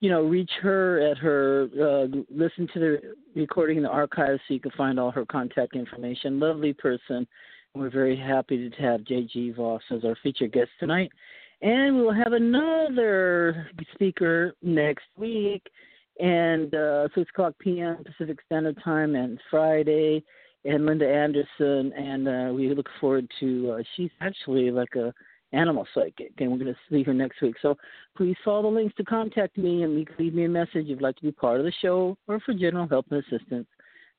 S3: you know, reach her at her, uh, listen to the recording in the archives so you can find all her contact information. Lovely person. We're very happy to have J.G. Voss as our featured guest tonight. And we will have another speaker next week and uh, 6 o'clock p.m. Pacific Standard Time, and Friday, and Linda Anderson, and uh, we look forward to. Uh, she's actually like a animal psychic, and we're going to see her next week. So please follow the links to contact me, and you can leave me a message if you'd like to be part of the show or for general help and assistance.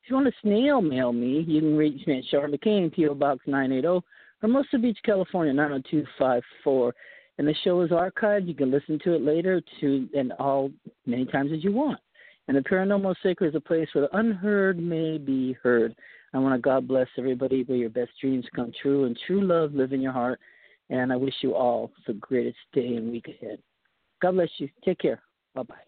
S3: If you want to snail mail me, you can reach me at Charlotte McCain, P.O. Box 980, Hermosa Beach, California 90254 and the show is archived. You can listen to it later to and all many times as you want. And the paranormal sacred is a place where the unheard may be heard. I want to God bless everybody where your best dreams come true and true love live in your heart. And I wish you all the greatest day and week ahead. God bless you. Take care. Bye bye.